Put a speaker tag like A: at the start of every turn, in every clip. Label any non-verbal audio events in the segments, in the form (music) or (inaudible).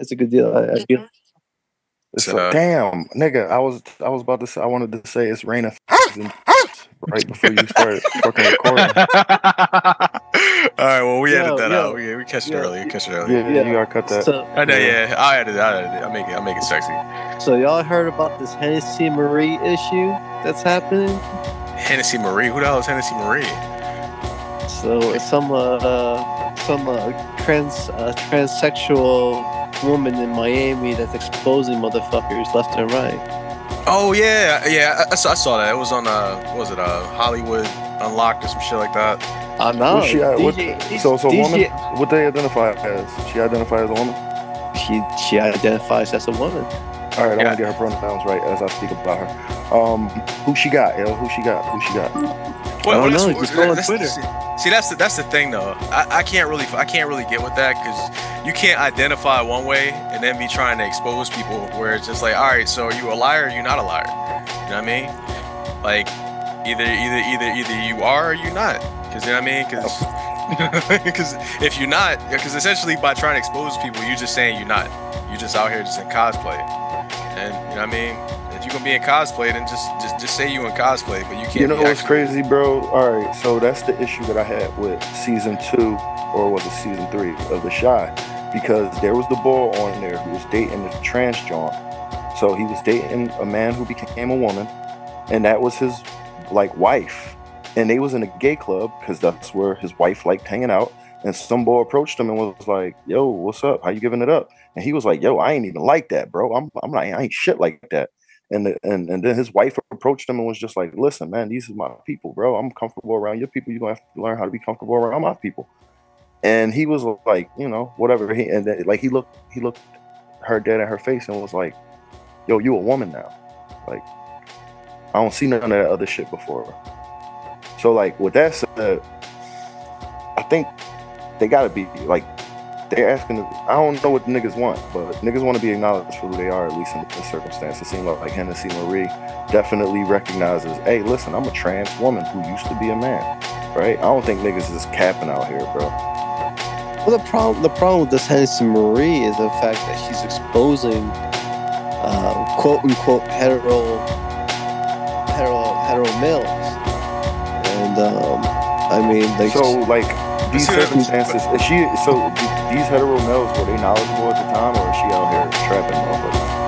A: It's a good deal. I, I feel.
B: It's
C: So-
B: like, damn, nigga. I was I was about to say I wanted to say it's raining (laughs) right before you started fucking recording. (laughs)
C: All right, well, we
A: Yo,
C: edited that
A: yo,
C: out. We, we catch it
A: yo.
C: early. We catch it early.
B: Yeah,
A: Yeah.
B: you gotta cut that.
A: So,
C: I know, yeah. I edit it. I edit it. I make it. I make it sexy.
A: so y'all heard about this Hennessy Marie issue that's happening?
C: Hennessy Marie. Who the hell is Hennessy Marie?
A: So some uh, uh some uh, trans uh, transsexual woman in Miami that's exposing motherfuckers left and right.
C: Oh yeah, yeah. I, I saw, that. It was on uh, what was it uh, Hollywood Unlocked or some shit like that.
A: I know.
B: Who's she, uh, what-
A: DJ
B: so, so
A: DJ
B: woman, what they identify as? She identify as a woman.
A: She she identifies as a woman.
B: All right, I
C: Yeah.
B: want to get her pronouns right as I speak about her. Um, who she got? Yo, who she got? Who she got?
A: I don't know,
C: that's-
A: just go
C: that's-
A: Twitter.
C: See, that's the that's the thing though. I, I can't really I can't really get with that because you can't identify one way and then be trying to expose people where it's just like, all right, so are you a liar? Or you not a liar? You know what I mean? Like either either either either you are or you not. Because you know what I mean? Because Because (laughs) if you're not, because essentially by trying to expose people, you're just saying you're not. You're just out here just in cosplay, and you know what I mean. If you're gonna be in cosplay, then just just just say you in cosplay, but you can't.
B: You know what's crazy, bro? All right, so that's the issue that I had with season two, or was it season three of The Chi? Because there was the boy on there who was dating a trans John. So he was dating a man who became a woman, and that was his like wife. And they was in a gay club because that's where his wife liked hanging out. And some boy approached him and was like, "Yo, what's up? How you giving it up?" And he was like, "Yo, I ain't even like that, bro. I'm I'm not I ain't shit like that." And the, and and then his wife approached him and was just like, "Listen, man, these are my people, bro. I'm comfortable around your people. You're gonna have to learn how to be comfortable around my people." And he was like, you know, whatever. He and then, like he looked he looked her dead in her face and was like, "Yo, you a woman now? Like, I don't see none of that other shit before." So like with that said, I think they gotta be like they're asking. I don't know what the niggas want, but niggas want to be acknowledged for who they are, at least in this circumstance. It seems like, like Hennessy Marie definitely recognizes, hey, listen, I'm a trans woman who used to be a man, right? I don't think niggas is capping out here, bro.
A: Well, the problem the problem with this Hennessy Marie is the fact that she's exposing uh, quote unquote hetero hetero hetero males, and um, I mean like
B: So like these circumstances, she? So these hetero males were they knowledgeable at the time, or is she out here trapping motherfuckers,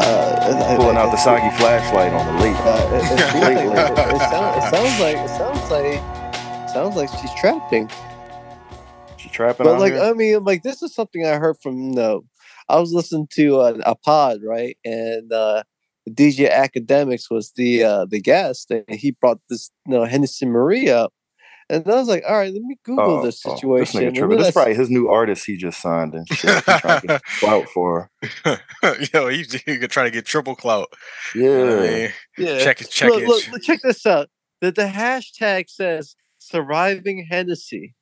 A: uh,
B: pulling out the soggy flashlight on the late?
A: Uh, it, it,
B: Late, (laughs)
A: it, it, it sound- it sounds like it sounds like sounds like she's trapping.
B: She trapping
A: But like
B: here?
A: I mean, like this is something I heard from no. I was listening to uh, a pod right, and uh, DJ Akademiks was the uh, the guest, and he brought this you know Hennessy Marie up, and I was like, all right, let me Google
B: Oh,
A: this
B: oh,
A: situation.
B: this nigga
A: And
B: tripping. This is probably his new artist he just signed and shit. Trying to get (laughs) clout for. her. (laughs)
C: Yo, you you trying to get triple clout.
B: Yeah.
C: You know what I mean?
A: Yeah.
C: Check it, check
A: look,
C: it.
A: look, look, check this out. The, the hashtag says surviving Hennessy.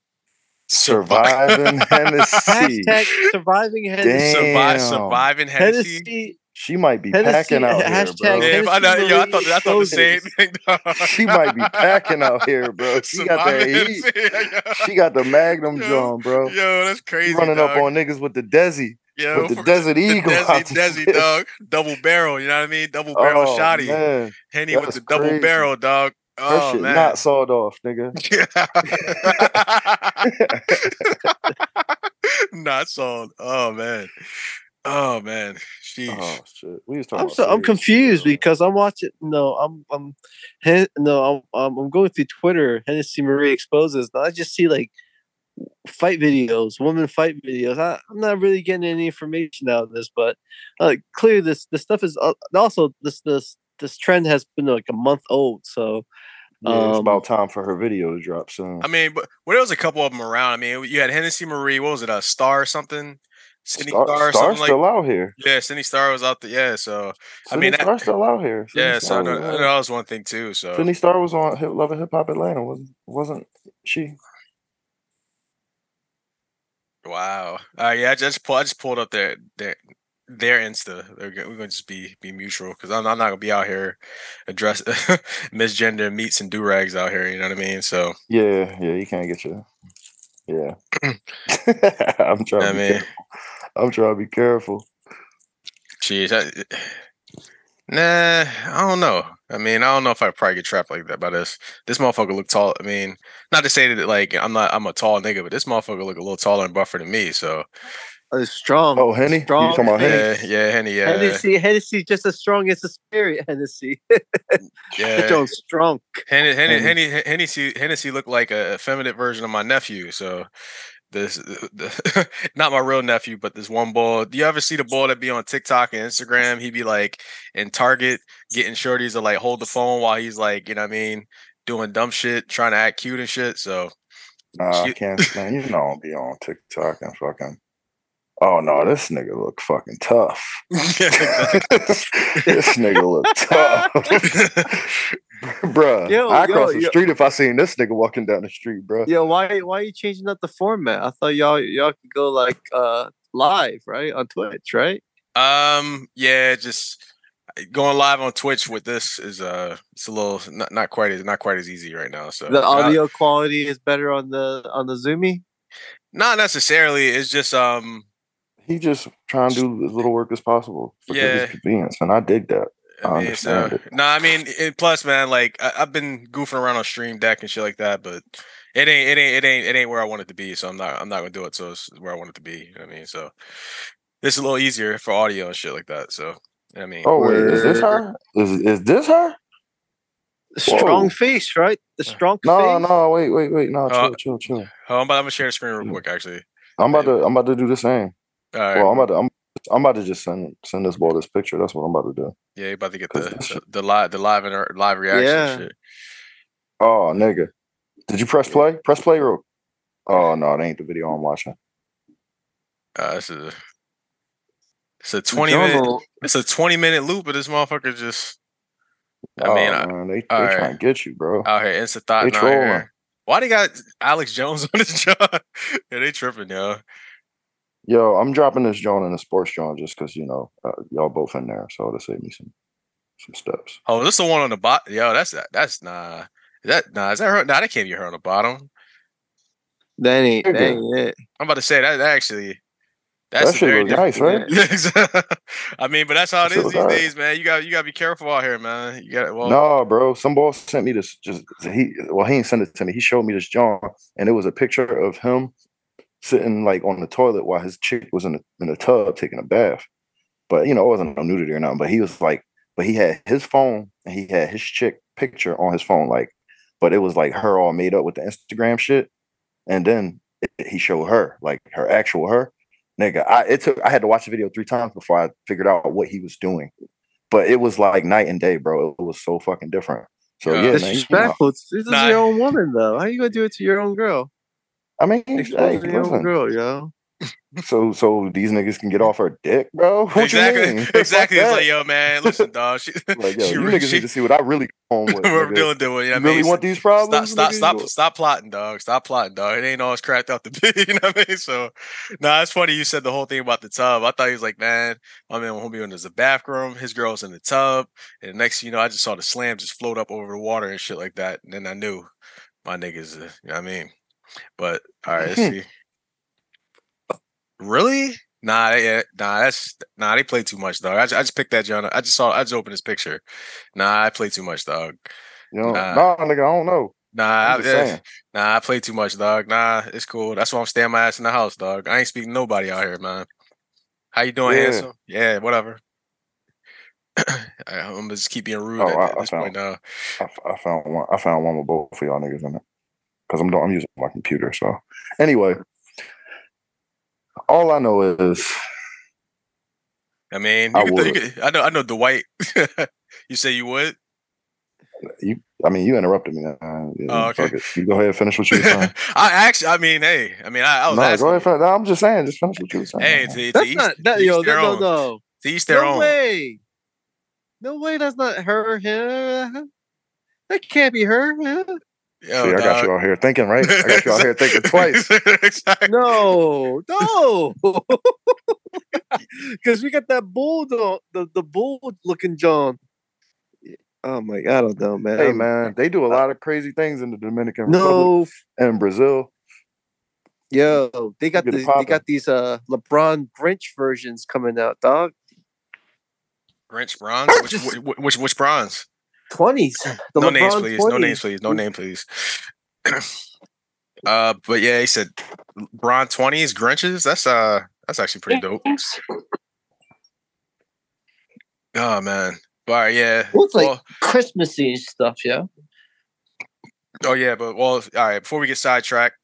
B: Surviving (laughs) Hennessy.
A: Hashtag surviving Hennessy.
C: Survive, surviving Hennessy.
A: Hennessy.
B: She might be
A: Hennessy,
B: packing out here, bro.
C: Yeah, I know, yo, I thought I thought the same thing.
B: She might be packing out here, bro. (laughs) She got
C: the
B: heat. She got the Magnum
C: Yo,
B: John, bro.
C: Yo, that's
B: She
C: crazy.
B: running up on niggas with the Desi,
C: Yo,
B: with the (laughs) Desert Eagle. out
C: Desi, Desi, dog. Double barrel, you know what I mean? Double oh, barrel
B: Oh,
C: shotty.
B: man.
C: Henny with
B: that's
C: the double barrel, dog.
B: Her
C: Oh
B: shit
C: man.
B: not sawed off, nigga. (laughs)
C: not sold. Oh man. Oh man. Sheesh.
B: Oh shit. We was talking
A: I'm so I'm confused
B: shit,
A: because I'm watching. No, I'm I'm Hen, no, I'm, I'm I'm going through Twitter. Hennessy Marie exposes. And I just see like fight videos, woman fight videos. I, I'm not really getting any information out of this, but uh, clearly this this stuff is uh, also this this this trend has been like a month old. So
B: Yeah, it's
A: um,
B: about time for her video to drop soon.
C: I mean, but well, there was a couple of them around. I mean, you had Hennessy Marie. What was it? A star or something? Sidney
B: Starr,
C: Star, something like.
B: still out here.
C: Yeah, Sidney Starr was out there. Yeah, so I
B: Sydney
C: mean, that-
B: Star's still out here. Sydney
C: yeah, so I
B: Star
C: know,
B: was,
C: I that was one thing too. So
B: Sidney Starr was on Hip Love and Hip Hop Atlanta, wasn't wasn't she?
C: wow. Uh, yeah, I just pull, I just pulled up their their their Insta. We're gonna just be be mutual because I'm, I'm not gonna be out here address (laughs) misgender meats and do rags out here. You know what I mean? So
B: Yeah, yeah, you can't get your. Yeah, (clears throat) (laughs) I'm trying
C: I mean,
B: careful. I'm trying to be careful.
C: Jeez, I, nah, I don't know. I mean, I don't know if I probably get trapped like that by this. This motherfucker look tall. I mean, not to say that like I'm not I'm a tall nigga, but this motherfucker look a little taller and buffer than me. So
A: Uh, strong.
B: Oh, Henny? You
A: Strong.
B: talking about Henny?
C: yeah, yeah, Henny, yeah,
A: Hennessy, Hennessy, just as strong as the spirit. Hennessy,
C: yeah. (laughs)
A: Jones strong.
C: Henny, Henny,
B: Henny.
C: Henny, Hennessy, Hennessy looked like a effeminate version of my nephew. So this, the, (laughs) not my real nephew, but this one boy. Do you ever see the boy that be on TikTok and Instagram? He be like in Target getting shorties to like hold the phone while he's like, you know what I mean, doing dumb shit, trying to act cute and shit. So
B: Nah, I can't stand. You know, I'll be on TikTok and fucking. Oh no, this nigga look fucking tough. (laughs) (laughs) this nigga look tough, (laughs) bruh.
A: Yo,
B: I
A: yo,
B: cross the
A: yo.
B: street if I seen this nigga walking down the street, bro.
A: Yo, why why are you changing up the format? I thought y'all y'all could go like uh live, right? On Twitch, right?
C: Um, yeah, just going live on Twitch with this is uh, it's a little not, not quite as not quite as easy right now. So
A: The
C: uh,
A: audio quality is better on the on the Zoomy.
C: not necessarily. It's just um,
B: He just trying to do as little work as possible for
C: Yeah.
B: his convenience, and I dig that. I
C: I mean,
B: understand
C: so,
B: it.
C: no, I mean, and plus, man, like I, I've been goofing around on Stream Deck and shit like that, but it ain't, it ain't, it ain't, it ain't where I want it to be. So I'm not, I'm not gonna do it. So it's where I want it to be. You know what I mean, so this is a little easier for audio and shit like that. So I mean,
B: Oh wait, is this her? Is is this her?
A: Strong
B: Whoa.
A: face, right? The strong
B: No,
A: face.
B: no, wait, wait, wait, no, chill,
C: Uh,
B: chill, chill.
C: oh, I'm, about, I'm gonna share the screen real quick, actually.
B: I'm about to, I'm about to do the same.
C: All right,
B: Well, I'm about to, I'm, I'm about to just send send this boy this picture. That's what I'm about to do.
C: yeah, you about to get the the, the live, the live and live reaction
A: Yeah.
C: shit.
B: Oh, nigga, did you press play? Press play, real. Oh no, it ain't the video I'm watching.
C: Uh, this is a, it's a
A: The
C: 20 minute,
A: jungle-
C: it's a 20 minute loop, but this motherfucker just, I
B: oh,
C: mean, I-
B: man, they, they
C: all
B: trying
C: right.
B: to get you, bro.
C: out here, it's a thought
B: They
C: out
B: trolling.
C: Why they got Alex Jones (laughs) on this job? (laughs) yeah, they tripping, yo.
B: Yo, I'm dropping this joint in the sports joint just because you know uh, y'all both in there, so to save me some some steps.
C: Oh, this is the one on the bottom. Yo, that's that's nah. Is that nah? Is that her? Nah, that can't be her on the bottom.
A: That ain't, that ain't it.
C: I'm about to say that, that actually. That's
B: that shit
C: very
B: look nice, right? (laughs)
C: I mean, but that's how it
B: That shit
C: is
B: look
C: these
B: alright.
C: days, man. You got you got to be careful out here, man. You got well.
B: No, bro. Some boy sent me this. Just he. Well, he ain't sent it to me. He showed me this joint, and it was a picture of him sitting like on the toilet while his chick was in the in the tub taking a bath. But you know, it wasn't no nudity or nothing. But he was like, but he had his phone and he had his chick picture on his phone, like, but it was like her all made up with the Instagram shit. And then it, he showed her, like her actual her. Nigga, I it took I had to watch the video three times before I figured out what he was doing. But it was like night and day, bro. It was so fucking different. So
C: Yeah.
B: yeah, man. you know,
A: This is
C: Nah.
A: your own woman, though. How you gonna do it to your own girl?
B: I mean, hey,
A: girl, yo.
B: so so these niggas can get off her dick, bro. (laughs) What
C: exactly,
B: you mean? (laughs)
C: Exactly. It's like, yo, man, (laughs) listen, dog. She,
B: Like, yo,
C: she,
B: you niggas
C: she,
B: need to see what I really home with.
C: we're
B: nigga.
C: doing, doing. You know
B: You really
C: mean?
B: want these problems?
C: stop, stop,
B: You-
C: stop plotting, dog. Stop plotting, dog. It ain't all it's cracked out to be. You know what I mean? So, nah, it's funny you said the whole thing about the tub. I thought he was like, man, my man homie in the bathroom, his girl's in the tub, and the next, thing you know, I just saw the slam just float up over the water and shit like that, and then I knew my niggas. Uh, you know what I mean? But all right, let's (laughs) see. Really? Nah, uh, nah, that's nah. They play too much, dog. I, I just picked that John. I just saw. I just opened his picture. Nah, I play too much, dog.
B: You know,
C: Nah.
B: nah, nigga, I don't know.
C: Nah, I, nah, I play too much, dog. Nah, it's cool. That's why I'm staying my ass in the house, dog. I ain't speaking to nobody out here, man. How you doing,
B: Yeah.
C: handsome? Yeah, whatever. (clears throat) I'm just keep being rude
B: Oh,
C: at,
B: I-
C: at
B: I
C: this point now.
B: I, I found one. I found one with both of y'all niggas in it because I'm doing- I'm using my computer. So anyway, all I know is
C: I mean,
B: I
C: you could, you could, I know, I know Dwight. (laughs) you say you would?
B: you. I mean, you interrupted me. Uh, yeah,
C: Oh, okay.
B: You go ahead and finish what you were saying. (laughs)
C: I actually, I mean, hey, I mean, I, I was
B: no,
C: asking.
B: go ahead.
C: you.
B: Fin- no, I'm just saying. Just finish what you were saying.
C: Hey,
B: man.
C: to, to
A: That's
C: each,
A: not that
C: to each
A: yo.
C: their
A: No, no,
C: own.
A: no.
C: To each their
A: no
C: own.
A: way. No way. That's not her. Him. That can't be her. him.
C: Yo,
B: See, I got you out here thinking, right? I got you out here thinking (laughs) twice.
C: exactly.
A: No, no. (laughs) Because we got that bull, the the, the bull looking John. Oh my, I don't know, man.
B: Hey, man, they do a lot of crazy things in the Dominican Republic and Brazil.
A: Yo, they got the, they got these uh LeBron Grinch versions coming out, dog.
C: Grinch bronze. Which (laughs) which which, which bronze?
A: Twenties. The
C: no names,
A: LeBron
C: please. No names, please. No name, please. (clears throat) uh, but yeah, he said bronze twenties Grinches. That's uh, that's actually pretty dope. Oh man. But all right, yeah.
A: Well, it's like
C: Well,
A: Christmassy stuff, yeah.
C: oh yeah, but well, all right. Before we get sidetracked,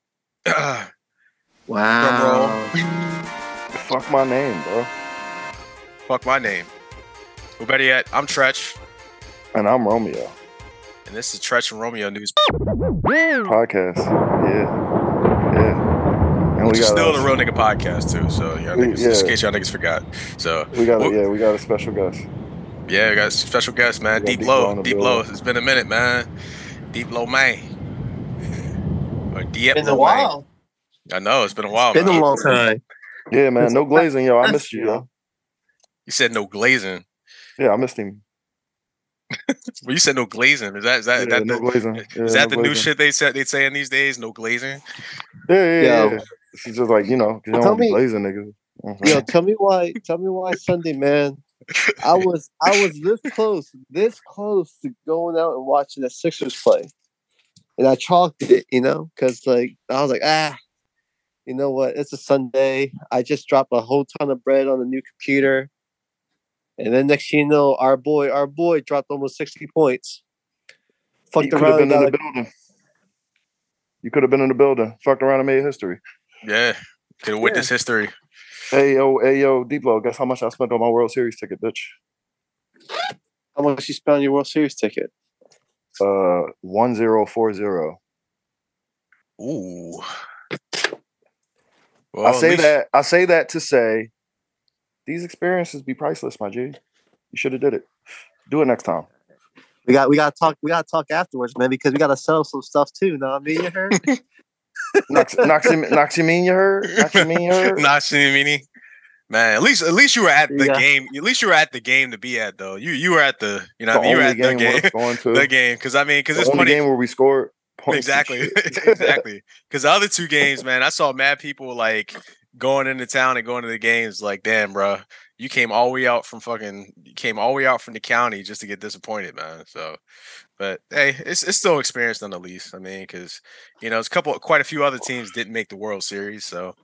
C: (clears throat)
A: Wow.
B: Fuck my name, bro.
C: fuck my name. Well, better yet, I'm Tretch,
B: And I'm Romeo.
C: and this is Tretch and Romeo News.
B: Podcast. Yeah. Yeah. And
C: Which
B: we
C: is
B: got
C: still
B: a,
C: the Real Nigga podcast too. So yeah,
B: We-
C: niggas, just in case y'all niggas forgot. So
B: we got a, yeah, we got a special guest.
C: yeah, we got a special guest, man. Deep
B: Deep Low
C: Low,
B: in the
C: Deep. Low. It's been a minute, man. Deep Low, man. Or Deep
A: Been
C: Low,
A: a while.
C: man. I know it's been a while.
A: It's Been a long time.
B: Yeah, man. No glazing, yo. I missed you, yo.
C: You said no glazing.
B: Yeah, I missed him.
C: Well, you said no glazing. Is that is that,
B: Yeah,
C: that
B: no
C: the,
B: glazing.
C: is
B: Yeah,
C: that
B: no
C: the new shit they said they saying these days? No glazing.
B: Yeah, yeah,
A: Yo.
B: yeah. She's just like, you know, you don't
A: Tell
B: want
A: me-
B: glazing, nigga. Mhm.
A: Yo, tell me why. Tell me why Sunday, man. I was I was this close, this close to going out and watching the Sixers play, and I chalked it, you know, because like I was like, ah, you know what? It's a Sunday. I just dropped a whole ton of bread on the new computer, and then next thing you know, our boy, our boy dropped almost sixty points.
B: You
A: Fucked
B: could have
A: around,
B: been in the
A: a-
B: building. You could have been in the building. Fucked around and made history.
C: Yeah, could have witness history.
B: Hey yo, hey yo, Diplo, guess how much I spent on my World Series ticket, bitch?
A: how much you spent on your World Series ticket?
B: Uh one zero four zero.
C: Ooh.
B: I
C: Well, at
B: say
C: least-
B: that I say that to say these experiences be priceless, my G. You should have did it. Do it next time.
A: We got we got to talk. We got to talk afterwards, man, because we got to sell some stuff too. Know what I mean? You heard? (laughs)
B: Nox- Noxim- Noxamine, you heard? Noxamine, you heard?
C: Not Mini. Man, at least at least you were at the
A: Yeah.
C: game. At least you were at the game to be at though. You you were at the you know
B: The
C: what I mean? you were
B: only
C: at the
B: game
C: game.
B: going to. (laughs)
C: the game because I mean because it's
B: only
C: funny
B: game where we scored points.
C: exactly (laughs) exactly because the other two games man I saw mad people like going into town and going to the games like damn bro you came all the way out from fucking you came all the way out from the county just to get disappointed man so but hey it's it's still experience nonetheless I mean because you know it's a couple quite a few other teams didn't make the World Series so.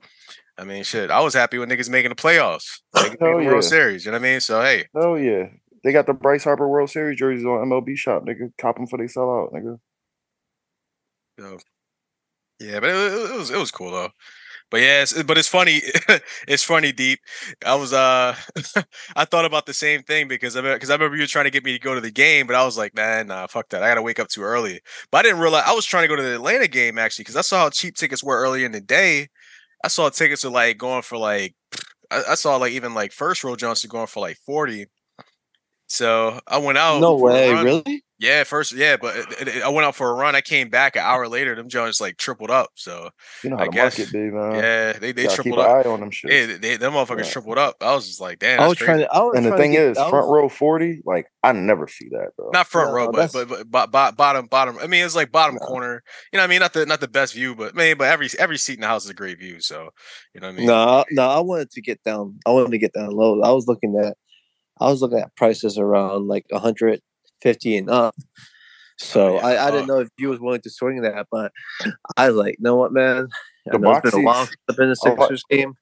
C: I mean, shit. I was happy when niggas making the playoffs, (laughs)
B: Hell
C: the World. Series. You know what I mean? So hey,
B: Oh yeah. They got the Bryce Harper World Series jerseys on MLB shop, nigga. Cop them for they sell out, nigga.
C: So, yeah, but it, it was it was cool though. But yeah, it's, but it's funny. (laughs) it's funny, deep. I was uh, (laughs) I thought about the same thing because I because I remember you were trying to get me to go to the game, but I was like, man, nah, fuck that. I gotta wake up too early. But I didn't realize I was trying to go to the Atlanta game actually because I saw how cheap tickets were earlier in the day. I saw tickets are like going for like, I, I saw like even like first row Johnson going for like forty. So I went out.
A: no way, really?
C: Yeah, first, yeah, but it- it- I went out for a run. I came back an hour later. Them Jones like tripled up. So
B: You know how
C: I
B: the
C: guess-
B: market be, man.
C: yeah, they they
B: Gotta keep
C: tripled
B: an
C: up.
B: eye on them shit.
C: Yeah, they, them motherfuckers
B: Yeah.
C: tripled up. I was just like, damn.
A: I was trying to. I was
B: and the thing
A: get-
B: is,
A: I
B: front row forty, like I never see that, bro.
C: Not front
A: No,
C: row, but,
A: that's-
C: but but bo- bo- bottom bottom. I mean, it's like bottom
B: No.
C: corner. You know, what I mean, not the not the best view, but man, but every every seat in the house is a great view. So you know what I mean.
A: No, no, I wanted to get down. I wanted to get down low. I was looking at, I was looking at prices around like 150 and up. So
C: Oh, yeah.
A: I, I didn't
C: Oh.
A: know if you was willing to swing that, but I was like, you know what, man? I
B: The
A: know it's
B: box
A: been a while
B: seats-
A: since I've been in a
B: Oh,
A: Sixers game.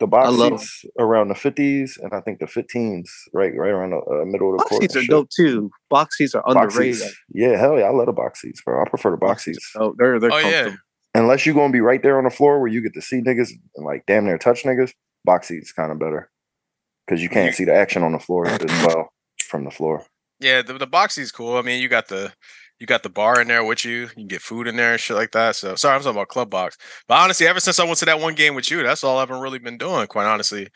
B: The box
A: I love
B: seats around the fifties, and I think the fifteens, right, right around the uh, middle of the
A: Box
B: court.
A: seats are
B: shit.
A: dope too. Box seats are
B: Box
A: underrated.
B: seats. Yeah, hell yeah, I love the box seats, bro. I prefer the box seats.
A: Oh, they're they're
C: Oh yeah,
A: comfortable.
B: Unless you're gonna be right there on the floor where you get to see niggas and like damn near touch niggas, box seats kind of better because you can't see the action on the floor as well from the floor.
C: Yeah. The the box is cool. I mean, you got the you got the bar in there with you. You can get food in there and shit like that. So sorry, I'm talking about club box. But honestly, ever since I went to that one game with you, that's all I've been really been doing, quite honestly.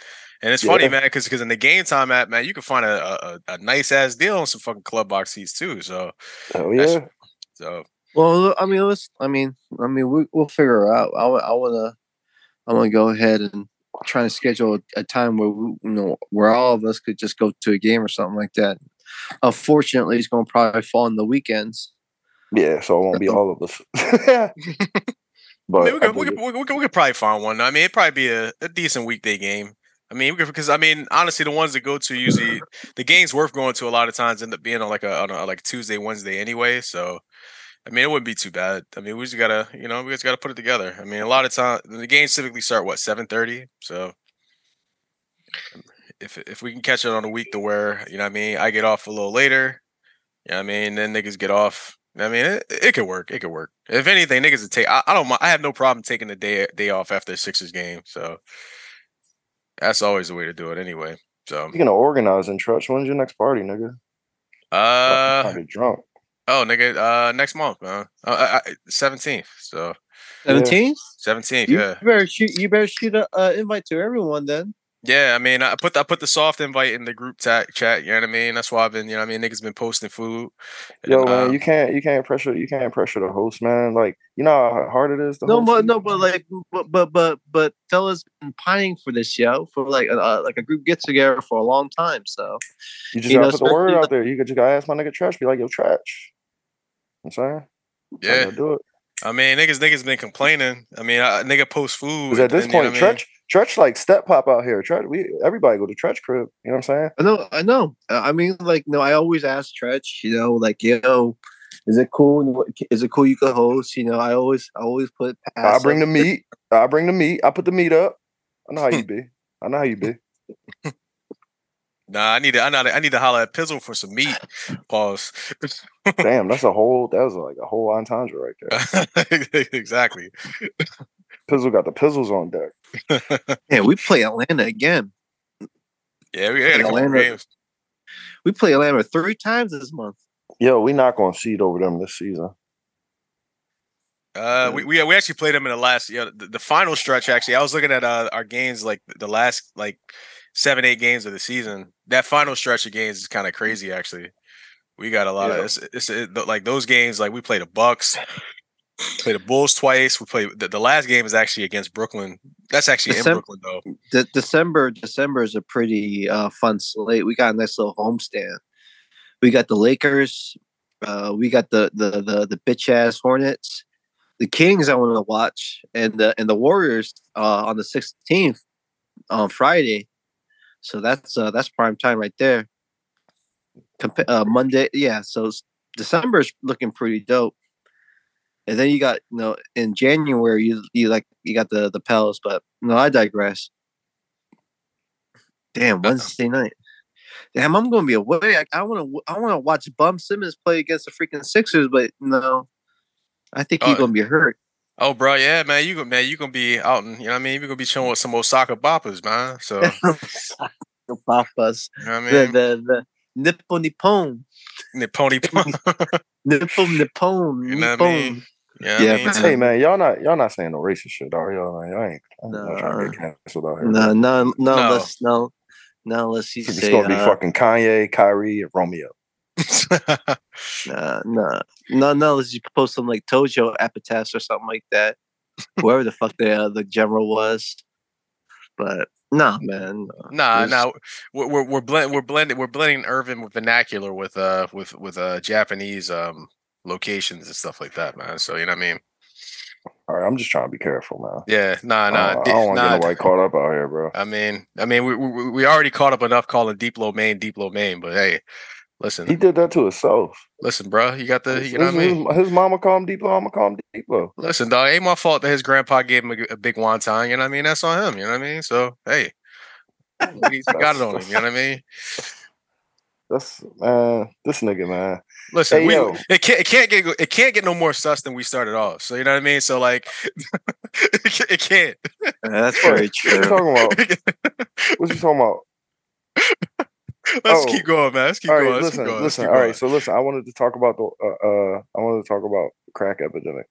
C: And it's funny, man, because because in the game time app, man, you can find a, a, a nice ass deal on some fucking club box seats too. So
B: Hell
C: That's-
B: yeah,
C: so
A: Well, I mean, let's. I mean, I mean, we, we'll figure it out. I, I wanna, I wanna go ahead and try to schedule a, a time where we, you know, where all of us could just go to a game or something like that. Unfortunately, it's going to probably fall on the weekends.
B: yeah. So it won't be all of us. (laughs) But
C: I mean, we could, we, could, we, could, we could probably find one. I mean, it'd probably be a, a decent weekday game. I mean, because I mean, honestly, the ones that go to usually (laughs) the games worth going to a lot of times end up being on like a on a, like Tuesday, Wednesday anyway. So, I mean, it wouldn't be too bad. I mean, we just gotta, you know, we just gotta put it together. I mean, a lot of time the games typically start what seven thirty. So, if if we can catch it on a week to where you know, what I mean, I get off a little later. You know, what I mean, then niggas get off. I mean, it, it could work. It could work. If anything, niggas would take. I, I don't. mi- I have no problem taking the day day off after a Sixers game. So that's always the way to do it, anyway. So,
B: Speaking of organizing, Tretch, when's your next party, nigga?
C: uh,
B: I get drunk.
C: oh, nigga, uh, next month, man, uh, seventeenth. So
A: Seventeenth.
C: seventeenth,
A: You
C: yeah,
A: better shoot. You better shoot a uh, invite to everyone then.
C: Yeah. I mean, I put I put the soft invite in the group ta- chat. You know what I mean? That's why I've been. You know, what I mean, niggas been posting food.
B: Yo,
C: and,
B: man,
C: uh,
B: you can't you can't pressure you can't pressure the host, man. Like you know how hard it is. To
A: No,
B: host
A: but no, but like, but but but but Stella's been pining for this yo for like a uh, like a group get together for a long time. So
B: you just
A: you
B: gotta
A: know,
B: put the word out there. You could just gotta ask my nigga Trash, be like, yo, Trash. You I'm saying,
C: yeah.
B: gotta do it.
C: I mean, niggas niggas been complaining. I mean, I, nigga post food.
B: Because at this
C: and, you know
B: point,
C: what I mean?
B: Tretch, Tretch like step pop out here. Tretch, we everybody go to Tretch crib. You know what I'm saying?
A: I know, I know. I mean, like, no, I always ask Tretch, you know, like, yo, is it cool? Is it cool you could host? You know, I always, I always put.
B: I
A: pass
B: bring the meat. I bring the meat. I put the meat up. I know how you be. I know how you be. (laughs)
C: Nah, I need to. I need to, I need to holler at Pizzle for some meat. Pause.
B: Damn, that's a whole. That was like a whole entendre right there. (laughs)
C: exactly.
B: Pizzle got the pizzles on deck. (laughs)
A: Yeah, we play Atlanta again.
C: Yeah, we had a couple
A: Atlanta-
C: games.
A: We play Atlanta three times this month.
B: Yo, we not gonna seed over them this season.
C: Uh, we, we we actually played them in the last yeah the, the final stretch. Actually, I was looking at uh, our games like the last like seven eight games of the season. That final stretch of games is kind of crazy. Actually, we got a lot
B: Yeah.
C: of it's, it's it, like those games. Like we played the Bucks, played the Bulls twice. We play the, the last game is actually against Brooklyn. That's actually in Brooklyn though.
A: De- December, December is a pretty uh, fun slate. We got a nice little homestand. We got the Lakers. Uh, we got the the the, the bitch ass Hornets. The Kings I want to watch, and the and the Warriors uh, on the sixteenth on Friday. So that's uh, that's prime time right there. Compa- uh, Monday, yeah. So s- December's looking pretty dope. And then you got you know in January you you like you got the the Pels, but no, I digress. Damn, uh-huh. Wednesday night. Damn, I'm gonna be away. I, to. I want to watch Bum Simmons play against the freaking Sixers, but no, I think he's
C: Oh,
A: gonna be hurt.
C: Oh, bro, yeah, man, you go, man, you gonna be out and you know what I mean. You gonna be chilling with some Osaka boppers, man. So (laughs) you
A: Papas,
C: know I
A: the
C: mean.
A: the the Nippon Nippon, (laughs)
C: Pony,
A: Nippon Nippon,
C: You know what I mean?
A: Nippon.
C: yeah,
A: Yeah,
C: I mean,
A: man.
B: Hey man, y'all not y'all not saying no racist shit, are y'all? Man, y'all ain't, I'm not trying to
A: Nah.
B: get canceled out here.
A: No, no, no,
C: No.
A: unless no, no, unless you
B: It's
A: say
B: gonna be
A: uh,
B: fucking Kanye, Kyrie, and Romeo. (laughs)
A: Nah, nah, no, no. Let's just post some like Tojo epitaphs or something like that. Whoever the fuck the uh, the general was, but nah, man. no.
C: Nah,
A: It's-
C: nah, we're we're we're, blend, we're blending we're blending urban with vernacular with uh with with uh Japanese um locations and stuff like that, man. So you know what I mean?
B: All right, I'm just trying to be careful, man.
C: Yeah, nah,
B: I
C: nah,
B: don't, I don't want to
C: nah.
B: get nobody caught up out here, bro.
C: I mean, I mean, we, we we already caught up enough calling Deep Low Main Deep Low Main, but hey, listen,
B: He did that to himself.
C: listen, bro, you got the
B: His,
C: you know what I mean?
B: his, his mama call him Deep Low, I'm gonna call him Deep Low.
C: Listen, dog, ain't my fault that his grandpa gave him a big wonton. You know what I mean? That's on him. You know what I mean? So hey, he (laughs) got it on him. You know what I mean?
B: That's man, this nigga, man.
C: Listen,
B: Hey,
C: we, it can't it can't get it can't get no more sus than we started off. So you know what I mean? So like, (laughs) it can't. It can't.
A: That's
B: What
A: very
B: you talking about? (laughs) What you talking about? (laughs)
C: Let's
B: Oh.
C: keep going, man. Let's keep
B: all
C: going.
B: right,
C: Let's
B: listen,
C: keep going.
B: Listen.
C: keep
B: All
C: going.
B: right, so listen. I wanted to talk about the. Uh, uh I wanted to talk about crack epidemic.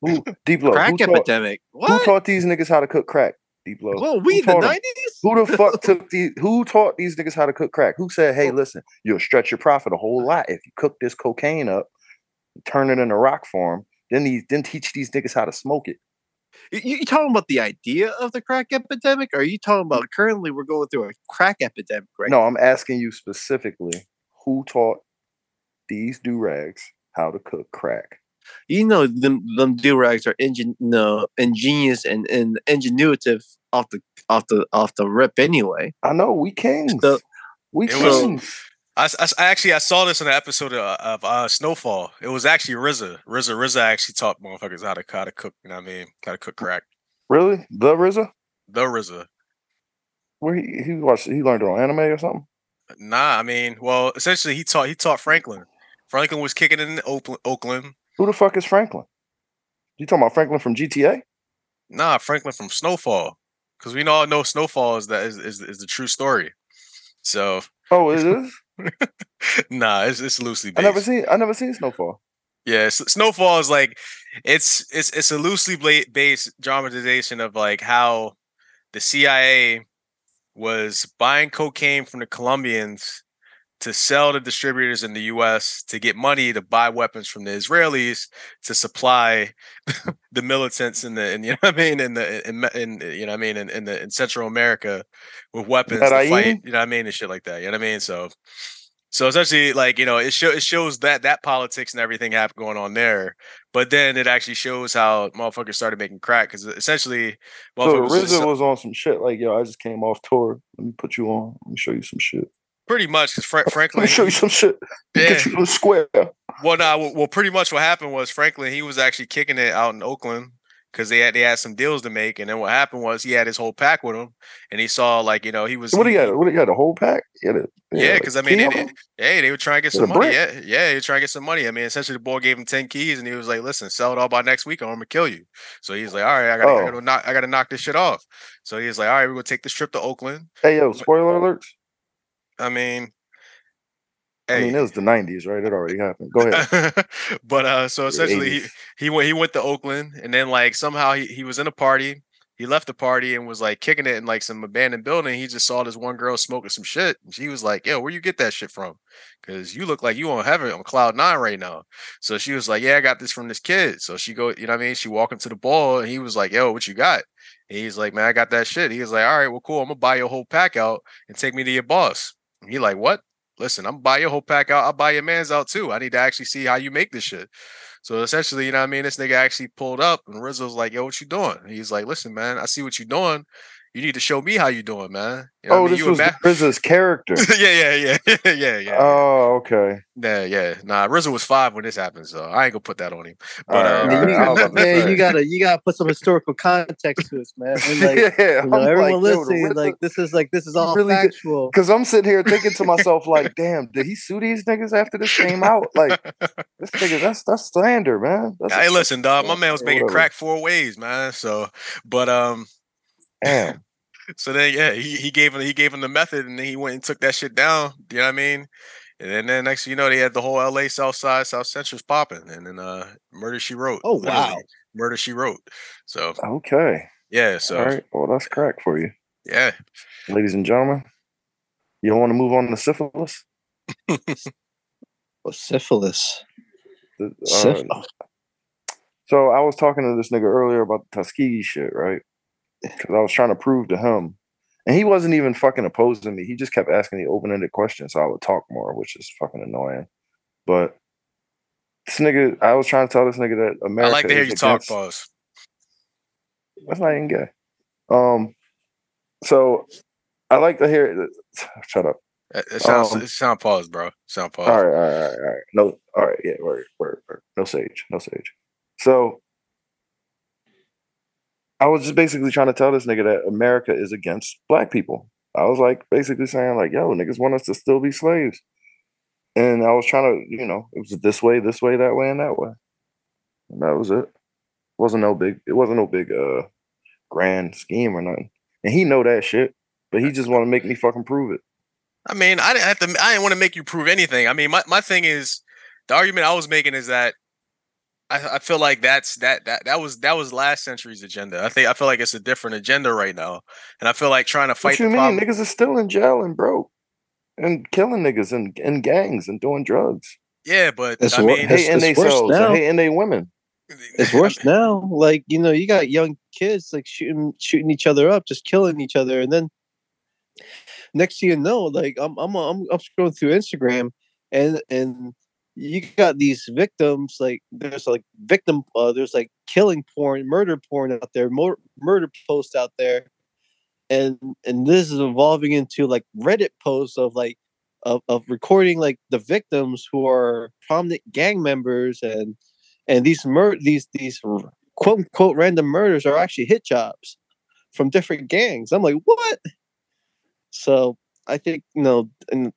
B: Who (laughs) Deep Low?
A: Crack
B: who, taught,
A: epidemic.
B: who taught these niggas how to cook crack? Deep Low.
A: Well, we
B: Who
A: the nineties.
B: Who the fuck (laughs) took these? Who taught these niggas how to cook crack? Who said, "Hey, listen, you'll stretch your profit a whole lot if you cook this cocaine up, turn it into rock form, then these then teach these niggas how to smoke it."
A: You, you talking about the idea of the crack epidemic? Or are you talking about currently we're going through a crack epidemic right
B: No, I'm asking you specifically, who taught these do rags how to cook crack?
A: you know them them do rags are ingen no ingenious and and ingenuitive off the off the off the rip anyway.
B: I know we kings.
A: So-
B: we
C: It was-
B: kings.
C: I, I, I actually I saw this in an episode of, of uh, Snowfall. It was actually RZA. RZA RZA actually taught motherfuckers how to how to cook. You know what I mean? How to cook crack.
B: Really? The RZA?
C: The RZA.
B: Where he he watched he learned it on anime or something?
C: Nah, I mean, well, essentially he taught he taught Franklin. Franklin was kicking it in Oakland. Oakland.
B: Who the fuck is Franklin? You talking about Franklin from GTA?
C: Nah, Franklin from Snowfall. Because we all know Snowfall is that is, is is the true story. So
B: Oh, it is.
C: Nah, it's it's loosely Based.
B: I never seen I never seen Snowfall.
C: Yeah, Snowfall is like it's it's it's a loosely based dramatization of like how the CIA was buying cocaine from the Colombians to sell to distributors in the US to get money to buy weapons from the Israelis to supply (laughs) the militants in the in, (laughs) you know what I mean in the in, in you know what I mean in, in the in Central America with weapons to fight you know what I mean and shit like that you know what I mean so so essentially like you know it show it shows that that politics and everything have going on there but then it actually shows how motherfuckers started making crack because essentially
B: So
C: was
B: RZA was on some shit like, yo, I just came off tour. Let me put you on. Let me show you some shit.
C: Pretty much because
B: Let
C: Franklin
B: me show you some shit.
C: yeah
B: Get you square.
C: Well, no, well, pretty much what happened was Franklin he was actually kicking it out in Oakland because they had they had some deals to make, and then what happened was he had his whole pack with him, and he saw like you know he was
B: What do you got? What do you got? A whole pack? Yeah, the-
C: Yeah,
B: like
C: because I mean, it, it- hey, they were trying to get some money. Yeah, yeah, they were trying to get some money. I mean, essentially, the boy gave him ten keys, and he was like, "Listen, sell it all by next week, or I'm gonna kill you." So he's like, "All right, I gotta, I
B: Oh.
C: gotta knock, I gotta knock this shit off." So he's like, "All right, we're gonna take this trip to Oakland."
B: Hey, yo, spoiler alerts.
C: I mean,
B: I mean, it was the '90s, right? It already happened. Go ahead. (laughs)
C: but uh so essentially he, he went he went to Oakland and then like somehow he, he was in a party. He left the party and was like kicking it in like some abandoned building. He just saw this one girl smoking some shit. And she was like, Yo, where you get that shit from? Cause you look like you on heaven on cloud nine right now. So she was like, Yeah, I got this from this kid. So she go, you know what I mean? She walked into the ball and he was like, Yo, what you got? And he's like, Man, I got that shit. He was like, All right, well, cool. I'm gonna buy your whole pack out and take me to your boss. And he like, What? Listen, I'm buy your whole pack out. I'll buy your man's out too. I need to actually see how you make this shit. So essentially, you know what I mean? This nigga actually pulled up and RZA's like, yo, what you doing? And he's like, listen, man, I see what you're doing. You need to show me how you doing, man. You know what I
B: oh,
C: mean?
B: this
C: You a
B: was
C: ma-
B: RZA's character. (laughs)
C: yeah, yeah, (laughs) yeah, yeah, yeah.
B: Oh, okay.
C: yeah, yeah. Nah, RZA was five when this happened, so I ain't gonna put that on him. But
B: All right,
C: um,
B: all
A: Man,
B: right,
A: you, man, you gotta you gotta put some historical context to this, man. And like, (laughs)
B: yeah,
A: you know, everyone
B: like,
A: listening,
B: RZA-
A: like this is like this is all
B: really good-
A: factual.
B: Cause I'm sitting here thinking to myself, like, damn, did he sue these niggas after this came out? Like, this nigga, that's that's slander, man. That's
C: hey, listen, dog, my man was making crack four ways, man. So, but um,
B: Damn.
C: So then, yeah, he, he gave him he gave him the method, and then he went and took that shit down. Do you know what I mean? And then, then next, you know, they had the whole L.A. South Side, South Central's popping, and then uh, Murder She Wrote.
A: Oh, wow.
C: Murder She Wrote. So
B: Okay.
C: yeah, so
B: All right. Well, that's crack for you,
C: yeah,
B: ladies and gentlemen. You don't want to move on to syphilis?
A: Oh, syphilis.
B: The- uh,
A: Syphilis.
B: so I was talking to this nigga earlier about the Tuskegee shit, right? Because I was trying to prove to him, and he wasn't even fucking opposing me. He just kept asking the open-ended questions, so I would talk more, which is fucking annoying. But this nigga, I was trying to tell this nigga that America.
C: I like to hear you talk,
B: against-
C: boss.
B: That's not even gay. Um, so I like to hear. Shut up.
C: It, it sounds
B: Um,
C: it sound pause, bro. Sound pause.
B: All right, all right, all right, all right. No, all right, yeah, word, word, word. No sage, no sage. So I was just basically trying to tell this nigga that America is against black people. I was like basically saying like, yo, niggas want us to still be slaves. And I was trying to, you know, it was this way, this way, that way, and that way. And that was it. it Wasn't no big, it wasn't no big uh grand scheme or nothing. And he know that shit, but he just want to make me fucking prove it.
C: I mean, I didn't have to. I didn't want to make you prove anything. I mean, my, my thing is the argument I was making is that I, I feel like that's that that that was that was last century's agenda. I think I feel like it's a different agenda right now, and I feel like trying to fight
B: What you
C: the
B: mean?
C: problem.
B: Niggas are still in jail and broke and killing niggas and in gangs and doing drugs.
C: Yeah, but
A: It's
C: I
A: wor-
C: mean,
A: It's-
B: hating
A: it's worse
B: themselves and hating they women.
A: It's worse now. Like you know, you got young kids like shooting shooting each other up, just killing each other, and then next thing you know, like I'm I'm I'm, I'm scrolling through Instagram, and and you got these victims like there's like victim uh, there's like killing porn murder porn out there mur- murder posts out there and and this is evolving into like reddit posts of like of, of recording like the victims who are prominent gang members and and these mur- these these quote unquote random murders are actually hit jobs from different gangs. I'm like what? So i think you know and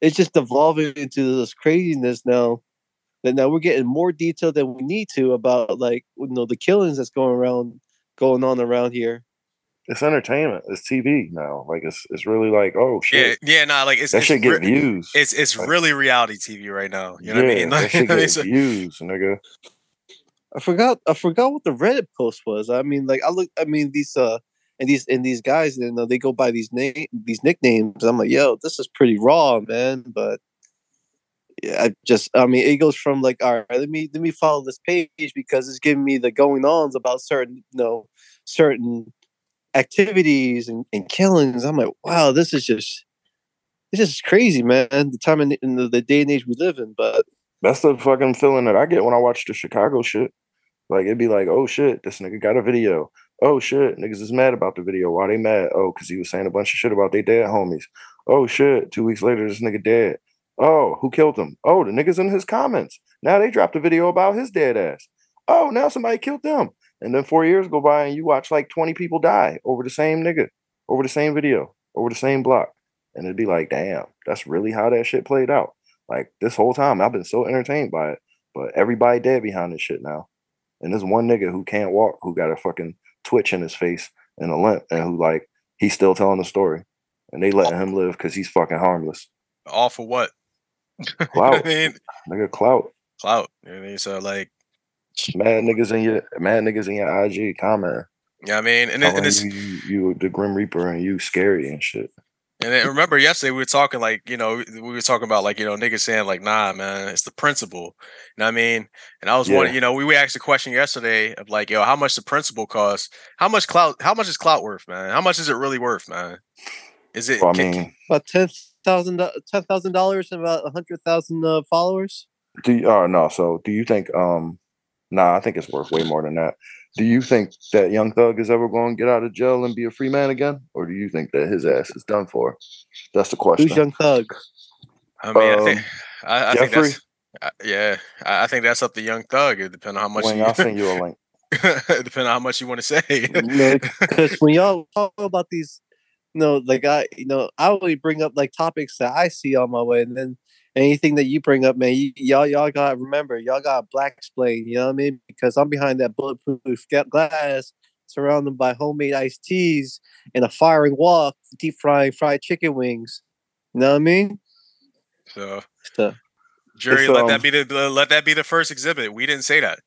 A: it's just evolving into this craziness now that now we're getting more detail than we need to about like you know the killings that's going around going on around here
B: It's entertainment. It's TV now. Like it's it's really like oh
C: Yeah,
B: shit.
C: yeah, nah, like it's
B: that
C: it's
B: should get
C: re-
B: views.
C: It's it's
B: Like-
C: really reality TV right now. You know
B: yeah,
C: what I mean? (laughs)
B: that
C: Like,
B: should get
C: it's a-
B: views, nigga.
A: i forgot i forgot what the reddit post was i mean like i look i mean these uh and these and these guys you know they go by these name these nicknames i'm like yo this is pretty raw man but yeah, I just I mean it goes from like all right, let me let me follow this page because it's giving me the going ons about certain you know certain activities and, and killings. I'm like, wow, this is just it's just crazy, man. The time in the, the day and age we live in. But
B: That's the fucking feeling that I get when I watch the Chicago shit. Like it'd be like, oh shit, this nigga got a video. Oh shit, niggas is mad about the video. Why they mad? Oh, because he was saying a bunch of shit about their dead homies. Oh shit, two weeks later, this nigga dead. Oh, who killed him? Oh, the niggas in his comments. Now they dropped a video about his dead ass. Oh, now somebody killed them. And then four years go by and you watch like 20 people die over the same nigga, over the same video, over the same block. And it'd be like, damn, that's really how that shit played out. Like this whole time, I've been so entertained by it. But everybody dead behind this shit now. And this one nigga who can't walk, who got a fucking twitch in his face and a limp, and who like he's still telling the story. And they letting him live because he's fucking harmless.
C: all for what? (laughs)
B: Clout,
C: I mean,
B: nigga, clout.
C: clout. You know what I mean? So like,
B: Mad niggas in your mad niggas in your IG comment.
C: yeah, I mean, and, it, and it's
B: you, you you the Grim Reaper and you scary and shit.
C: And then remember yesterday we were talking like, you know, we were talking about like, you know, niggas saying like, nah, man, it's the principle. You know what I mean? And I was
B: Yeah.
C: wondering, you know, we, we asked a question yesterday of like, yo, how much the principle costs? How much clout how much is clout worth, man? How much is it really worth, man? Is it
B: So, I
C: can-
B: mean,
A: about ten thousand ten thousand dollars and about a hundred thousand uh, followers.
B: do you, oh no, so do you think um nah, I think it's worth way more than that. Do you think that Young Thug is ever going to get out of jail and be a free man again? Or do you think that his ass is done for? That's the question.
A: Who's Young Thug?
C: I mean, I think
B: Um,
C: I, I think
B: Jeffrey?
C: that's uh, yeah, I, I think that's up to Young Thug. It depends on how much
B: Wayne,
C: you,
B: I'll (laughs) send you a link. (laughs)
C: depending on how much you want to say.
A: Because (laughs) when y'all talk about these, you know, like I, you know, I only bring up like topics that I see on my way, and then anything that you bring up, man, you, y'all, y'all gotta remember, y'all gotta black explain. You know what I mean? Because I'm behind that bulletproof glass, surrounded by homemade iced teas and a firing wok, deep frying fried chicken wings. You know what I mean?
C: so
A: So,
C: jury,
B: It's,
C: let
B: um,
C: that be the let that be the first exhibit. We didn't say that.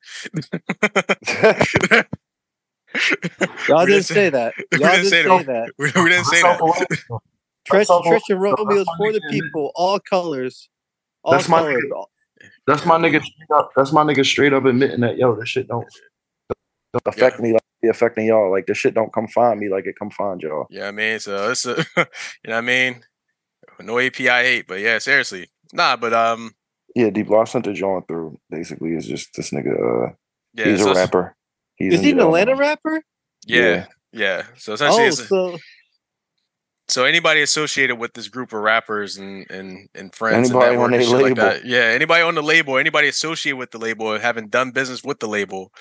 C: (laughs)
A: y'all (laughs)
C: We
A: didn't say that. (laughs)
C: we
A: Y'all
C: didn't
A: didn't
C: say
A: say
C: that.
A: that.
C: we, we didn't say that.
A: Tretch,
B: That's
A: Tretch and
B: all-
A: Romeo is
B: that's
A: for the people, all colors. All
B: That's my
A: colors.
B: That's my nigga straight up. That's my nigga straight up admitting that yo, this shit don't, don't affect me like it affecting y'all. Like this shit don't come find me like it come find y'all.
C: Yeah, I mean, so it's a, (laughs) you know what I mean? No API hate, but yeah, seriously. Nah, but um,
B: Yeah, Deep Low sent the John through. Basically, is just this nigga. Uh,
C: yeah,
B: he's
C: so
B: a rapper. He's
A: Is he an
B: jail
A: Atlanta
B: now.
A: rapper?
C: Yeah, yeah. So essentially,
A: Oh,
C: it's,
A: so
C: so anybody associated with this group of rappers and and and friends
B: Anybody
C: and
B: on
C: network and
B: they
C: shit like
B: label.
C: that. Yeah, anybody on the label, anybody associated with the label, having done business with the label,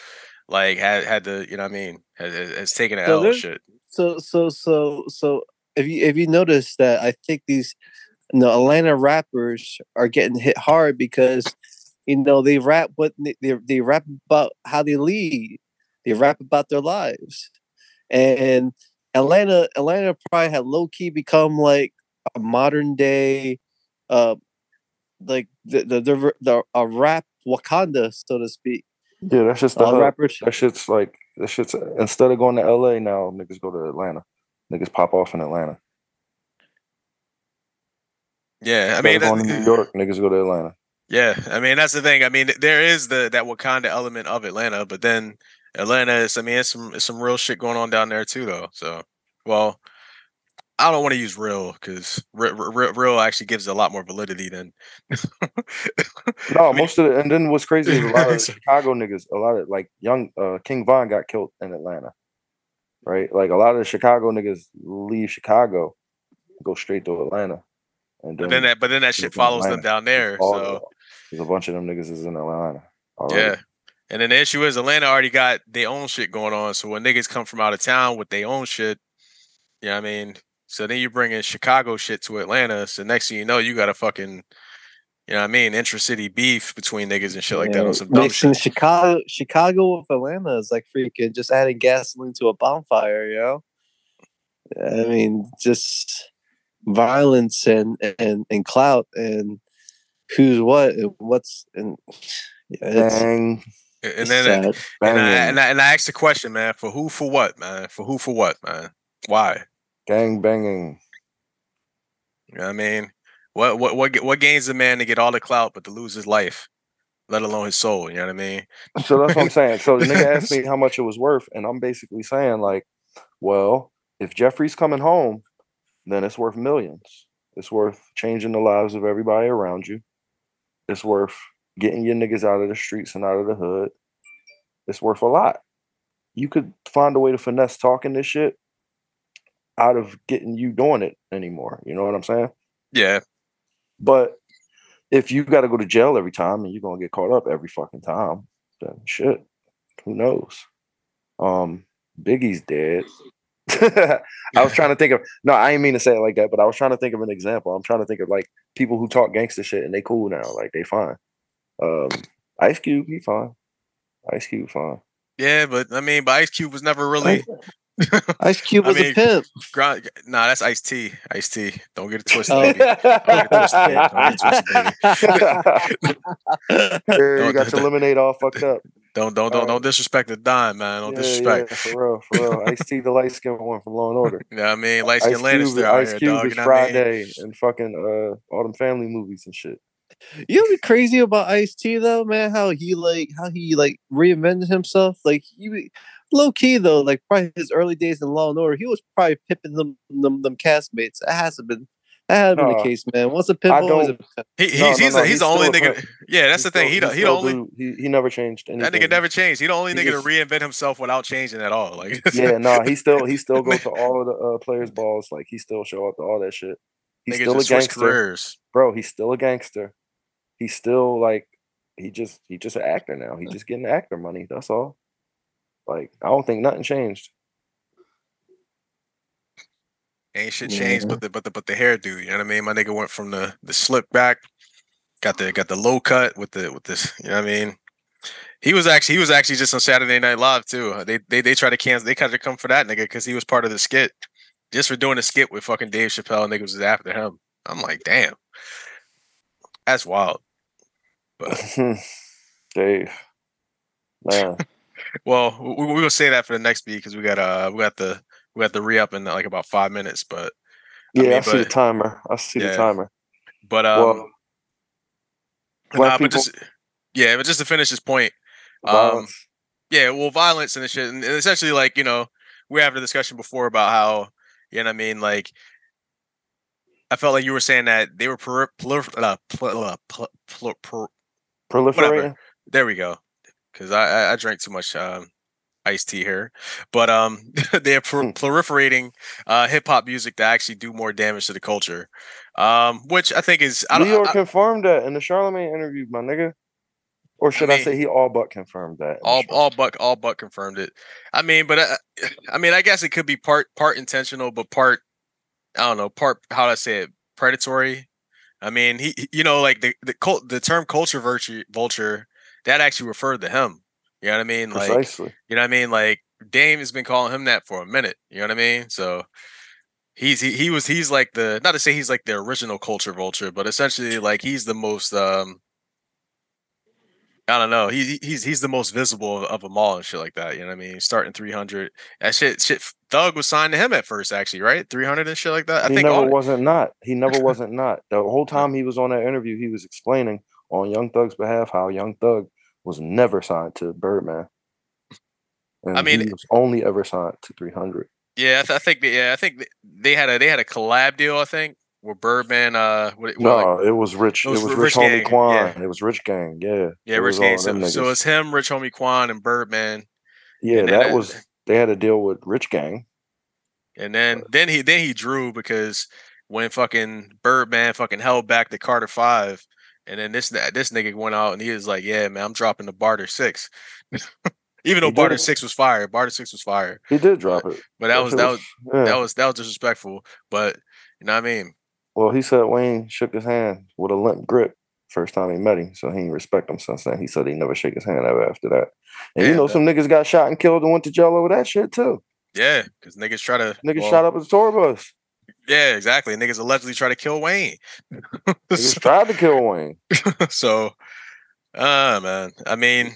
C: like had had to, you know, what I mean, has, has has taken an
A: So
C: L. Shit.
A: so so so so if you if you notice that I think these you know, Atlanta rappers are getting hit hard because you know they rap what they they, they rap about how they lead, they rap about their lives, and Atlanta Atlanta probably had low key become like a modern day, uh, like the the the, the a rap Wakanda so to speak.
B: Yeah, that's just the
A: All
B: hub.
A: rappers.
B: That shit's like that shit's instead of going to LA now, niggas go to Atlanta. Niggas pop off in Atlanta.
C: Yeah, I mean,
B: going to New York, niggas go to Atlanta.
C: Yeah, I mean that's the thing. I mean, there is the that Wakanda element of Atlanta, but then Atlanta is. I mean, it's some it's some real shit going on down there too, though. So, well, I don't want to use real because real, real actually gives a lot more validity than. (laughs)
B: no, most of the and then what's crazy is a lot of (laughs) Chicago niggas, a lot of like young uh, King Von got killed in Atlanta, right? Like a lot of the Chicago niggas leave Chicago, go straight to Atlanta,
C: and then, but then that but then that shit follows Atlanta. them down there. so
B: there's a bunch of them niggas is in Atlanta.
C: Already. Yeah. And then the issue is Atlanta already got their own shit going on. So when niggas come from out of town with their own shit, you know what I mean? So then you bring in Chicago shit to Atlanta. So next thing you know, you got a fucking, you know what I mean, intra-city beef between niggas and shit like that on some dumb
A: shit. Chicago, Chicago with Atlanta is like freaking just adding gasoline to a bonfire, you know? I mean, just violence and and and clout and who's what and what's and
B: yeah, Bang.
C: And then and I, and I and I asked the question, man, for who for what, man? For who for what, man? Why?
B: Gang banging.
C: You know what I mean? What what what what gains a man to get all the clout but to lose his life, let alone his soul? You know what I mean?
B: So that's what I'm saying. So the nigga asked me (laughs) how much it was worth, and I'm basically saying like, well, if Jeffrey's coming home, then it's worth millions. It's worth changing the lives of everybody around you. It's worth getting your niggas out of the streets and out of the hood. It's worth a lot. You could find a way to finesse talking this shit out of getting you doing it anymore. You know what I'm saying?
C: Yeah.
B: But if you got to go to jail every time and you're gonna get caught up every fucking time, then shit, who knows? Um, Biggie's dead. (laughs) I was trying to think of no, I didn't mean to say it like that, but I was trying to think of an example. I'm trying to think of like people who talk gangster shit and they cool now, like they fine. Um, Ice Cube, he fine. Ice Cube fine.
C: Yeah, but I mean, but Ice Cube was never really
A: Ice (laughs) Cube was I mean, a pimp.
C: Grind, nah, that's Ice T. Ice T. Don't get it twisted. Oh. Baby. Don't get it twisted, baby. Don't get
B: it twisted, baby. (laughs) (laughs) you got your lemonade all fucked up.
C: Don't don't don't don't disrespect the dime, man. Don't yeah, disrespect.
B: Yeah, for real, for real. Ice T, the light skin one from Law and Order.
C: Yeah, you know I mean, light skin Lannister out
B: Ice
C: here,
B: Cube
C: dog.
B: is you know Friday I mean? and fucking uh all them family movies and shit.
A: You know what crazy about Ice T though, man? How he like how he like reinvented himself. Like he low key though, like probably his early days in Law and Order, he was probably pipping them them, them castmates. It hasn't been that had been the case, man. Once a pimp, always a.
C: He, he's no, no, he's, no, he's, he's the only nigga. Yeah, that's the thing. Still, he he only
B: do, he, he never changed anything.
C: That nigga never changed. He the only nigga just, to reinvent himself without changing at all. Like (laughs)
B: yeah, no, he still he still (laughs) goes to all of the uh, players' balls. Like he still show up to all that shit. He's still a gangster, careers. bro. He's still a gangster. He's still like he just he just an actor now. He just getting actor money. That's all. Like I don't think nothing changed.
C: Ain't shit changed, yeah. but the but the but the hair hairdo. You know what I mean? My nigga went from the the slip back, got the got the low cut with the with this. You know what I mean? He was actually he was actually just on Saturday Night Live too. Uh, they they they tried to cancel. They tried to come for that nigga because he was part of the skit, just for doing a skit with fucking Dave Chappelle. Niggas was after him. I'm like, damn, that's wild. But (laughs)
B: Dave, man. (laughs)
C: well, we, we will say that for the next beat because we got uh we got the we got the re up in like about five minutes. But
B: yeah, I, mean, I see but, the timer. I see yeah. the timer.
C: But um, well, nah, but just yeah, but just to finish this point, um, yeah, well, violence and the shit, and essentially, like you know, we had a discussion before about how you know what I mean, like. I felt like you were saying that they were prolif- uh, uh,
B: proliferating. Whatever.
C: There we go because I, I drank too much um, iced tea here, but um, (laughs) they're pr- hmm. proliferating uh, hip hop music to actually do more damage to the culture, um, which I think is
B: Lyor I, confirmed that in the Charlemagne interview, my nigga. Or should I, mean, I say he all but confirmed that?
C: All all but all but confirmed it. I mean, but uh, I mean, I guess it could be part part intentional, but part I don't know, part how do I say it, predatory. I mean, he you know like the the cult, the term culture vulture vulture that actually referred to him. You know what I mean? Like, Precisely. you know what I mean? Like Dame has been calling him that for a minute. You know what I mean? So he's he, he was he's like the not to say he's like the original culture vulture, but essentially like he's the most um I don't know. He he's he's the most visible of, them all and shit like that. You know what I mean? Starting 300. That shit shit Thug was signed to him at first, actually, right? 300 and shit like that. I
B: he
C: think
B: never wasn't not. He never (laughs) wasn't not. The whole time he was on that interview, he was explaining on Young Thug's behalf how Young Thug was never signed to Birdman. And I mean, he was only ever signed to 300.
C: Yeah, I, th- I think yeah, I think they had a they had a collab deal. I think where Birdman. Uh, what, what,
B: No,
C: like-
B: it was Rich.
C: It
B: It
C: was
B: was, Rich
C: Rich
B: Homie Quan.
C: yeah.
B: It was Rich Gang. Yeah.
C: yeah,
B: It
C: Rich Gang. So, so it's him, Rich Homie Quan, and Birdman.
B: Yeah,
C: and
B: that
C: that-
B: was. They had a deal with Rich Gang.
C: And then then he then he drew because when fucking Birdman fucking held back the Carter Five, and then this this nigga went out and he was like, "Yeah, man, I'm dropping the Barter Six. (laughs) Even though Barter
B: did.
C: Six was fire, Barter Six was fire,
B: He did drop it.
C: but that was that was
B: yeah.
C: that was that was disrespectful. But you know what I mean?
B: Well, he said Wayne shook his hand with a limp grip first time he met him, so he didn't respect him since then. He said he never shake his hand ever after that. And you know,
C: that-
B: some niggas got shot and killed and went to jail over that shit too.
C: Yeah, because niggas try to
B: Niggas
C: well,
B: shot up his tour bus.
C: Yeah, exactly. Niggas allegedly try to kill Wayne. (laughs)
B: Niggas tried to kill Wayne. (laughs)
C: so uh man i mean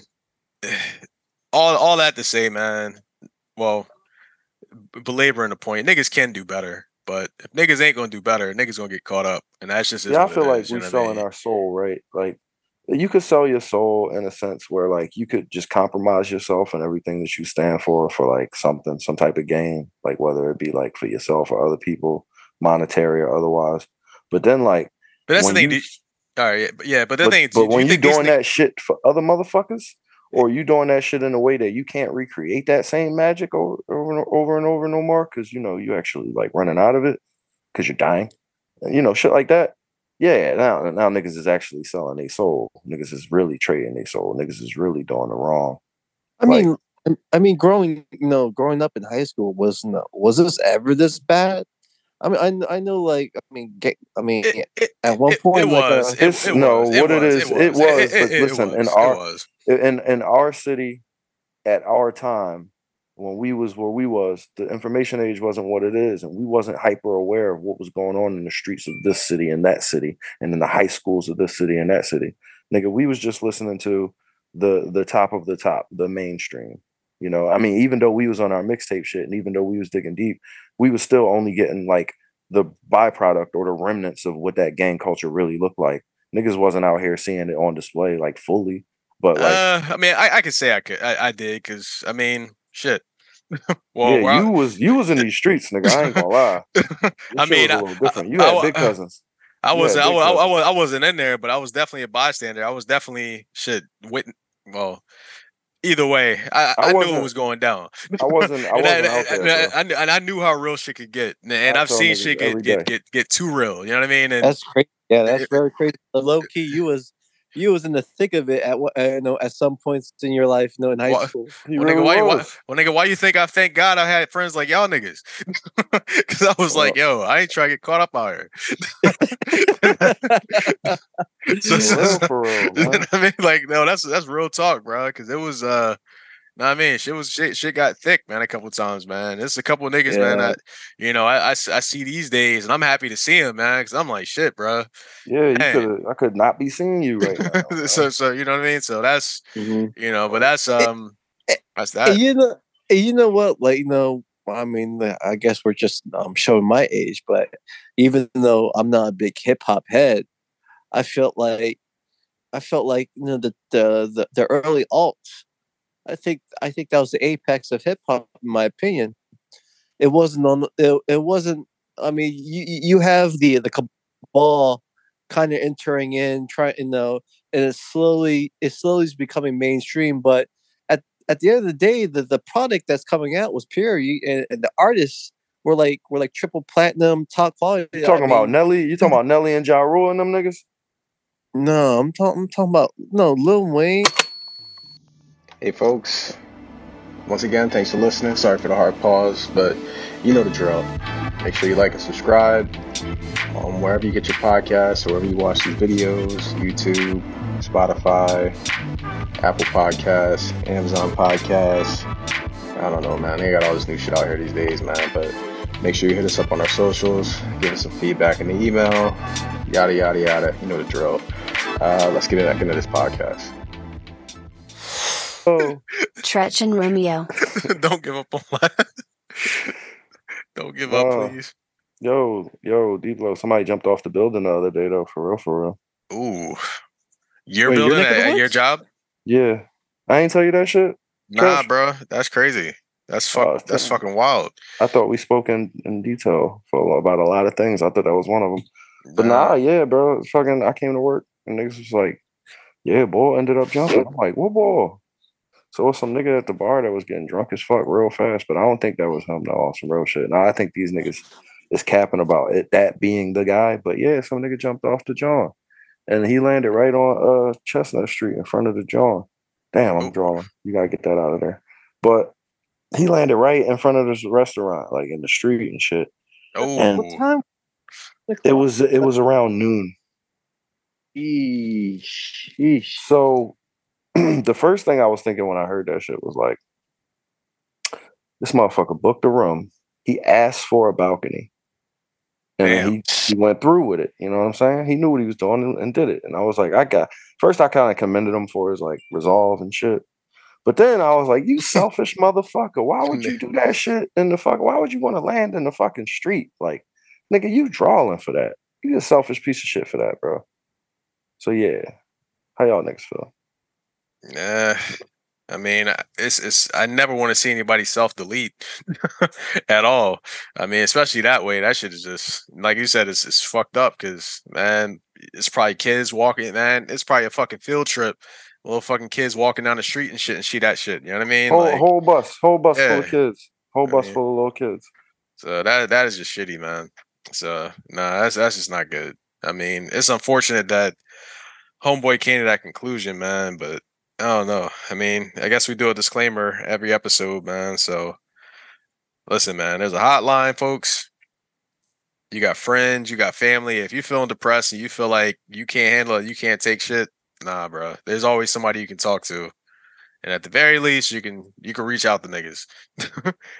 C: (sighs) all all that to say man well belaboring the point niggas can do better but if niggas ain't gonna do better niggas gonna get caught up and that's just
B: Yeah, I feel like
C: you
B: we
C: know what I
B: selling
C: mean?
B: our soul, right? Like you could sell your soul in a sense where like you could just compromise yourself and everything that you stand for for like something, some type of gain, like whether it be like for yourself or other people, monetary or otherwise. But then like
C: but that's the thing
B: you-
C: all right yeah, but yeah but the
B: but,
C: thing
B: but when you
C: these
B: doing that shit for other motherfuckers, or you doing that shit in a way that you can't recreate that same magic over over and over and over no more, because you know you actually like running out of it because you're dying, uh, you know shit like that. Yeah, now now niggas is actually selling their soul. Niggas is really trading their soul. Niggas is really doing the wrong.
A: I
B: Like-
A: mean, I- mean, growing, you know, growing up in high school was no, was this ever this bad? I mean, I, I know, like, I mean, get, I mean,
C: it, it,
A: at one point,
C: it
A: like, uh,
C: was it,
B: It's-
C: it
B: no,
C: was,
B: what it
C: was,
B: it was, but listen, in
C: was,
B: our-
C: it was.
B: in in our city at our time when we was where we was the information age wasn't what it is and we wasn't hyper aware of what was going on in the streets of this city and that city and in the high schools of this city and that city nigga we was just listening to the the top of the top the mainstream you know i mean even though we was on our mixtape shit and even though we was digging deep we was still only getting like the byproduct or the remnants of what that gang culture really looked like niggas wasn't out here seeing it on display like fully but like
C: uh, I mean, I, I could say I could, I, I did, because I mean, shit. (laughs) well,
B: yeah,
C: I-
B: you was you was in these streets, nigga. I ain't gonna (laughs) lie.
C: I mean, I-
B: different. You had big cousins.
C: I wasn't. I, I, I, was. I wasn't in there, but I was definitely a bystander. I was definitely shit. Wit. Well, either way, I,
B: I
C: I, knew it
B: wasn't-
C: going down. (laughs)
B: I wasn't. I (laughs) wasn't
C: I,
B: out there.
C: and,
B: bro.
C: I, I knew- and I knew how real shit could get, and, and
B: I
C: I've seen
B: niggas
C: shit get, get get get too real. You know what I mean? And
A: that's crazy. Yeah, that's very crazy. Low key, you was you was in the thick of it at what uh, you know at some points in your life, you know, in high
C: What?
A: school.
B: He
C: well, nigga, why, you- why, well, nigga, why you think I thank God I had friends like y'all niggas? (laughs) Because I was like, yo, I ain't trying to get caught up out here. (laughs) (laughs) So-
B: For
C: so-
B: real,
C: so-
B: real,
C: You know
B: man.
C: what I mean, like, no, that's that's real talk, bro. Because it was, uh, know what I mean, shit was shit, shit got thick, man. A couple times, man. There's a couple niggas, man.
A: Yeah.
C: That you know, I, I I see these days, and I'm happy to see them, man. Because I'm like, shit, bro.
B: Yeah, you could. I could not be seeing you right now. (laughs)
C: so, so you know what I mean. So that's
A: Mhm.
C: you know, but that's um, that's that.
A: you know, you know what? Like, you know, I mean, I guess we're just um, showing my age, but even though I'm not a big hip hop head, I felt like I felt like you know the the the, the early alts. I think I think that was the apex of hip hop, in my opinion. It wasn't on. It, it wasn't. I mean, you you have the the cabal kind of entering in, trying you know, and it slowly it slowly is becoming mainstream, but at at the end of the day, the, the product that's coming out was pure, you, and, and the artists were like were like triple platinum, top quality.
B: You
A: I
B: talking about
A: mean,
B: Nelly? You talking (laughs) about Nelly and Ja Rule and them niggas?
A: No, I'm talking. I'm talking about no Lil Wayne.
D: Hey, folks. Once again, thanks for listening. Sorry for the hard pause, but you know the drill. Make sure you like and subscribe um, wherever you get your podcasts, wherever you watch these videos YouTube, Spotify, Apple Podcasts, Amazon Podcasts. I don't know, man. They got all this new shit out here these days, man. But make sure you hit us up on our socials, give us some feedback in the email, yada, yada, yada. You know the drill. Uh, let's get back into this podcast.
B: Oh,
E: Tretch and Romeo. (laughs)
C: Don't give up on that. (laughs) Don't give up,
B: Wow.
C: please.
B: yo, yo, Deep Low. Somebody jumped off the building the other day though. For real, for real.
C: Ooh, you're
A: Wait, your
C: building
A: neck of
C: at, at your job?
B: Yeah, I ain't tell you that shit.
C: Nah,
B: Trash.
C: bro, that's crazy. That's fuck.
B: Uh,
C: that's
B: th-
C: fucking wild.
B: I thought we spoke in, in detail for about a lot of things. I thought that was one of them. But nah, yeah, bro. It's fucking. I came to work and niggas was like, "Yeah, boy, ended up jumping." I'm like, "What boy?" So it was some nigga at the bar that was getting drunk as fuck real fast, but I don't think that was him. No, on some real shit. Now I think these niggas is capping about it that being the guy. But yeah, some nigga jumped off the John, and he landed right on uh Chestnut Street in front of the John. Damn, I'm drawing. You gotta get that out of there. But he landed right in front of this restaurant, like in the street and shit.
C: Oh, and
A: What time?
B: It was it was around noon.
A: Eesh. Eesh.
B: So (clears throat) the first thing I was thinking when I heard that shit was like, this motherfucker booked a room. He asked for a balcony. And he, he went through with it. You know what I'm saying? He knew what he was doing and, and did it. And I was like, I got first I kind of commended him for his like resolve and shit. But then I was like, you (laughs) selfish motherfucker. Why would you do that shit in the fuck? Why would you want to land in the fucking street? Like, nigga, you drawing for that. You a selfish piece of shit for that, bro. So yeah. How y'all niggas feel?
C: Yeah, I mean, I- it's it's. I never want to see anybody self delete (laughs) at all. I mean, especially that way. That shit is just like you said. It's it's fucked up because man, it's probably kids walking. Man, it's probably a fucking field trip. Little fucking kids walking down the street and shit and see that shit. You know what I mean?
B: Whole,
C: Like,
B: whole bus, whole bus full of kids, whole
C: I
B: bus
C: mean-
B: full of little kids.
C: So that that is just shitty, man. So nah, that's that's just not good. I mean, it's unfortunate that homeboy came to that conclusion, man. But Oh, don't know. I mean, I guess we do a disclaimer every episode, man. So listen, man, there's a hotline, folks. You got friends, you got family. If you're feeling depressed and you feel like you can't handle it, you can't take shit, nah, bro. There's always somebody you can talk to. And at the very least, you can you can reach out to niggas.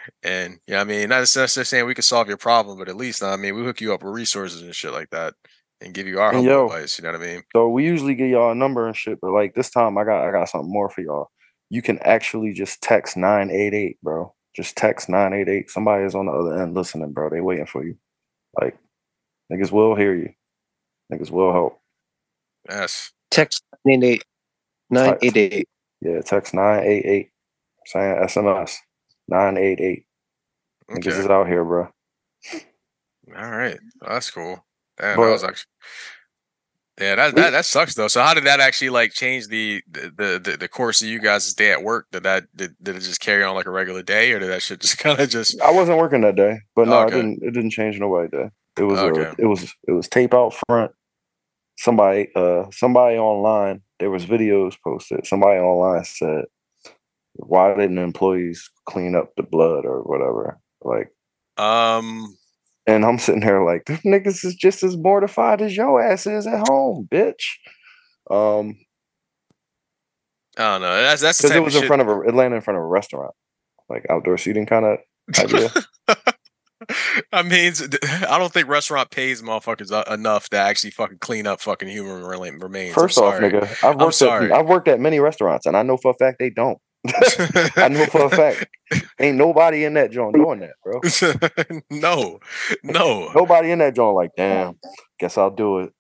C: (laughs) and yeah, I mean, not necessarily saying we can solve your problem, but at least I mean we hook you up with resources and shit like that and give you our
B: And
C: humble
B: yo,
C: advice. You know what I mean?
B: So we usually give y'all a number and shit, but like this time I got I got something more for y'all. You can actually just text 988, bro. Just text 988. Somebody is on the other end listening, bro. They waiting for you. Like niggas will hear you. Niggas will help.
C: Yes.
A: Text 988. 988.
B: Yeah, text 988. Saying SMS. 988. Niggas is out here, bro.
C: All right. Well, that's cool. Damn,
B: But-
C: that was actually. Yeah, that, that that sucks though. So how did that actually like change the the the, the, course of you guys' day at work? Did that did, did it just carry on like a regular day, or did that shit just (laughs) kind of just?
B: I wasn't working that day, but no,
C: Okay.
B: it didn't. It didn't change nobody day. It was
C: Okay.
B: uh, it was it was tape out front. Somebody uh somebody online. There was videos posted. Somebody online said, "Why didn't employees clean up the blood or whatever?" Like,
C: Um.
B: And I'm sitting here like, "This niggas is just as mortified as your ass is at home, bitch." Um,
C: I don't know. That's that's
B: because it was in
C: shit-
B: front of a it landed in front of a restaurant, like outdoor seating kind of idea. (laughs)
C: I mean, (laughs) I don't think restaurant pays motherfuckers enough to actually fucking clean up fucking human remains. I'm
B: First off,
C: sorry.
B: nigga, I've worked
C: sorry.
B: at I've worked at many restaurants, and I know for a fact they don't. (laughs) I know for a fact ain't nobody in that joint doing that, bro. (laughs)
C: no, no,
B: Nobody in that joint like, damn, guess I'll do it.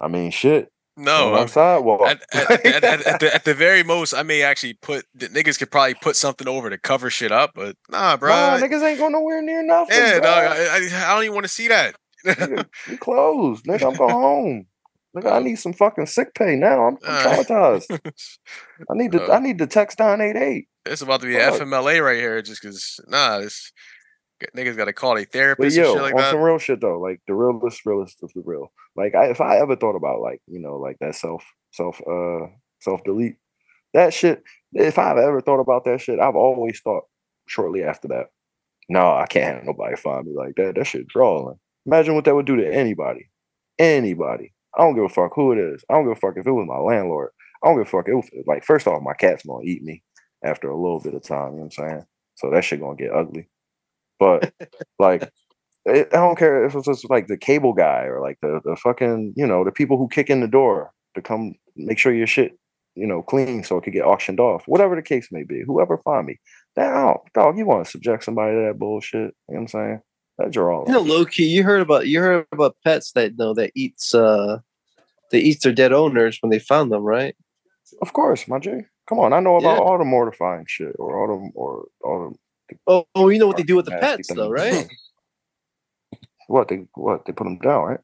B: I mean, shit.
C: no. I'm-
B: sidewalk.
C: At, at, at, at, the, at the very most, I may actually put the niggas could probably put something over to cover shit up, but nah, bro.
B: Nah, niggas ain't going nowhere near nothing.
C: yeah, I, I, I don't even want to see that.
B: We closed. Nigga, I'm going (laughs) home. Nigga, I need some fucking sick pay now. I'm, I'm
C: Uh.
B: traumatized. (laughs) I need to
C: Uh.
B: I need to text 988.
C: it's about to be
B: Fuck.
C: FMLA right here, just because nah, this niggas got to call a therapist.
B: But yo,
C: and shit like
B: on
C: that.
B: some real shit though, like the realest, realest of the real. Like I, if I ever thought about like you know like that self, self, uh, self delete, that shit. If I've ever thought about that shit, I've always thought shortly after that. No, I can't have nobody find me like that. That shit drawing. Imagine what that would do to anybody, anybody. I don't give a fuck who it is. I don't give a fuck if it was my landlord. I don't give a fuck. It was, like first off, my cat's gonna eat me after a little bit of time. You know what I'm saying? So that shit gonna get ugly. But (laughs) like it, I don't care if it's just like the cable guy or like the the fucking you know the people who kick in the door to come make sure your shit you know clean so it could get auctioned off. Whatever the case may be, whoever find me, that dog, you want to subject somebody to that bullshit? You know what I'm saying? That's your all.
A: You know, low key, you heard about you heard about pets that know that eats uh they eat their dead owners when they found them, right?
B: Of course, my J. Come on, I know about
A: Yeah.
B: all the mortifying shit or all the or all the
A: Oh, oh, you know what they do with the pets though, right?
B: What they what they put them down, right?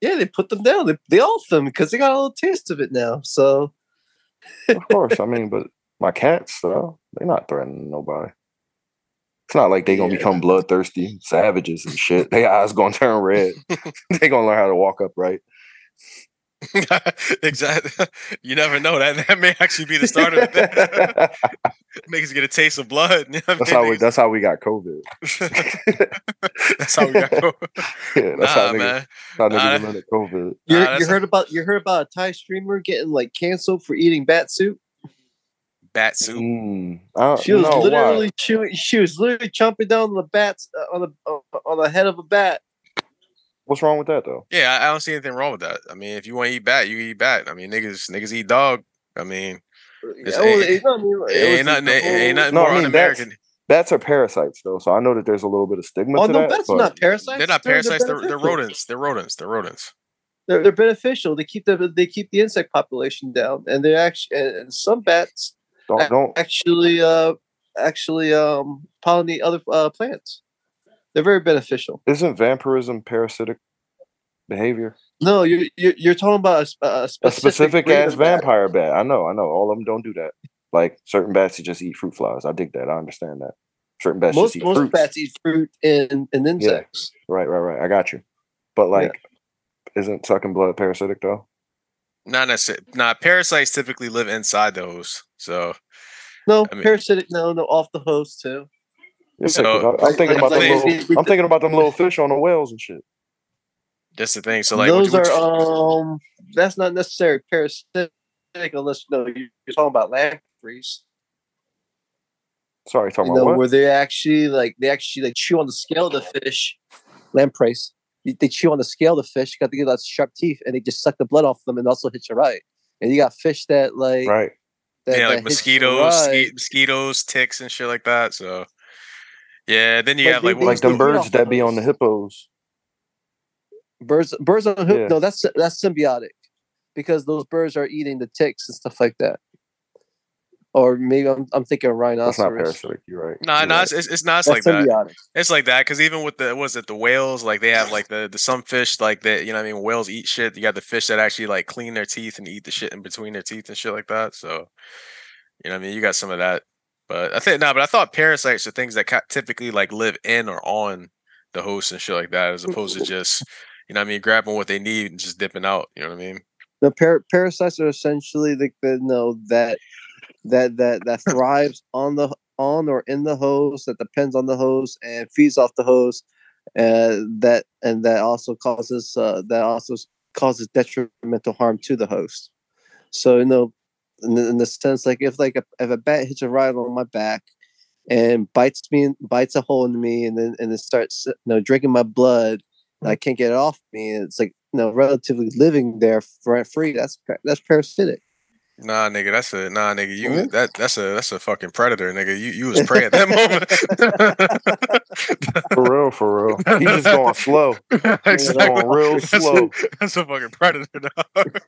A: Yeah, they put them down. They, they off them because they got a little taste of it now. So
B: Of course, I (laughs) mean, but my cats though, they're not threatening nobody. It's not like they gonna
A: Yeah.
B: become bloodthirsty savages and shit. Their eyes gonna turn red. (laughs) (laughs) they gonna learn how to walk upright. (laughs)
C: exactly. You never know. That that may actually be the start of it.
B: that's
C: Niggas get a taste of blood. You know what I
B: how we. That's how we got COVID.
C: That's how we got. COVID.
B: Yeah, that's how
C: Nah,
B: niggas,
C: man.
B: how
C: Nah,
B: niggas
C: that-
B: COVID.
A: you
C: Nah,
A: you
C: that's-
A: heard about you heard about a Thai streamer getting like canceled for eating bat soup?
C: Bat soup.
B: Mm,
A: She was
B: no, why?
A: literally chewing. She was literally chomping down the bats uh, on the uh, on the head of a bat.
B: What's wrong with that though?
C: Yeah, I, I don't see anything wrong with that. I mean, if you want to eat bat, you eat bat. I mean, niggas niggas eat dog. I mean, It's-
A: Oh,
C: it-
A: it's not-
C: it
A: it
C: ain't nothing.
A: the
C: It ain't nothing
B: No, I mean, that's-
C: un-American.
B: Bats are parasites though, so I know that there's a little bit of stigma
A: Oh
B: to
A: no,
B: that.
A: bats are not parasites.
C: They're not parasites. They're, they're
A: beneficial.
C: rodents. They're rodents. They're rodents.
A: They're, they're beneficial. They keep the they keep the insect population down, and they actually and some bats
B: don't don't
A: actually uh actually um pollinate other uh, plants. They're very beneficial.
B: isn't vampirism parasitic behavior?
A: No, you're you're, you're talking about a, a
B: A
A: specific,
B: specific ass
A: of bat.
B: vampire bat. I know, I know. All of them don't do that. Like certain bats that just eat fruit flies. I dig that. I understand that. Certain bats
A: Most
B: eat
A: most
B: fruits.
A: bats eat fruit and, and insects.
B: Right, right, right. I got you. But like, isn't sucking blood parasitic though?
C: Not necessarily. Not parasites typically live inside those. So
A: No,
C: I mean-
A: parasitic. No, no, off the host too.
B: Yeah, 'cause
C: So-
B: I, am thinking about them little. I'm thinking about them little (laughs) fish on the whales and shit.
C: that's the thing. So like, would
A: those
C: you- would
A: are
C: you-
A: um. That's not necessarily parasitic unless you know you- you're talking about lampreys.
B: Sorry, talking
A: you know,
B: about what?
A: where they actually like they actually like chew on the scale of the fish, lampreys. They- They chew on the scale of the fish, got to get those sharp teeth, and they just suck the blood off them and also hit you right. And you got fish that like
B: Right.
A: that,
C: yeah,
A: that
C: like mosquitoes,
A: right.
C: ski- mosquitoes, ticks, and shit like that. So yeah, then you
A: But
C: have
A: they-
C: like
A: they
B: Like
C: was
B: them birds that be on the hippos.
A: birds. Birds on hook.
B: Yeah.
A: No, that's that's symbiotic because those birds are eating the ticks and stuff like that. Or maybe I'm, I'm thinking of
B: That's not
A: rhinoceros.
B: parasitic. You're right.
C: No,
B: You're
C: no,
B: right.
C: it's, it's, it's not it's
A: That's
C: like that. It's like that because even with the was it the whales like they have like the the some fish like that you know what I mean whales eat shit. You got the fish that actually like clean their teeth and eat the shit in between their teeth and shit like that. So you know what I mean you got some of that. But I think no, but I thought parasites are things that ca- typically like live in or on the host and shit like that, as opposed to just you know what I mean grabbing what they need and just dipping out. You know what I mean?
A: The par- parasites are essentially the, the no that that that that thrives on the on or in the host that depends on the host and feeds off the host and that and that also causes uh, that also causes detrimental harm to the host. So you know in the, in the sense like if like a, if a bat hits a ride on my back and bites me bites a hole in me and then and it starts you know drinking my blood I can't get it off me and it's like you know relatively living there rent free that's that's parasitic
C: Nah, nigga, that's a nah, nigga. You
A: Mhm.
C: that that's a that's a fucking predator, nigga. You you was prey at that moment.
B: For real, for real. He's just going slow. (laughs)
C: exactly.
B: going real
C: That's a-
B: slow.
C: That's a fucking predator, dog. (laughs)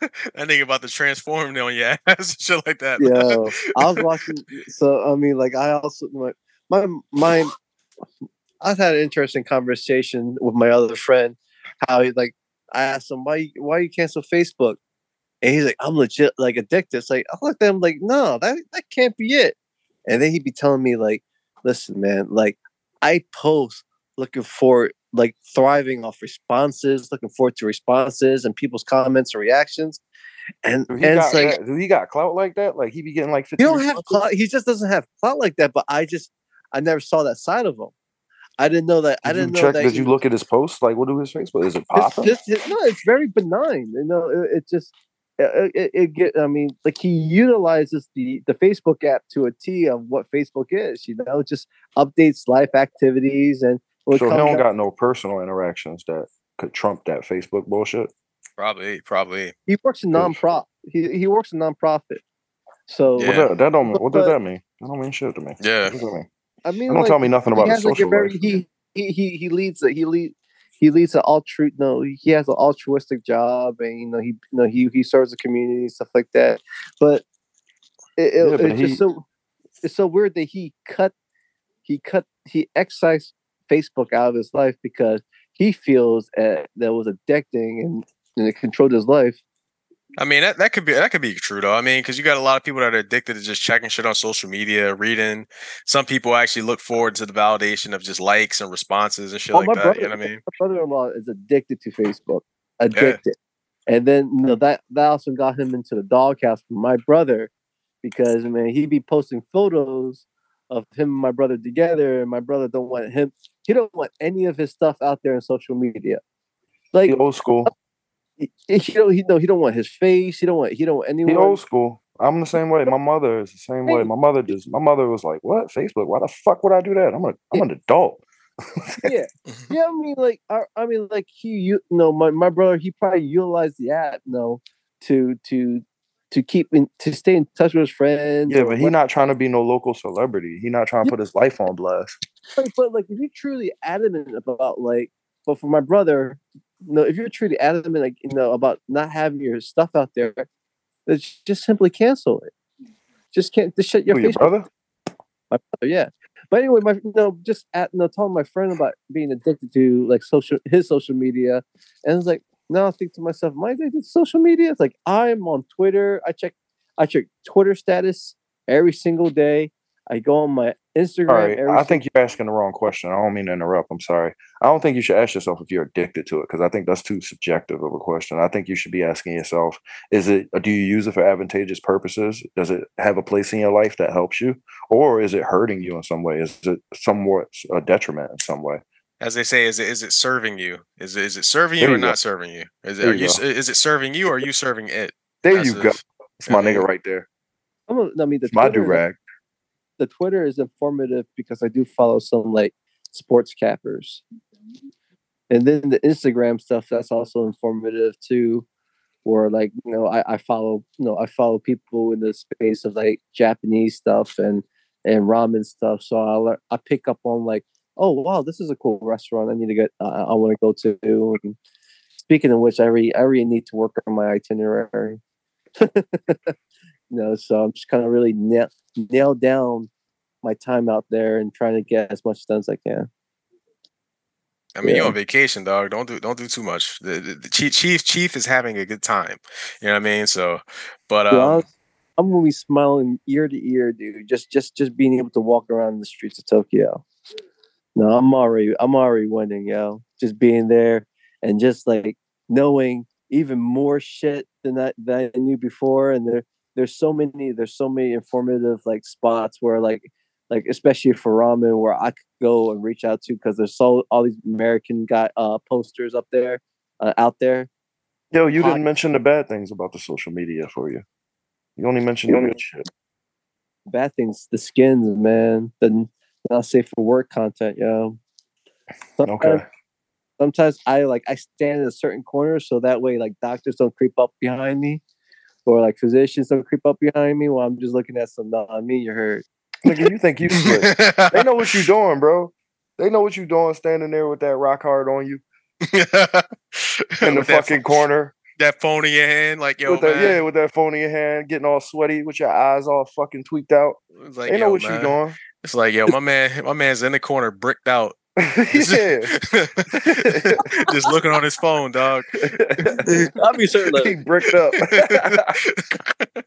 C: that nigga about to transform on your (laughs) ass and shit like that.
A: Yeah, I was watching. So I mean, like, I also my my my. I've had an interesting conversation with my other friend. How he like, I asked him why why you cancel Facebook, and he's like, I'm legit like addicted. It's like I looked at him like, no, that that can't be it. And then he'd be telling me like, listen, man, like I post looking for like thriving off responses, looking forward to responses and people's comments and reactions. And,
B: he,
A: and
B: got,
A: like
B: he got clout like that? Like he be getting like 50
A: he don't have clout. He just doesn't have clout like that. But I just I never saw that side of him. I didn't know that. I
B: Did you
A: didn't know
B: check,
A: that.
B: Did
A: he-
B: you look at his posts? Like, what do his Facebook? Is it
A: It's
B: popping?
A: just it- no. It's very benign. You know, it, it just it, it, it get. I mean, like he utilizes the the Facebook app to a T of what Facebook is. You know, just updates life activities and.
B: so he don't
A: up-
B: got no personal interactions that could trump that Facebook bullshit.
C: Probably, probably.
A: He works in
B: Good.
A: non-profit. He he works in non-profit. So
C: Yeah.
B: What that, that don't what does
A: But-
B: that mean? That don't mean shit to me.
C: Yeah.
B: What does that mean?
A: I mean,
B: don't
A: like,
B: tell me nothing about
A: he
B: his
A: has like a
B: social
A: very
B: life.
A: he he he he leads he lead he leads an altru no he has an altruistic job and you know he you know he he serves the community and stuff like that but it, it,
B: Yeah, but
A: it's
B: he-
A: just so it's so weird that he cut he cut he excised Facebook out of his life because he feels uh, that was addicting and, and it controlled his life.
C: I mean, that, that could be that could be true though. I mean, because you got a lot of people that are addicted to just checking shit on social media, reading. Some people actually look forward to the validation of just likes and responses and shit
A: Oh,
C: like
A: my
C: that.
A: brother,
C: you know what I mean?
A: my brother-in-law is addicted to Facebook, addicted, and then you know that that also got him into the doghouse from my brother because man he'd be posting photos of him and my brother together, and my brother don't want him. He don't want any of his stuff out there on social media. Like
B: He old school.
A: He, don't he no he don't want his face. He don't want he don't want
B: He old school. I'm the same way. My mother is the same way. My mother just. My mother was like, "What Facebook? Why the fuck would I do that? I'm a. I'm an adult."
A: yeah, (laughs) yeah. I mean, like, I, I mean, like he, you know, my, my brother, he probably utilized the app, you know, to to to keep in to stay in touch with his friends.
B: Yeah, but he
A: what-
B: not trying to be no local celebrity. He not trying to
A: Yeah.
B: put his life on blast.
A: But, but like, if you're truly adamant about like, but for my brother, you know, if you're truly adamant, like, you know, about not having your stuff out there, then just simply cancel it. Just can't just shut your
B: Who, your
A: Facebook
B: brother?
A: my brother, yeah. But anyway, my you know, just at you know, telling my friend about being addicted to like social his social media, and it's like now I think to myself, am I addicted to social media? It's like I'm on Twitter. I check I check Twitter status every single day. I go on my Instagram.
B: All right, I think you're asking the wrong question. I don't mean to interrupt. I'm sorry. I don't think you should ask yourself if you're addicted to it because I think that's too subjective of a question. I think you should be asking yourself: Is it? Do you use it for advantageous purposes? Does it have a place in your life that helps you, or is it hurting you in some way? Is it somewhat a detriment in some way?
C: As they say, is it is it serving you? Is it is it serving
B: There
C: you or
B: go.
C: not serving you? Is it are
B: you
C: you, is it serving you or are you serving it?
B: There
C: That's
B: you
C: a-
B: go. That's my
C: I mean,
B: nigga right there.
A: I'm a, I mean, the
B: It's my do rag.
A: The Twitter is informative because I do follow some like sports cappers, and then the Instagram stuff that's also informative too. Where like you know I, I follow you know I follow people in the space of like Japanese stuff and and ramen stuff, so I I pick up on like oh wow this is a cool restaurant I need to get uh, I want to go to. And speaking of which, I really I really need to work on my itinerary. (laughs) you know, so I'm just kind of really nail, nail down my time out there and trying to get as much done as I can.
C: I mean, you're on vacation, dog. Don't do don't do too much. The, the, the chief chief chief is having a good time. You know what I mean? So, but um,
A: I'm, I'm gonna be smiling ear to ear, dude. Just just just being able to walk around the streets of Tokyo. No, I'm already I'm already winning, yo. Just being there and just like knowing even more shit than that that I knew before. And there there's so many there's so many informative like spots where like like especially for ramen where I could go and reach out to because there's so all these American guy uh posters up there uh, out there.
B: Yo, you didn't mention the bad things about the social media for you. You only mentioned the good shit.
A: bad things, the skins, man. The not safe for work content, yo. Sometimes,
B: Okay.
A: sometimes I like I stand in a certain corner so that way like doctors don't creep up behind me, or like physicians don't creep up behind me while I'm just looking at some non me. You heard?
B: Nigga, you think you slick. they know what you doing, bro. They know what you doing standing there with that rock hard on you (laughs) in the fucking corner.
C: that phone in your hand, like yo,
B: with that, yeah, with that phone in your hand, getting all sweaty with your eyes all fucking tweaked out.
C: It's like,
B: they know what
C: man.
B: you doing.
C: It's like, yo, my man, my man's in the corner, bricked out,
B: yeah. (laughs)
C: just looking on his phone, dog. (laughs)
A: I'll be certain.
B: he bricked up. (laughs)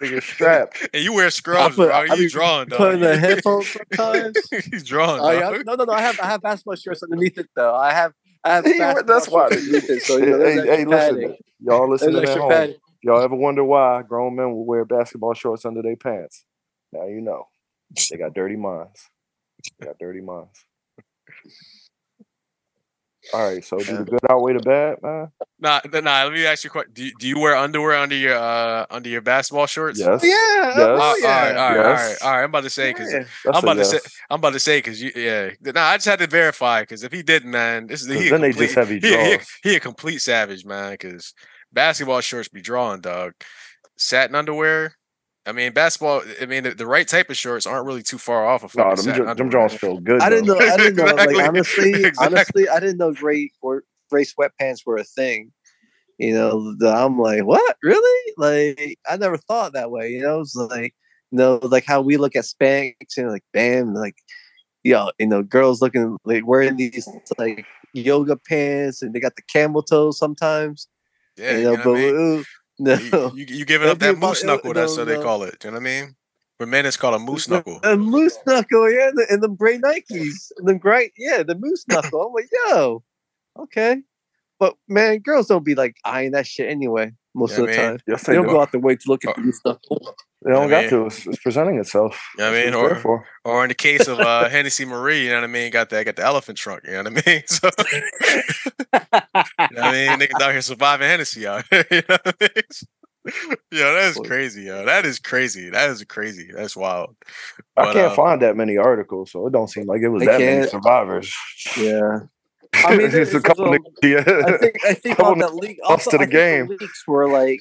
B: Nigga strapped.
C: and you wear scrubs,
A: put-
C: bro. You drawing, dog.
A: putting the headphones sometimes.
C: He's drawing,
A: oh
C: dog.
A: yeah, no, no, no. I have I have basketball shirts underneath it though. I have I have
B: He- that's why.
A: it. So you know,
B: hey, hey, listen, y'all
A: There's
B: listening at home.
A: padding.
B: Y'all ever wonder why grown men will wear basketball shorts under their pants? Now you know. They got dirty minds. They got dirty minds. All right, so do the good outweigh the bad, man?
C: Nah, nah. Let me ask you a question. Do you, do you wear underwear under your uh under your basketball shorts?
B: Yes.
A: Yeah,
B: Yes.
C: Uh,
A: oh,
C: all right, all right, all right,
B: Yes.
C: all right. I'm about to say because
A: yeah.
C: I'm
B: a
C: about to say- I'm about to say because you yeah. No, I just had to verify because if he didn't, man, this is he. a
B: then they
C: complete-
B: just heavy
C: he, he, he a complete savage, man. Because basketball shorts be drawing, dog. Satin underwear. I mean, basketball. I mean, the, the right type of shorts aren't really too far off of
B: No,
C: fucking
B: them,
C: satin
B: jo- them. Jones feel good.
A: I didn't
B: though.
A: know. I didn't (laughs) know.
C: Exactly.
A: Like honestly, (laughs)
C: Exactly.
A: honestly, I didn't know gray or gray sweatpants were a thing. You know, I'm like, what? Really? Like, I never thought that way. You know, it's like You know, like how we look at Spanx and like bam, like you know, you know, girls looking like wearing these like yoga pants and they got the camel toes sometimes.
C: Yeah,
A: you
C: you
A: know,
C: know
A: but
C: what I mean?
A: ooh, no.
C: You, you, you giving up that moose knuckle? That's
A: no,
C: what they call it. Do you know what I mean? For men, it's called a moose knuckle.
A: A moose knuckle, yeah, and the, and the gray Nikes, and the gray, yeah, the moose knuckle. I'm like, yo, okay, but man, girls don't be like eyeing that shit anyway. Most
C: Yeah,
A: of the
C: man.
A: time,
B: Yes,
A: they
B: they
A: don't
B: do.
A: go out the way to look at
C: Oh.
A: the moose.
B: They don't
C: I
B: got
C: mean-
B: to. It's, it's presenting itself.
C: You know what I mean? Or,
B: for.
C: or in the case of uh, Hennessy Marie, you know what I mean? Got that, got the elephant trunk. You know what I mean? (laughs) So, you know what I mean? Niggas out here surviving Hennessy out here. (laughs) You know what I mean? (laughs) Yo, that is crazy, yo. That is crazy. That is crazy. That's wild.
B: I can't
C: uh,
B: find that many articles, so it don't seem like it was
A: I
B: that many
A: can't-
B: survivors.
A: yeah, I mean, (laughs)
B: just a couple. niggas- yeah.
A: I think I (laughs) think on that leak also
B: to the game.
A: The leaks were like,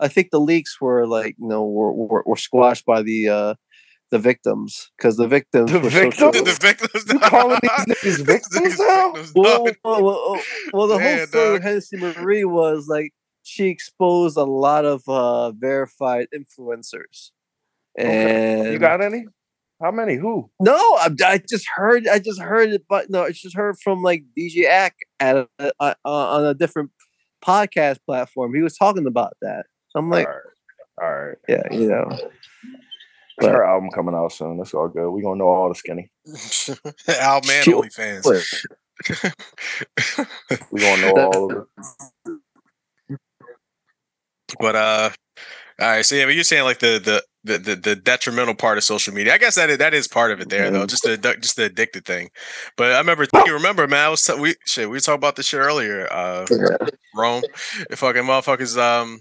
A: I think the leaks were like you know were were, were squashed by the uh the victims because the victims
B: The
A: were
B: victims?
A: so
C: the victims.
B: You calling these (laughs) niggas victims now?
A: well, well, well, well, the
C: Yeah,
A: whole story
C: dog.
A: of Hennessy Marie was like she exposed a lot of uh verified influencers. And
B: You got any? How many? Who?
A: no, I, I just heard, I just heard it, but no, I just heard from like DJ Ack at a, uh, uh, on a different podcast platform. He was talking about that. I'm like,
B: all right, all right.
A: yeah, you know,
B: It's her album coming out soon. That's all good. We gonna know all the skinny. (laughs)
C: Al Man
A: Shit.
C: OnlyFans. (laughs) (laughs)
B: We gonna know all of it.
C: But uh, all right. So yeah, but you're saying like the the the the, the detrimental part of social media. I guess that is, that is part of it there though. Just the just the addicted thing. But I remember you remember man. I was t- we shit. We talked about this shit earlier. Uh, Rome, fucking motherfuckers. Um.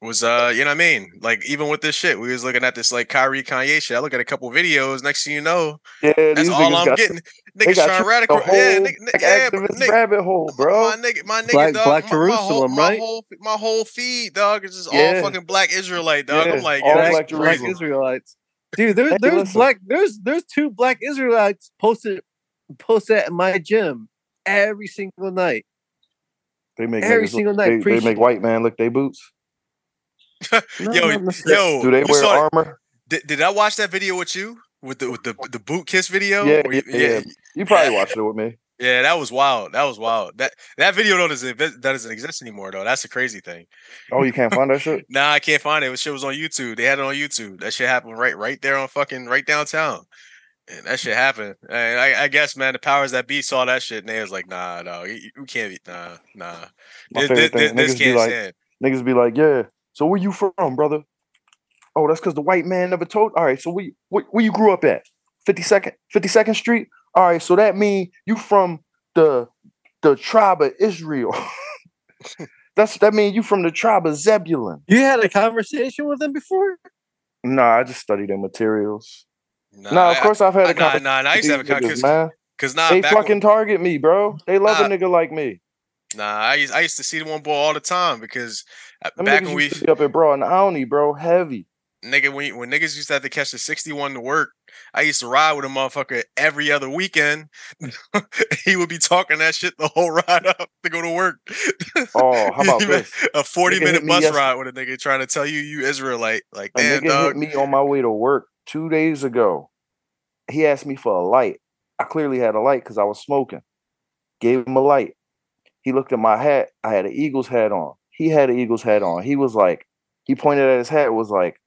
C: Was uh, you know what I mean? Like even with this shit, we was looking at this like Kyrie Kanye shit. I look at a couple videos. Next thing you know,
B: Yeah,
C: that's
B: these
C: all I'm getting.
B: they
C: Niggas
B: got
C: trying
B: you
C: radical.
B: the whole
C: Yeah, nigga,
B: black
C: yeah,
B: activist
C: nigga,
B: rabbit hole, bro.
C: my nigga, my nigga,
A: Black-
C: dog,
A: Black
C: my, my whole,
A: Jerusalem,
C: my whole, my whole feed, dog, is just
B: Yeah.
C: all fucking black Israelite, dog.
B: Yeah,
C: I'm like,
B: all
A: black,
B: Black
A: black. Israelites. Dude, there's
B: Hey,
A: there's black there's there's two black Israelites posted posted at my gym every single night.
B: They make
A: Every single
B: look,
A: night,
B: They, they make white man lick their boots. (laughs)
A: No,
C: Yo, yo,
B: Do they wear
C: saw-
B: armor?
C: Did, did I watch that video with you with the with the the boot kiss video?
B: Yeah,
C: you-
B: yeah, yeah. You probably (laughs) watched it with me.
C: yeah, that was wild. That was wild. That that video though doesn't that doesn't exist anymore though. That's the crazy thing.
B: Oh, you can't find that shit? (laughs)
C: Nah, I can't find it. It shit was on YouTube. They had it on YouTube. That shit happened right right there on fucking right downtown. And that shit happened. And I, I guess, man, the powers that be saw that shit and they was like, nah, no, you, you can't be, nah, nah.
B: My
C: This, this, this
B: niggas be
C: can't
B: like,
C: stand.
B: niggas be like, yeah. So where you from, brother? Oh, that's because the white man never told. All right, so where, you- where, where you grew up at? 52nd, 52nd Street. All right, so that mean you from the the tribe of Israel. (laughs) that's that mean you from the tribe of Zebulun.
A: You had a conversation with them before?
B: Nah, I just study their materials.
C: Nah,
B: Nah, of course I've had a
C: nah,
B: conversation.
C: nah, nah, I used to have a
B: with these
C: conversation. Cause nah,
B: they fucking
C: when,
B: target me, bro. They love
C: Nah.
B: a nigga like me.
C: nah, I used, I used to see the one boy all the time because uh,
B: Them
C: back
B: niggas
C: when we
B: used to be up at bro and Aoni, bro, heavy.
C: nigga when when niggas used to have to catch the 61 to work, I used to ride with a motherfucker every other weekend. (laughs) he would be talking that shit the whole (laughs) ride up to go to work.
B: Oh, how (laughs) about this?
C: A forty
B: nigga
C: minute bus ride with a nigga trying to tell you you Israelite. Like,
B: A
C: damn,
B: nigga
C: dog.
B: hit me on my way to work two days ago. He asked me for a light. I clearly had a light because I was smoking. Gave him a light. He looked at my hat. I had an Eagles hat on. He had an Eagles hat on. He was like, he pointed at his hat, was like,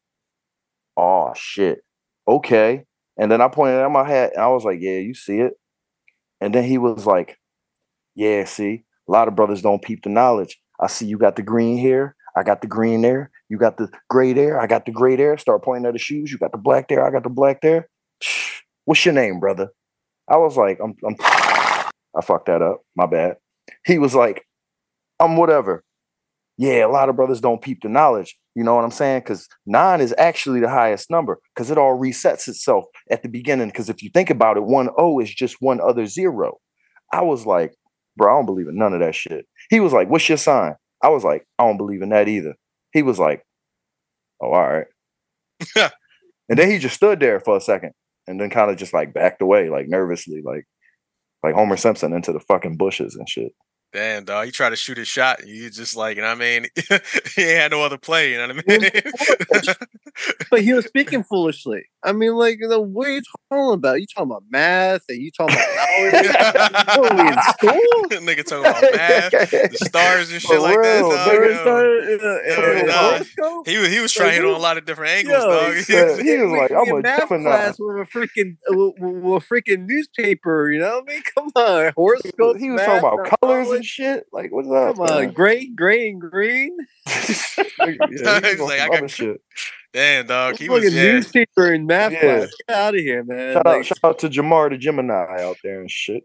B: oh shit. Okay. And then I pointed at my hat and I was like, yeah, you see it. And then he was like, yeah, see, a lot of brothers don't peep the knowledge. I see you got the green here. I got the green there. You got the gray there. I got the gray there. Start pointing at the shoes. You got the black there. I got the black there. (sighs) What's your name, brother? I was like, I'm, I'm I fucked that up. My bad. He was like, I'm whatever. Yeah, a lot of brothers don't peep the knowledge. You know what I'm saying? Because nine is actually the highest number because it all resets itself at the beginning. Because if you think about it, one O is just one other zero. I was like, bro, I don't believe in none of that shit. He was like, what's your sign? I was like, I don't believe in that either. He was like, oh, all right. (laughs) and then he just stood there for a second and then kind of just like backed away, like nervously, like like Homer Simpson into the fucking bushes and shit.
C: Damn, dog. He tried to shoot his shot. You just like, you know what I mean? (laughs) he had no other play, you know what I (laughs) mean?
A: but he was speaking foolishly. I mean, like, you know, what are you talking about? You talking about math and you talking about (laughs) knowledge? what are we in school?
C: Nigga talking about math, the stars and shit
B: For
C: like
B: real,
C: that.
B: there
C: Dog,
B: is
C: yo.
A: Yo,
C: nah. He was he was trying to hit on a lot of different angles,
A: Yo,
C: dog.
B: he said- he was like, "I'm a
A: math
B: Gemini."
A: class with a freaking with, with a freaking newspaper. You know what I mean? Come on, horoscopes.
B: he was
A: math,
B: talking about colors and
A: knowledge.
B: Shit. Like, what's up?
A: Come on,
B: man?
A: gray, gray, and green. (laughs)
B: yeah, (laughs) he was
C: He's
B: on
C: like, I got
B: other shit.
C: Damn, dog. He
A: Fucking
C: was yeah.
A: newspaper and math
B: Yeah.
A: class. Get out of here, man.
B: Shout
A: Like,
B: out, shout out to Jamar the Gemini out there and shit.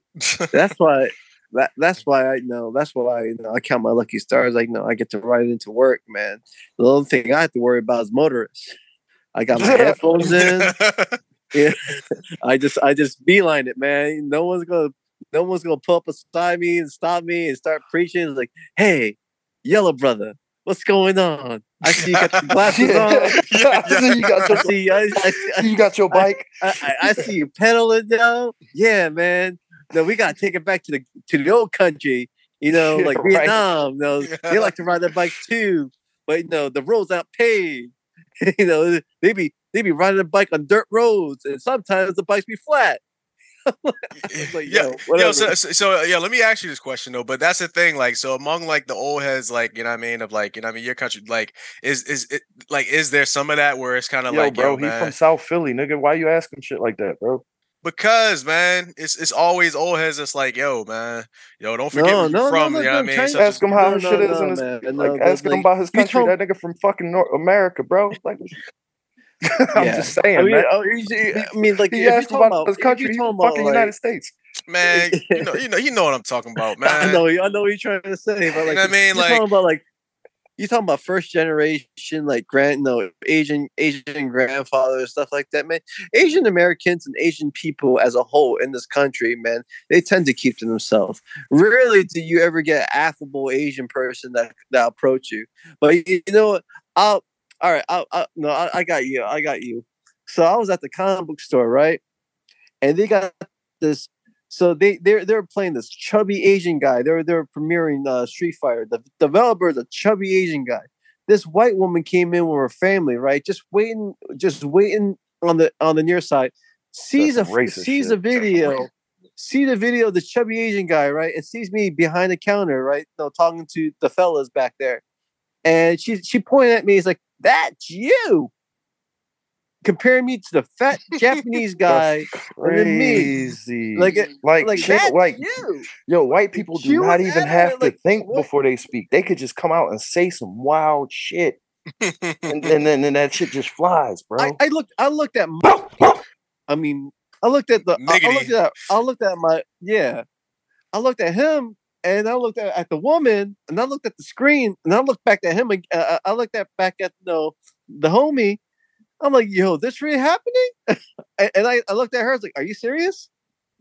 A: that's (laughs) why. That, that's why I know. That's why I you know I count my lucky stars. Like, no, I get to ride into work, man. The only thing I have to worry about is motorists. I got my headphones in. I just I just beeline it, man. No one's gonna no one's gonna pull up beside me and stop me and start preaching. It's like, hey, yellow brother, what's going on? I see you got your (laughs) glasses on. (laughs)
B: Yeah. (laughs) See you got
A: I
B: your,
A: see, I, I,
B: I you got your bike.
A: I, see you pedaling now. Yeah, man. No, we gotta take it back to the to the old country. You know, like
B: right.
A: Vietnam. No, they like to ride their bike too, but you know the roads not paved. you know, they be they be riding a bike on dirt roads, and sometimes the bikes be flat. Was like,
C: yeah,
A: yo,
C: yo, so, so so, yeah, let me ask you this question though. But that's the thing, like, so among like the old heads, like you know, what I mean, of like you know, what I mean, your country, like, is is it like, is there some of that where it's kind of like,
B: bro,
C: yo,
B: he
C: man,
B: from South Philly, nigga. Why you asking shit like that, bro?
C: because man, it's it's always old heads. that's like, yo, man, yo, don't forget
A: No,
C: where you
A: no, no,
C: from.
A: no,
C: you know what I mean?
A: China-
C: Such
B: Ask
C: as-
B: him how
A: no,
B: his
A: no,
B: shit is
A: no,
B: in his
A: man,
B: like,
A: no,
B: ask
A: but,
B: him about his country.
A: told-
B: That nigga from fucking North America, bro. Like, (laughs) I'm
A: Yeah.
B: just saying,
A: I mean,
B: man.
A: oh, you I mean, like
B: He
A: you
B: asked about his
A: if
B: country.
A: you talking about,
B: fucking
A: like-
B: United States.
C: man, (laughs) you know, you know, you know what I'm talking about, (laughs) man.
A: I know, I know what you're trying to say, but
C: You
A: like,
C: know what I mean?
A: you're
C: Like-
A: talking about like, you talking about first generation, like grand, no Asian, Asian grandfathers, stuff like that, man. Asian Americans and Asian people as a whole in this country, man, they tend to keep to themselves. Rarely do you ever get an affable Asian person that that approach you. But you, you know what? I'll, all right, I'll, I'll no, I, I got you, I got you. So I was at the comic book store, right? And they got this so they they're they're playing this chubby Asian guy. They're they're premiering uh, Street Fighter. The developer is a chubby Asian guy. This white woman came in with her family, right? Just waiting, just waiting on the on the near side. Sees a sees
B: shit.
A: a video, see the video of the chubby Asian guy, right? And sees me behind the counter, right? You know, talking to the fellas back there. And she she pointed at me. He's like, "That's you." Comparing me to the fat (laughs) Japanese guy, and then me.
B: Crazy.
A: Like it-
B: like,
A: like
B: shit,
A: that's
B: like
A: you.
B: yo, white people
A: She
B: do not even have to
A: like,
B: think
A: what?
B: before they speak. They could just come out and say some wild shit, and, (laughs) and then and that shit just flies, bro.
A: I, I looked. I looked at. My, I mean, I looked at the. I, I looked at. I looked at my. Yeah, I looked at him, and I looked at, at the woman, and I looked at the screen, and I looked back at him. Uh, I looked at back at the the homie. I'm like, yo, this really happening? (laughs) and, and I, I looked at her. I was like, are you serious?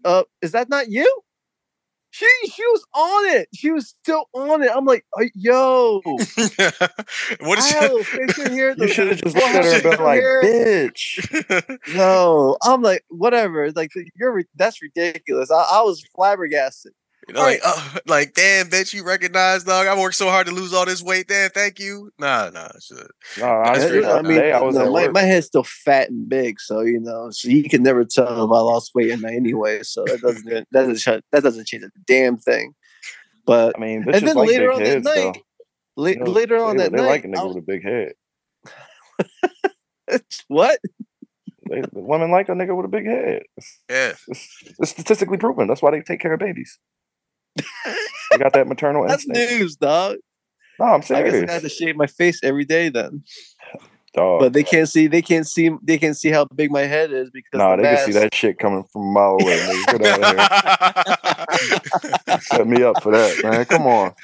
A: Uh, is that not you? She she was on it. She was still on it. I'm like, uh, yo. (laughs)
C: what
A: I
C: is
A: have a little picture here. (laughs)
B: you should have just looked at her and been like, "Bitch."
A: No, I'm like, whatever. Like, you're that's ridiculous. I, I was flabbergasted.
C: You know, like, oh, (laughs) like, damn, bitch, you recognize, dog. I worked so hard to lose all this weight. Damn, thank you. Nah, nah, shit.
B: No, I,
C: That's
B: did
A: I mean.
B: I uh, was
A: no, my, my head's still fat and big, so you know, so you can never tell if I lost weight in that anyway. So that doesn't (laughs) that doesn't that doesn't change a damn thing. But
B: I mean,
A: and then
B: like
A: later on that
B: heads, though.
A: night, la-
B: You know,
A: later on
B: they,
A: that
B: they
A: night,
B: like a nigga
A: I
B: with a big head. (laughs)
A: what?
B: They, the women like a nigga with a big head.
C: Yeah.
B: it's, it's statistically proven. That's why they take care of babies. They got that maternal (laughs)
A: That's
B: instinct.
A: news, dog.
B: No, I'm
A: I guess I had to shave my face every day then.
B: Dog.
A: But they can't see. They can't see. They can't see how big my head is because
B: Nah,
A: the
B: they can see that shit coming from a mile away. Nigga. Get out of here. (laughs) Set me up for that, man. Come on. (laughs)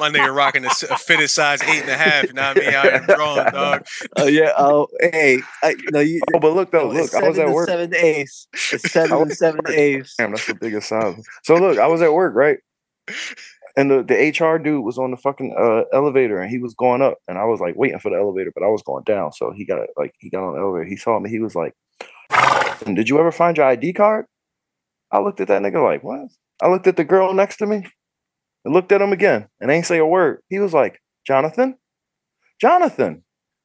C: My nigga rocking a fitted size eight and a half. You know what I mean? Out here drawing, dog. (laughs)
A: Oh yeah. Oh hey. I, no, you.
B: Oh, but look though,
A: oh,
B: look, I was at work.
A: Seven ace. It's seven and seven ace.
B: Damn, that's the biggest size. So look, I was at work, right? And the, the HR dude was on the fucking uh, elevator and he was going up and I was like waiting for the elevator, but I was going down. So he got like he got on the elevator. He saw me. He was like, "Did you ever find your ID card?" I looked at that nigga like, "What?" I looked at the girl next to me and looked at him again and ain't say a word. He was like, "Jonathan, Jonathan."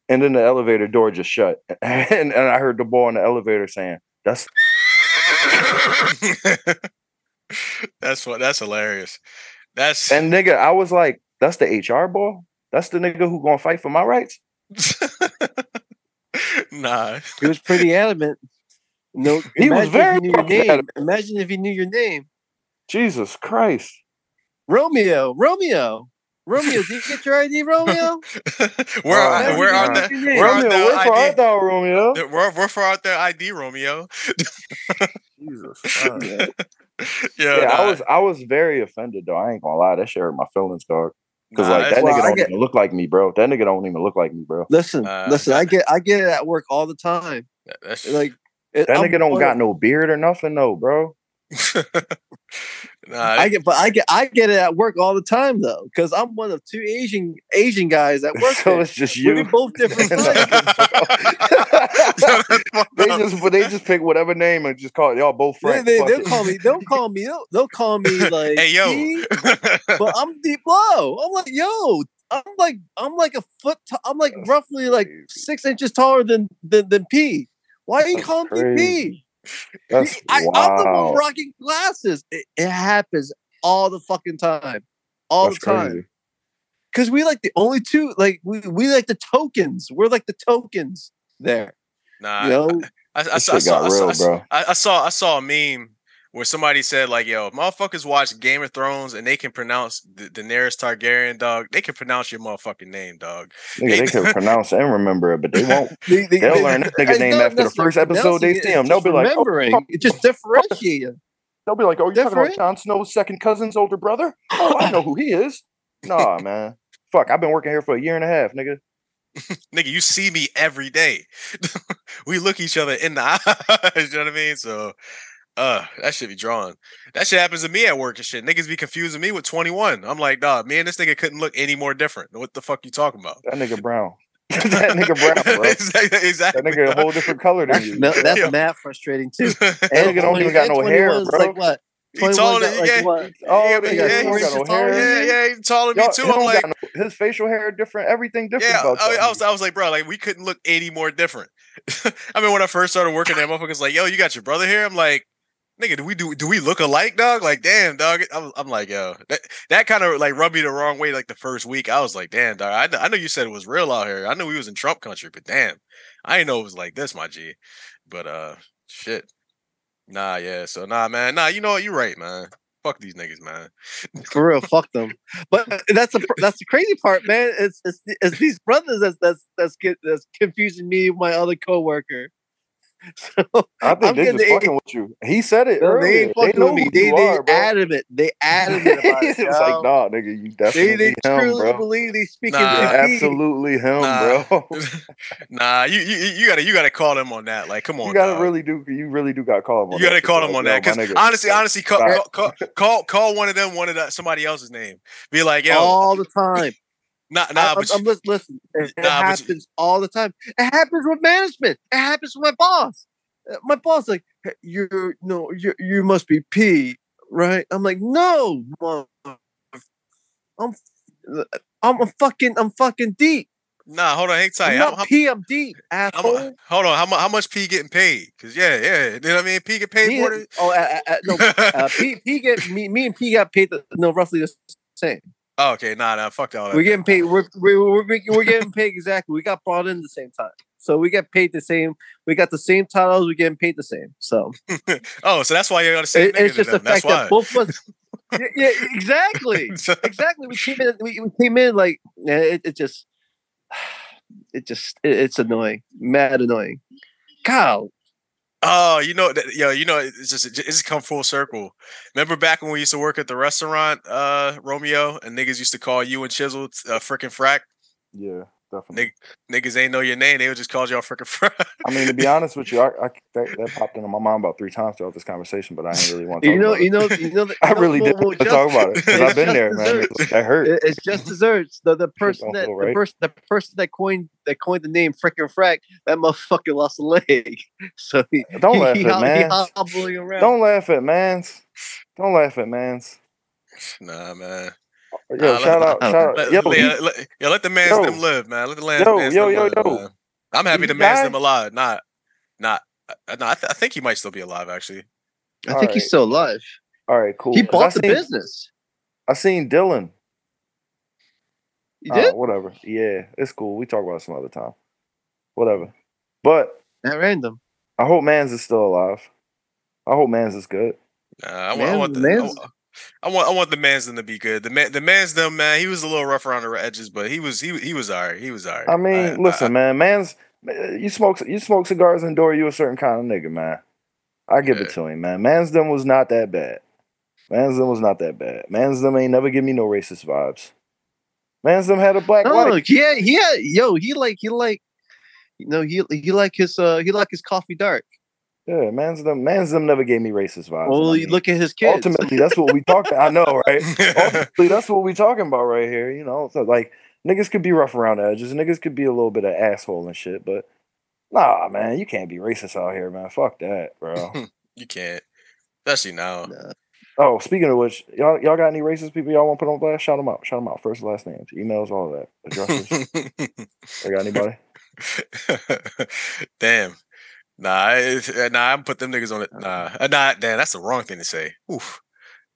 B: and then the elevator door just shut, (laughs) and, and I heard the boy in the elevator saying, "That's (laughs)
C: that's what. That's hilarious. That's
B: and nigga." I was like, "That's the HR boy. That's the nigga who gonna fight for my rights." (laughs)
C: nah.
A: He was pretty adamant. No, (laughs)
B: He was
A: imagine if
B: very
A: he your name.
B: adamant.
A: Imagine if he knew your name,
B: Jesus Christ!
A: Romeo. Romeo. Romeo, did you get your ID, Romeo?
C: where
B: Oh,
C: are,
A: my
C: where are
A: God.
C: the
A: Romeo,
C: where are
B: Romeo,
C: the
B: where for art
C: ID?
B: thou, Romeo?
C: We're, we're for out there ID, Romeo.
B: Jesus. (laughs) Christ. (laughs)
A: Yeah.
C: yeah,
B: yeah, I was I was very offended though. I ain't gonna lie, that shit hurt my feelings, dog. Because
C: nah,
B: like that
A: Well,
B: nigga don't
A: get-
B: even look like me, bro. That nigga don't even look like me, bro.
A: Listen,
C: Uh,
A: listen. I get, I get it at work all the time.
C: that's
A: Like it,
B: That
A: I'm
B: nigga don't
A: one
B: got no beard or nothing, though, bro. (laughs)
C: nah,
A: I get, but I get, I get it at work all the time though, because I'm one of two Asian Asian guys at (laughs) work.
B: so
A: there.
B: it's just you.
A: We're both different (laughs) (laughs)
B: they just but they just pick whatever name and just call it y'all both
A: They,
B: Frank.
A: they, they'll call me. They'll call me. They'll, they'll call me like,
C: hey yo.
A: "P," but I'm deep low. I'm like, yo, I'm like, I'm like a foot. T- I'm like
B: That's
A: roughly like six inches taller than than, than P. Why are you
B: That's
A: calling me P?
B: Crazy. That's (laughs)
A: I, I'm the one rocking glasses. It, it happens all the fucking time, all
B: That's
A: the time.
B: crazy.
A: Because we like the only two. Like we we like the tokens. We're like the tokens there.
C: nah,
A: You know,
C: I, I,
B: This
C: I, saw,
B: got
C: I, saw,
B: real,
C: I saw-
B: bro.
C: I, I saw I saw a meme where somebody said like, "Yo, motherfuckers watch Game of Thrones and they can pronounce the Daenerys Targaryen, dog. They can pronounce your motherfucking name, dog."
B: Nigga, they can (laughs) pronounce and remember it, but they won't. (laughs)
A: They, they,
B: They'll
A: they-
B: learn that nigga name after the first episode they
A: pronouncing
B: see
A: it,
B: him. They'll be like, oh,
A: remembering.
B: fuck.
A: it just (laughs) differentiating.
B: They'll be like, "Oh, you talking about Jon Snow's second cousin's older brother? Oh, I know who he is." Nah, man. Fuck, I've been working here for a year and a half, nigga.
C: Nigga, you see me every day. we look each other in the eyes. you know what I mean? So, uh, that should be drawn. That shit happens to me at work and shit. Niggas be confusing me with 21. I'm like, dog, me and this nigga couldn't look any more different. What the fuck you talking about?
B: That nigga brown. (laughs) (laughs) that nigga brown, bro.
C: exactly. exactly
B: That nigga a whole different color than
A: That's, (laughs)
B: you.
A: no, that's
C: Yeah.
A: mad frustrating too.
B: That nigga don't even got no hair, bro.
A: Like what?
C: He
A: 21
C: taller
A: got
C: than
A: like
C: yeah.
A: what?
B: Oh,
C: Yeah,
B: nigga,
C: but
B: he
C: yeah,
B: got no
A: taller
B: hair.
C: Yeah, yeah, he's taller than me too. I'm like,
B: no, his facial hair different, everything different
C: yeah, I, I was. I was like, bro, like we couldn't look any more different. I mean, when I first started working there, motherfuckers like, yo, you got your brother here. I'm like, nigga, do we do do we look alike, dog? Like, damn, dog. I'm, I'm like, yo, that that kind of like rubbed me the wrong way. Like the first week, I was like, damn, dog. I, kn- I know you said it was real out here. I knew we was in Trump country, but damn, I didn't know it was like this, my G. But uh, shit, nah, yeah. So nah, man, nah. You know what? You're right, man. Fuck these niggas, man.
A: For real, fuck them. But that's the that's the crazy part, man. It's it's, it's these brothers that's that's that's that's confusing me with my other coworker. (laughs) So
B: I think
A: I'm
B: they
A: getting
B: just fucking with you. He said it
A: no,
B: earlier.
A: they ain't fucking
B: know
A: with me. They
B: you
A: they
B: are, bro.
A: adamant. They (laughs) adamant about it.
B: it's like, nah, nigga, you
A: They
B: definitely
A: they
B: him,
A: truly
B: bro.
A: believe they speaking
C: Nah.
A: to
B: You're
A: me.
B: absolutely him,
C: Nah.
B: bro. (laughs)
C: nah, you, you you gotta you gotta call them on that. Like, come on,
B: you gotta
C: dog.
B: really do. You really do got to call him. On
C: You gotta call
B: shit,
C: them on that because honestly,
B: like,
C: honestly, call, call call call call one of them one of that somebody else's name. Be like, yo,
A: all the time.
C: Nah,
A: I,
C: nah,
A: I'm,
C: but
A: I'm
C: you-
A: listen, listen. It, it
C: Nah, but you-
A: happens all the time. It happens with management. It happens with my boss. Uh, My boss like "Hey, you're no you you must be P right. I'm like no, I'm I'm a fucking I'm fucking deep.
C: nah, hold on, hang tight.
A: I'm not
C: how,
A: P. I'm deep. Asshole.
C: mu- hold on, how, how much P getting paid? Cause yeah, yeah, you know what I mean. P get paid
A: Me
C: more than.
A: oh (laughs) uh, uh, uh, no. Uh, P, P get me me and P got paid the, no roughly the same.
C: Oh, okay, nah, nah, fuck all that.
A: We're getting paid. We're, we're, we're, we're getting paid exactly. We got brought in the same time. So we get paid the same. We got the same titles. We're getting paid the same. So (laughs)
C: oh, so that's why you're on the same
A: it, it's just the. Fact that both of us. (laughs) yeah, yeah, exactly, (laughs) exactly. We came in. We, we came in like it, it just, (sighs) it just, it, it's annoying, mad annoying. God,
C: Oh, you know, that, yo, you know, it's just it's just come full circle. Remember back when we used to work at the restaurant, uh, Romeo, and niggas used to call you and Chisel uh, frickin' frack.
B: Yeah, definitely.
C: Niggas ain't know your name; they would just call y'all frickin' frack.
B: I mean, to be honest with you, I, I that, that (laughs) popped into my mind about three times throughout this conversation, but I didn't really want to. Talk
A: you know,
B: about it.
A: you know, you know. (laughs)
B: I
A: you
B: really didn't
A: well,
B: want to
A: just-
B: talk about it because I've been
A: just (laughs)
B: there, man.
A: desserts.
B: It, that hurt.
A: It- It's just desserts. The the person that
B: feel
A: the person the person that coined that coined the name frickin' frack that motherfucker lost a leg. So he uh,
B: Don't
A: he,
B: laugh
A: he,
B: at
A: hop-
B: man.
A: he hobbling around.
B: Don't laugh at mans. Don't laugh at mans.
C: nah, man.
B: Yo,
C: Nah, (laughs)
B: shout out,
A: let-
B: out. Yo,
C: yeah,
B: he-
C: let, yeah, let the man's
B: Yo.
C: them live, man. Let the land,
B: Yo,
C: man's
B: yo,
C: them
B: yo,
C: live,
B: yo.
C: man. I'm happy
B: He
C: the man's
B: died?
C: them alive. Not, not. Uh, no, I, th- I think he might still be alive. Actually,
A: I think he's still alive.
B: all right, cool.
A: He
B: 'Cause
A: bought the
B: seen,
A: business.
B: I seen Dylan.
A: He
B: Uh,
A: did
B: whatever. Yeah, it's cool. We talk about it some other time. Whatever. But
A: at random.
B: I hope Mans is still alive. I hope Mans is good.
C: Nah, I, want, I
A: Man-
C: want the.
A: Man's-
C: I, want. I want the man's them to be good. The man, the man's them man. He was a little rough around the edges, but he was. He he was alright. He was alright.
B: I mean, listen, man, man's you smoke you smoke cigars and door, you a certain kind of nigga, man. I give it to him, man. Man's them was not that bad. Man's them was not that bad. Man's them ain't never give me no racist vibes. Man's them had a black
A: No,
B: wife.
A: yeah, yeah, yo, he like he like, you know, he he like his uh he like his coffee dark.
B: Yeah, man's them man's them never gave me racist vibes.
A: Well,
B: I
A: you
B: mean,
A: look at his kids.
B: ultimately that's what we talking. I know, (laughs) right? ultimately, that's what we talking about right here. You know, so like niggas could be rough around the edges, niggas could be a little bit of asshole and shit, but nah, man, you can't be racist out here, man. Fuck that, bro. (laughs)
C: you can't, especially now.
A: Nah.
B: oh, speaking of which, y'all y'all got any racist people y'all want to put on blast? Shout them out. Shout them out. First, last names, emails, all that. Addresses. (laughs) I got anybody?
C: Damn. Nah, it's- uh, nah, I'm put them niggas on it. Nah, uh, nah, damn, that's the wrong thing to say. Oof.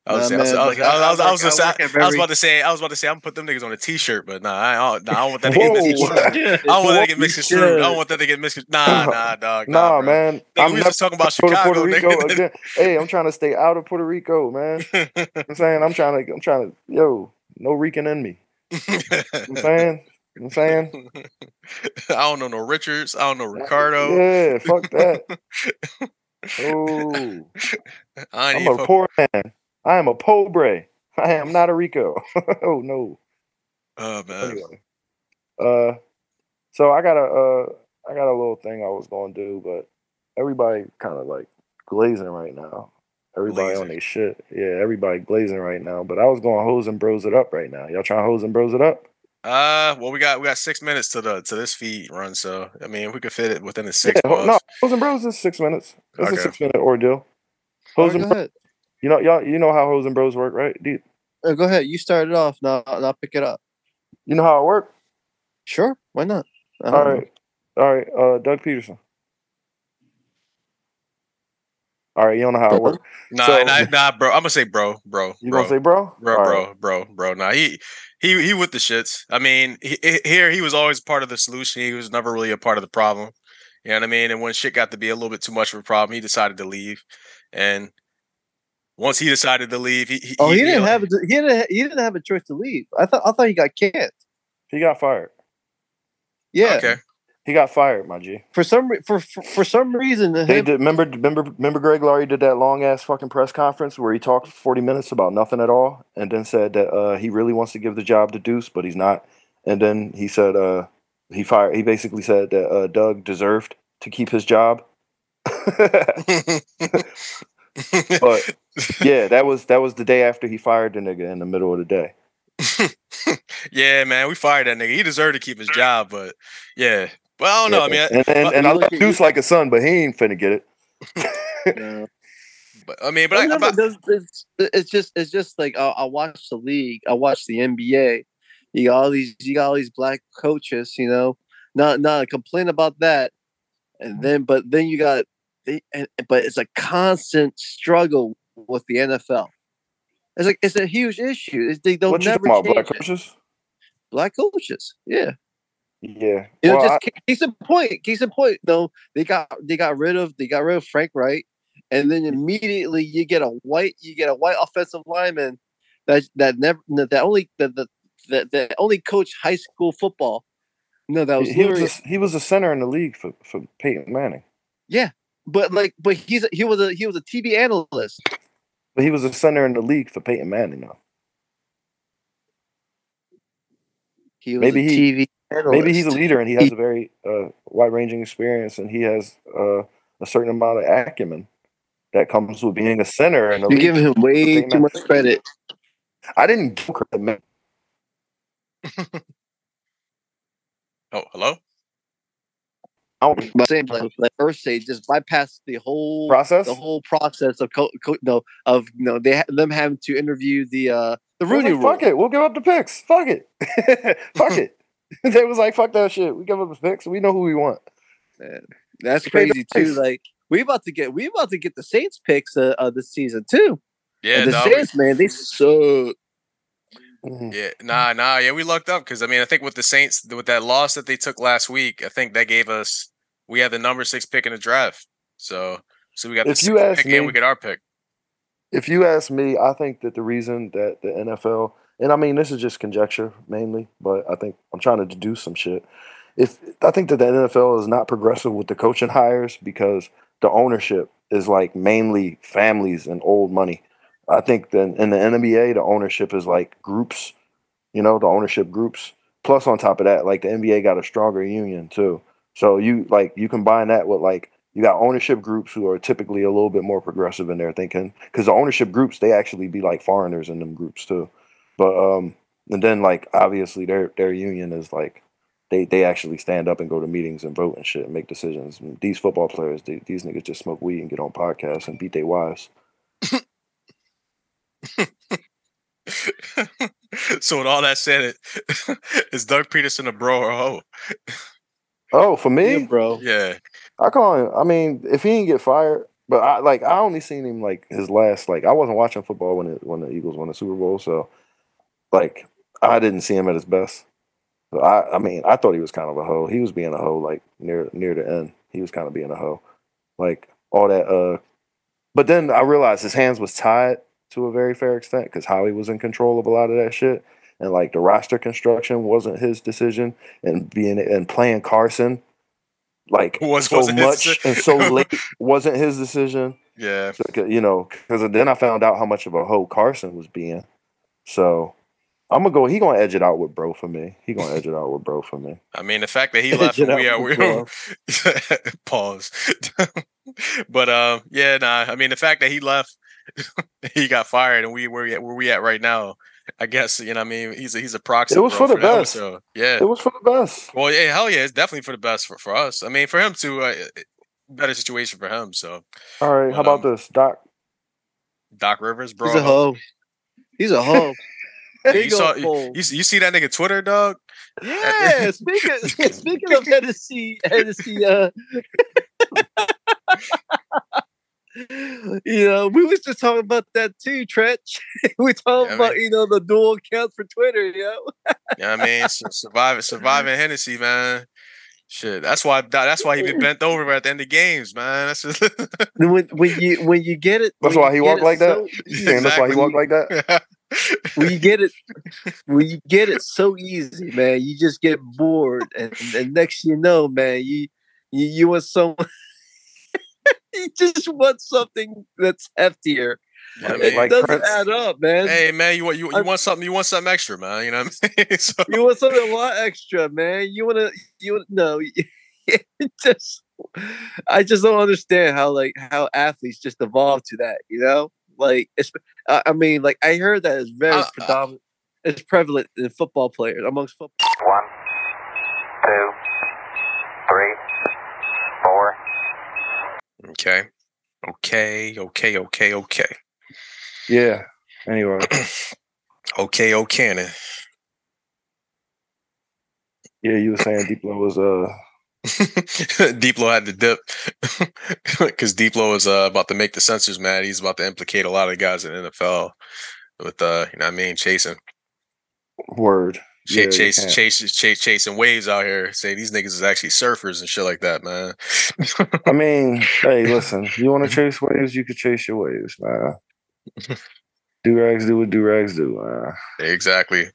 C: I was,
A: Nah,
C: saying- I was,
A: man,
C: I was,
A: like,
C: I was, I was, I
A: I
C: was,
A: work-
C: gonna say-
A: I work at
C: I was about to say, I was about to say, I'm put them niggas on a t-shirt, but nah, I don't, nah, I don't want that to get misconstrued. (laughs) I don't want that to get misconstrued. I don't want that to get misconstrued. Nah, (laughs) nah, dog. Nah,
B: Nah, man.
C: Nigga,
B: I'm
C: we just talking about Chicago,
B: Puerto Rico
C: nigga.
B: again. Hey, I'm trying to stay out of Puerto Rico, man. (laughs) I'm saying I'm trying to I'm trying to yo, no Rican in me. I'm saying, I'm saying, (laughs)
C: I don't know no Richards. I don't know Ricardo.
B: yeah, fuck that. (laughs) Oh,
C: I
B: I'm a
C: fuck-
B: poor man. I am a pobre. (laughs) I am not a Rico. oh no.
C: Oh man.
B: Anyway, uh, so I got a uh, I got a little thing I was gonna do, but everybody kind of like glazing right now. Everybody on
C: Glazing.
B: their shit. Yeah, everybody glazing right now. But I was going to hose and bros it up right now. Y'all trying to hose and bros it up?
C: Uh, well, we got we got six minutes to the to this feed run, so I mean, we could fit it within the six.
B: yeah, ho-
C: pause.
B: no, hose and bros is six minutes. It's
C: Okay.
B: a six minute ordeal.
A: Oh,
B: Hose bros, you know, y'all, you know how hose and bros work, right? Do you,
A: Uh, go ahead. You start it off. Now, and I'll pick it up.
B: you know how it works?
A: Sure. Why not?
B: All
A: right. Know.
B: All right. Uh, Doug Pederson. All right, you don't know how it work.
C: Nah,
B: So-
C: nah, nah, bro. I'm gonna say bro, bro,
B: You
C: bro,
B: gonna say bro?
C: bro,
B: All
C: bro,
B: right.
C: bro, bro. Nah, he he he with the shits. I mean, he, he- here he was always part of the solution. He was never really a part of the problem. You know what I mean? And when shit got to be a little bit too much of a problem, he decided to leave. And once he decided to leave, he, he
A: Oh, he
C: he-
A: didn't have a, he didn't he didn't have a choice to leave. I thought I thought he got canned.
B: He got fired.
A: Yeah.
C: Okay.
B: He got fired, my G.
A: For some re- for, for for some reason,
B: They
A: him,
B: did. Remember, remember, remember. Greg Laurie did that long ass fucking press conference where he talked forty minutes about nothing at all, and then said that uh, he really wants to give the job to Duce, but he's not. And then he said uh, he fired. He basically said that uh, Doug deserved to keep his job. (laughs) but yeah, that was that was the day after he fired the nigga in the middle of the day. (laughs)
C: yeah, man, we fired that nigga. He deserved to keep his job, but yeah. Well, I don't know. I mean, I-
B: and and,
C: but
B: and I
A: look
B: love
A: at-
B: Duce like a son, but he ain't finna get it. (laughs)
A: No.
C: but I mean, but I,
A: no,
C: but-
A: but it's, it's just it's just like I, I watch the league, I watch the NBA. You got all these you got all these black coaches, you know, not not complain about that, and then but then you got, they, and, but it's a constant struggle with the NFL. It's like it's a huge issue. It's, they don't
B: what you
A: never
B: talking about,
A: change
B: black
A: it.
B: coaches?
A: Black coaches, yeah.
B: Yeah.
A: You know,
B: Well,
A: just ca- case in point. Case in point. Though they got they got rid of they got rid of Frank Reich, and then immediately you get a white you get a white offensive lineman that that never that only that that that, that only coached high school football. No, that was
B: he, he was a, he was a center in the league for, for Peyton Manning, Yeah,
A: but like but he's a, he was a he was a TV analyst.
B: but he was a center in the league for Peyton Manning. Though
A: He was
B: Maybe
A: a TV.
B: Maybe he's a leader and he has a very uh, wide ranging experience and he has uh, a certain amount of acumen that comes with being a center in the
A: You're giving him way too
B: Manning.
A: much credit.
B: I didn't give him credit, man. (laughs)
C: oh, hello.
B: I don't
A: But same like, like Irsay just bypassed the whole
B: process.
A: the whole process of co- co- no of you know they ha- them having to interview the uh the Rooney
B: like, fuck it, we'll give up the picks. Fuck it, (laughs) fuck (laughs) it. (laughs) they was like, fuck that shit. We give up the picks. We know who we want.
A: Man, that's crazy too. Like we about to get we about to get the Saints picks uh, uh this season too.
C: Yeah,
A: and the
C: no,
A: Saints, man, they suck.
B: Mhm.
C: Yeah, nah, nah, yeah, we lucked up because I mean, I think with the Saints, with that loss that they took last week, I think that gave us we had the number six pick in the draft. So, so we got the
B: If you ask
C: pick and
B: me-
C: we get our pick.
B: If you ask me, I think that the reason that the NFL, and I mean this is just conjecture mainly, but I think I'm trying to deduce some shit. If I think that the NFL is not progressive with the coaching hires because the ownership is like mainly families and old money. I think that in the NBA, the ownership is like groups, you know, the ownership groups. Plus, on top of that, like the NBA got a stronger union too. So you like you combine that with like you got ownership groups who are typically a little bit more progressive in their thinking because the ownership groups they actually be like foreigners in them groups too. But um, and then like obviously their their union is like they they actually stand up and go to meetings and vote and shit and make decisions. And these football players, they, these niggas just smoke weed and get on podcasts and beat their wives. (laughs)
C: so with all that said, it (laughs) is Doug Pederson a bro or a hoe?
B: Oh, for me,
A: Yeah, bro.
C: Yeah,
B: I call him. I mean, if he didn't get fired, but I like I only seen him like his last like I wasn't watching football when it when the Eagles won the Super Bowl, so like I didn't see him at his best. So I I mean I thought he was kind of a hoe. He was being a hoe like near near the end. He was kind of being a hoe, like all that. uh But then I realized his hands was tied to a very fair extent because Howie was in control of a lot of that shit, and like the roster construction wasn't his decision, and being and playing Carson like (laughs)
C: Was-
B: so much and so late wasn't his decision. (laughs)
C: yeah.
B: So, you know, because then I found out how much of a hoe Carson was being. So I'm gonna go. He gonna edge it out with bro for me. He gonna edge it out with bro for me.
C: I mean, the fact that he (laughs) left,
A: Edge
C: we
A: out
C: are we (laughs) pause. (laughs) but um, yeah, nah. I mean, the fact that he left, he got fired, and we where we at, where we at right now. I guess you know. I mean, he's a, he's a proxy.
B: It was
C: bro,
B: for the
C: them,
B: best.
C: So yeah.
B: It was for the best.
C: Well, yeah, hell yeah, it's definitely for the best for, for us. I mean, for him too, uh, better situation for him. So
B: All right, how
C: Well,
B: about this, Doc?
C: Doc Rivers, bro.
A: He's a hoe. He's a hoe. (laughs)
C: You saw you, you see that nigga Twitter, dog?
A: Yeah, (laughs) speaking (laughs) speaking of Hennessy, Hennessy, uh, you know, we was just talking about that too, Tretch. we talking
C: Yeah, I
A: about you know the dual accounts for Twitter, yo.
C: You know what I mean? Su- surviving, surviving Hennessy, man. Shit, that's why that's why he been bent over at the end of games, man. That's just
A: When when you when you get it,
B: That's why he
A: get
B: walked like that?
A: so-
B: You saying that's why he
C: Exactly.
B: walked like that?
A: When you get it, you get it so easy, man, you just get bored, and, and next you know, man, you you, you want some. (laughs) you just want something that's heftier.
C: You know what I
B: Like-
A: it
B: like
A: doesn't
B: Prince.
A: add up, man.
C: hey man, you want you, you want something? You want something extra, man? You know what I mean? (laughs) so,
A: You want something a lot extra, man. You want to, you no. (laughs) just, I just don't understand how like how athletes just evolve to that. You know, like it's. I I mean, like I heard that it's very
C: Uh, uh,
A: predominant. It's prevalent in football players amongst football.
F: One, two, three, four.
C: okay, okay, okay, okay, okay,
B: Yeah. Anyway, (clears throat)
C: okay, okay.
B: yeah, you were saying Deep Low was uh (laughs)
C: Deep Low had to dip (laughs) because Deep Low is uh, about to make the censors mad. He's about to implicate a lot of guys in the NFL with uh, you know what I mean, chasing,
B: word.
C: ch-
B: Yeah, can't.
C: chase, chase, chasing waves out here. Say these niggas is actually surfers and shit like that, man.
B: I mean, hey, (laughs) listen, you want to chase waves, you could chase your waves, man. Do rags do what do rags do, man.
C: exactly.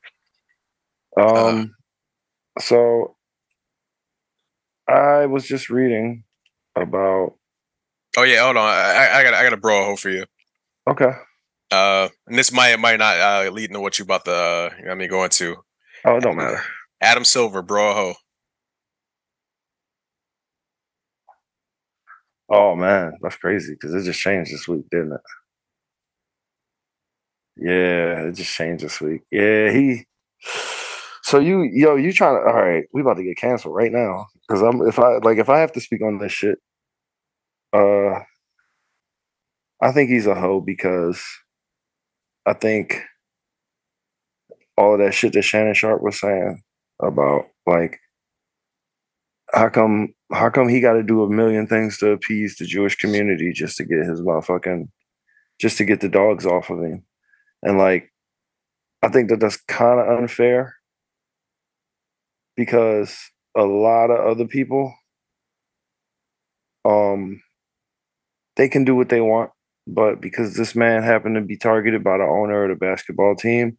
B: Um, so I was just reading about.
C: Oh yeah, hold on. I, I got I got a bro a hoe for you.
B: Okay.
C: Uh, and this might might not uh, lead into what you about the uh, you know I mean go into.
B: Oh, it don't matter.
C: Adam Silver, bro a.
B: Oh man, that's crazy because it just changed this week, didn't it? Yeah, it just changed this week. Yeah, he. So you, yo, you trying to? All right, we about to get canceled right now because I'm. If I like, if I have to speak on this shit, uh, I think he's a hoe because I think all of that shit that Shannon Sharpe was saying about like how come how come he got to do a million things to appease the Jewish community just to get his motherfucking just to get the dogs off of him, and like I think that that's kind of unfair because a lot of other people um they can do what they want but because this man happened to be targeted by the owner of the basketball team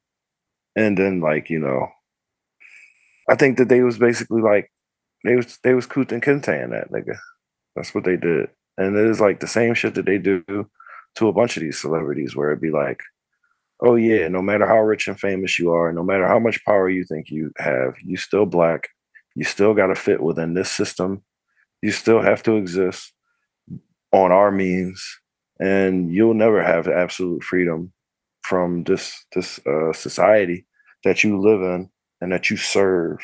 B: and then like you know i think that they was basically like they was they was coot and that nigga. That's what they did. And it is like the same shit that they do to a bunch of these celebrities where it'd be like oh yeah no matter how rich and famous you are no matter how much power you think you have you still black you still got to fit within this system you still have to exist on our means and you'll never have absolute freedom from this this uh, society that you live in and that you serve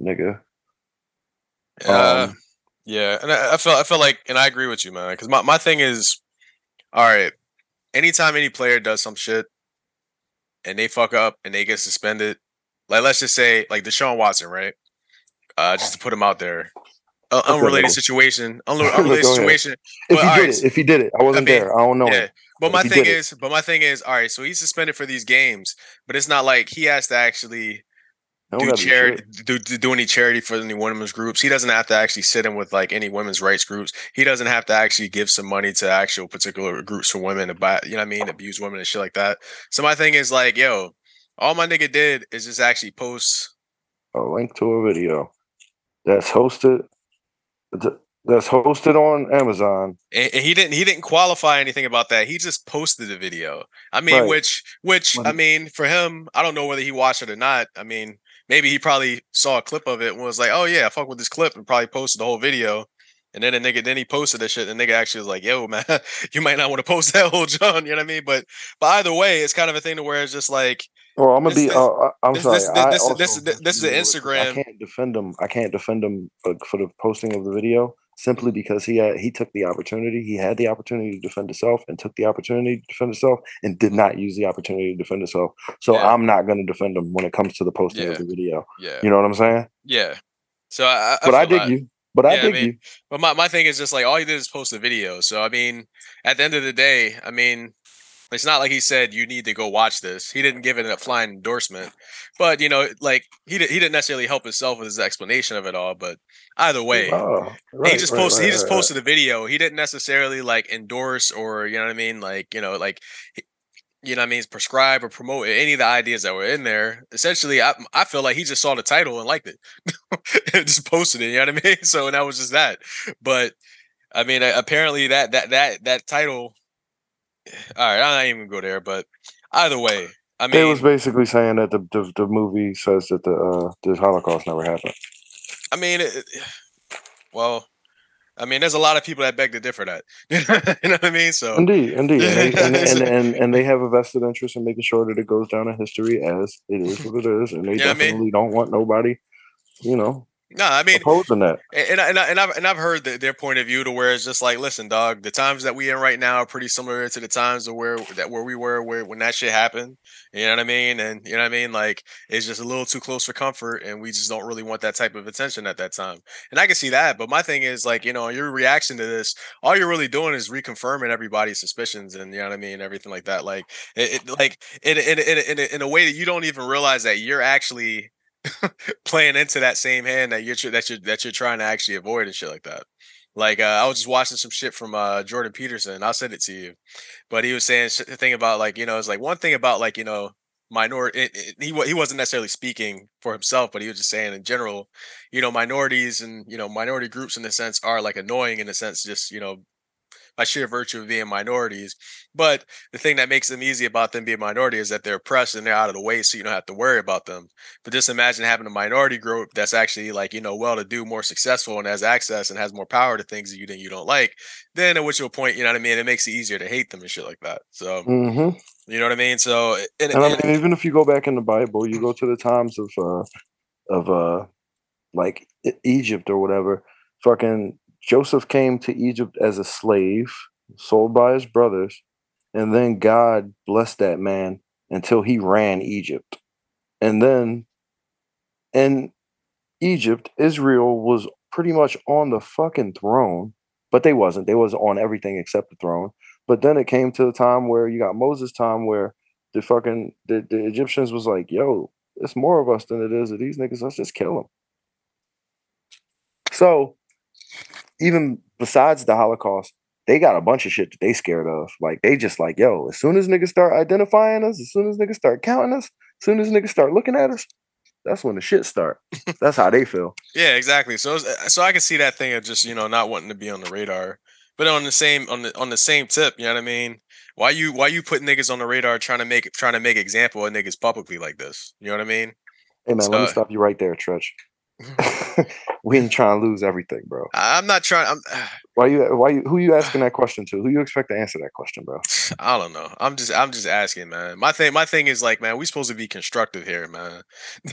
B: nigga
C: Uh,
B: Um,
C: yeah, and I, I felt I felt like, and I agree with you, man. Because my, my thing is, all right, anytime any player does some shit and they fuck up and they get suspended, like let's just say like Deshaun Watson, right? Uh, just to put him out there, uh, unrelated situation, unre- (laughs) unrelated
B: ahead.
C: situation.
B: if
C: But,
B: he did
C: right,
B: it if he did it i wasn't
C: mean,
B: there i don't know
C: yeah.
B: it.
C: But my thing
B: is, it.
C: but my thing is, all right. So he's suspended for these games, but it's not like he has to actually do charity, do, do do any charity for any women's groups. He doesn't have to actually sit in with like any women's rights groups. He doesn't have to actually give some money to actual particular groups for women to buy, you know what I mean, abuse women and shit like that. So my thing is like, yo, all my nigga did is just actually post.
B: a link to a video that's hosted th- that's hosted on Amazon.
C: And and he didn't he didn't qualify anything about that. He just posted the video. I mean,
B: Right.
C: which which
B: Well,
C: I mean, for him, I don't know whether he watched it or not. I mean, maybe he probably saw a clip of it and was like, "Oh yeah, I fuck with this clip," and probably posted the whole video. And then the nigga, then he posted that shit. And the nigga actually was like, "Yo, (laughs) man, you might not want to post that whole John." You know what I mean? But but either way, it's kind of a thing to where it's just like,
B: Well, I'm gonna
C: This-
B: be.
C: this-
B: uh, I- I'm
C: this-
B: sorry.
C: this-
B: I
C: this-
B: also
C: this- this- this is an Instagram-
B: I can't defend him. I can't defend him uh, for the posting of the video simply because he had he took the opportunity. He had the opportunity to defend himself and took the opportunity to defend himself and did not use the opportunity to defend himself. So
C: Yeah.
B: I'm not going to defend him when it comes to the posting
C: Yeah.
B: of the video.
C: yeah,
B: You know what I'm saying?
C: yeah. So I, I
B: But I dig you. But I
C: Yeah, I
B: dig
C: mean,
B: you.
C: But my, my thing is just like all he did is post a video. So I mean, at the end of the day, I mean, it's not like he said you need to go watch this. He didn't give it a flying endorsement. But you know, like he did, he didn't necessarily help himself with his explanation of it all. But either way,
B: Oh,
C: he just
B: right,
C: posted
B: right,
C: he just
B: right, right.
C: posted a video. He didn't necessarily like endorse or you know what I mean, like you know, like you know what I mean, prescribe or promote any of the ideas that were in there. Essentially, I I feel like he just saw the title and liked it, (laughs) and just posted it. You know what I mean? (laughs) So and that was just that. But I mean, apparently that that that that title. All right, I'm not even go there. But either way, I mean,
B: It was basically saying that the, the the movie says that the uh, the Holocaust never happened.
C: I mean, it, well, I mean, there's a lot of people that beg to differ that. (laughs) you know what I mean? So
B: Indeed, indeed, and they, and, and, (laughs) and, and they have a vested interest in making sure that it goes down in history as it is what it is, and they
C: Yeah, I mean-
B: definitely don't want nobody, you know,
C: no, I mean,
B: opposing that.
C: And and, I- and, I, and I've and I've heard the, their point of view to where it's just like, listen, dog, the times that we in right now are pretty similar to the times of where that where we were where when that shit happened. You know what I mean? And you know what I mean? Like it's just a little too close for comfort, and we just don't really want that type of attention at that time. And I can see that, but my thing is like, you know, your reaction to this, all you're really doing is reconfirming everybody's suspicions, and you know what I mean, everything like that. Like it, it like in in, in in in a way that you don't even realize that you're actually (laughs) playing into that same hand that you're that you're that you're trying to actually avoid and shit like that. Like uh, I was just watching some shit from uh, Jordan Peterson. I'll send it to you, but he was saying the thing about like you know it's like one thing about like you know minority. It, it, he he wasn't necessarily speaking for himself, but he was just saying in general, you know, minorities and you know minority groups in a sense are like annoying in a sense, just you know by sheer virtue of being minorities. But the thing that makes them easy about them being minority is that they're oppressed and they're out of the way, so you don't have to worry about them. But just imagine having a minority group that's actually like, you know, well to do, more successful, and has access and has more power to things that you think you don't like. Then at which point, you know what I mean? It makes it easier to hate them and shit like that. So
B: hmm
C: you know what I mean? So and,
B: And I mean, even if you go back in the Bible, you go to the times of uh, of uh like Egypt or whatever. Fucking Joseph came to Egypt as a slave, sold by his brothers, and then God blessed that man until he ran Egypt. And then in Egypt, Israel was pretty much on the fucking throne, but they wasn't. They was on everything except the throne. But then it came to the time where you got Moses' time where the fucking the, the Egyptians was like, yo, it's more of us than it is of these niggas. Let's just kill them. So even besides the Holocaust, they got a bunch of shit that they scared of. Like they just like, yo, as soon as niggas start identifying us, as soon as niggas start counting us, as soon as niggas start looking at us, that's when the shit start. (laughs) That's how they feel.
C: Yeah, exactly. So uh, so I can see that thing of just you know not wanting to be on the radar, but on the same on the on the same tip, you know what I mean? Why you why you put niggas on the radar trying to make trying to make example of niggas publicly like this? You know what I mean?
B: Hey man, let me stop you right there, Tretch. (laughs) we ain't trying to lose everything, bro.
C: I'm not trying. I'm (sighs)
B: Why you? Why you? Who you asking that question to? Who you expect to answer that question, bro? (sighs)
C: I don't know. I'm just I'm just asking, man. My thing my thing is like, man, we supposed to be constructive here, man. (laughs)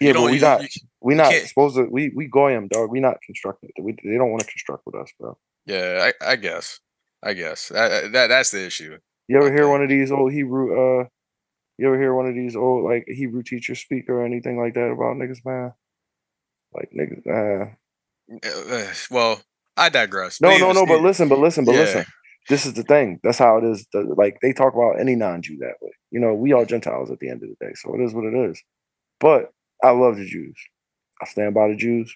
B: Yeah, but we not.
C: you-
B: we not supposed to. We we goyim, dog. We not constructive. We they don't want to construct with us, bro.
C: yeah, I, I guess. I guess that, that that's the issue.
B: You ever hear one of these old Hebrew? Uh, you ever hear one of these old like Hebrew teachers speak or anything like that about niggas, man? Like niggas. Uh,
C: Uh, uh, well, I digress.
B: no, no, no. But listen, but listen, but
C: Yeah.
B: listen. This is the thing. That's how it is. Like they talk about any non-Jew that way. You know, we all Gentiles at the end of the day, so it is what it is. But I love the Jews. I stand by the Jews.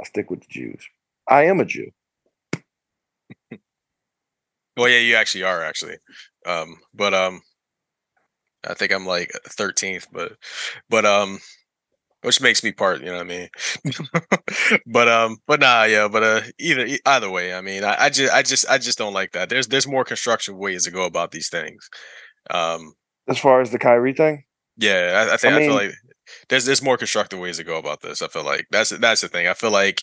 B: I stick with the Jews. I am a Jew.
C: Well, yeah, you actually are actually. Um, but um, I think I'm like 13th, but but um, which makes me part. You know what I mean? (laughs) but um, but nah, yeah, but uh, either either way, I mean, I, I just I just I just don't like that. There's there's more constructive ways to go about these things. Um,
B: As far as the Kyrie thing,
C: yeah, I, I think I, feel like there's there's more constructive ways to go about this. I feel like that's that's the thing. I feel like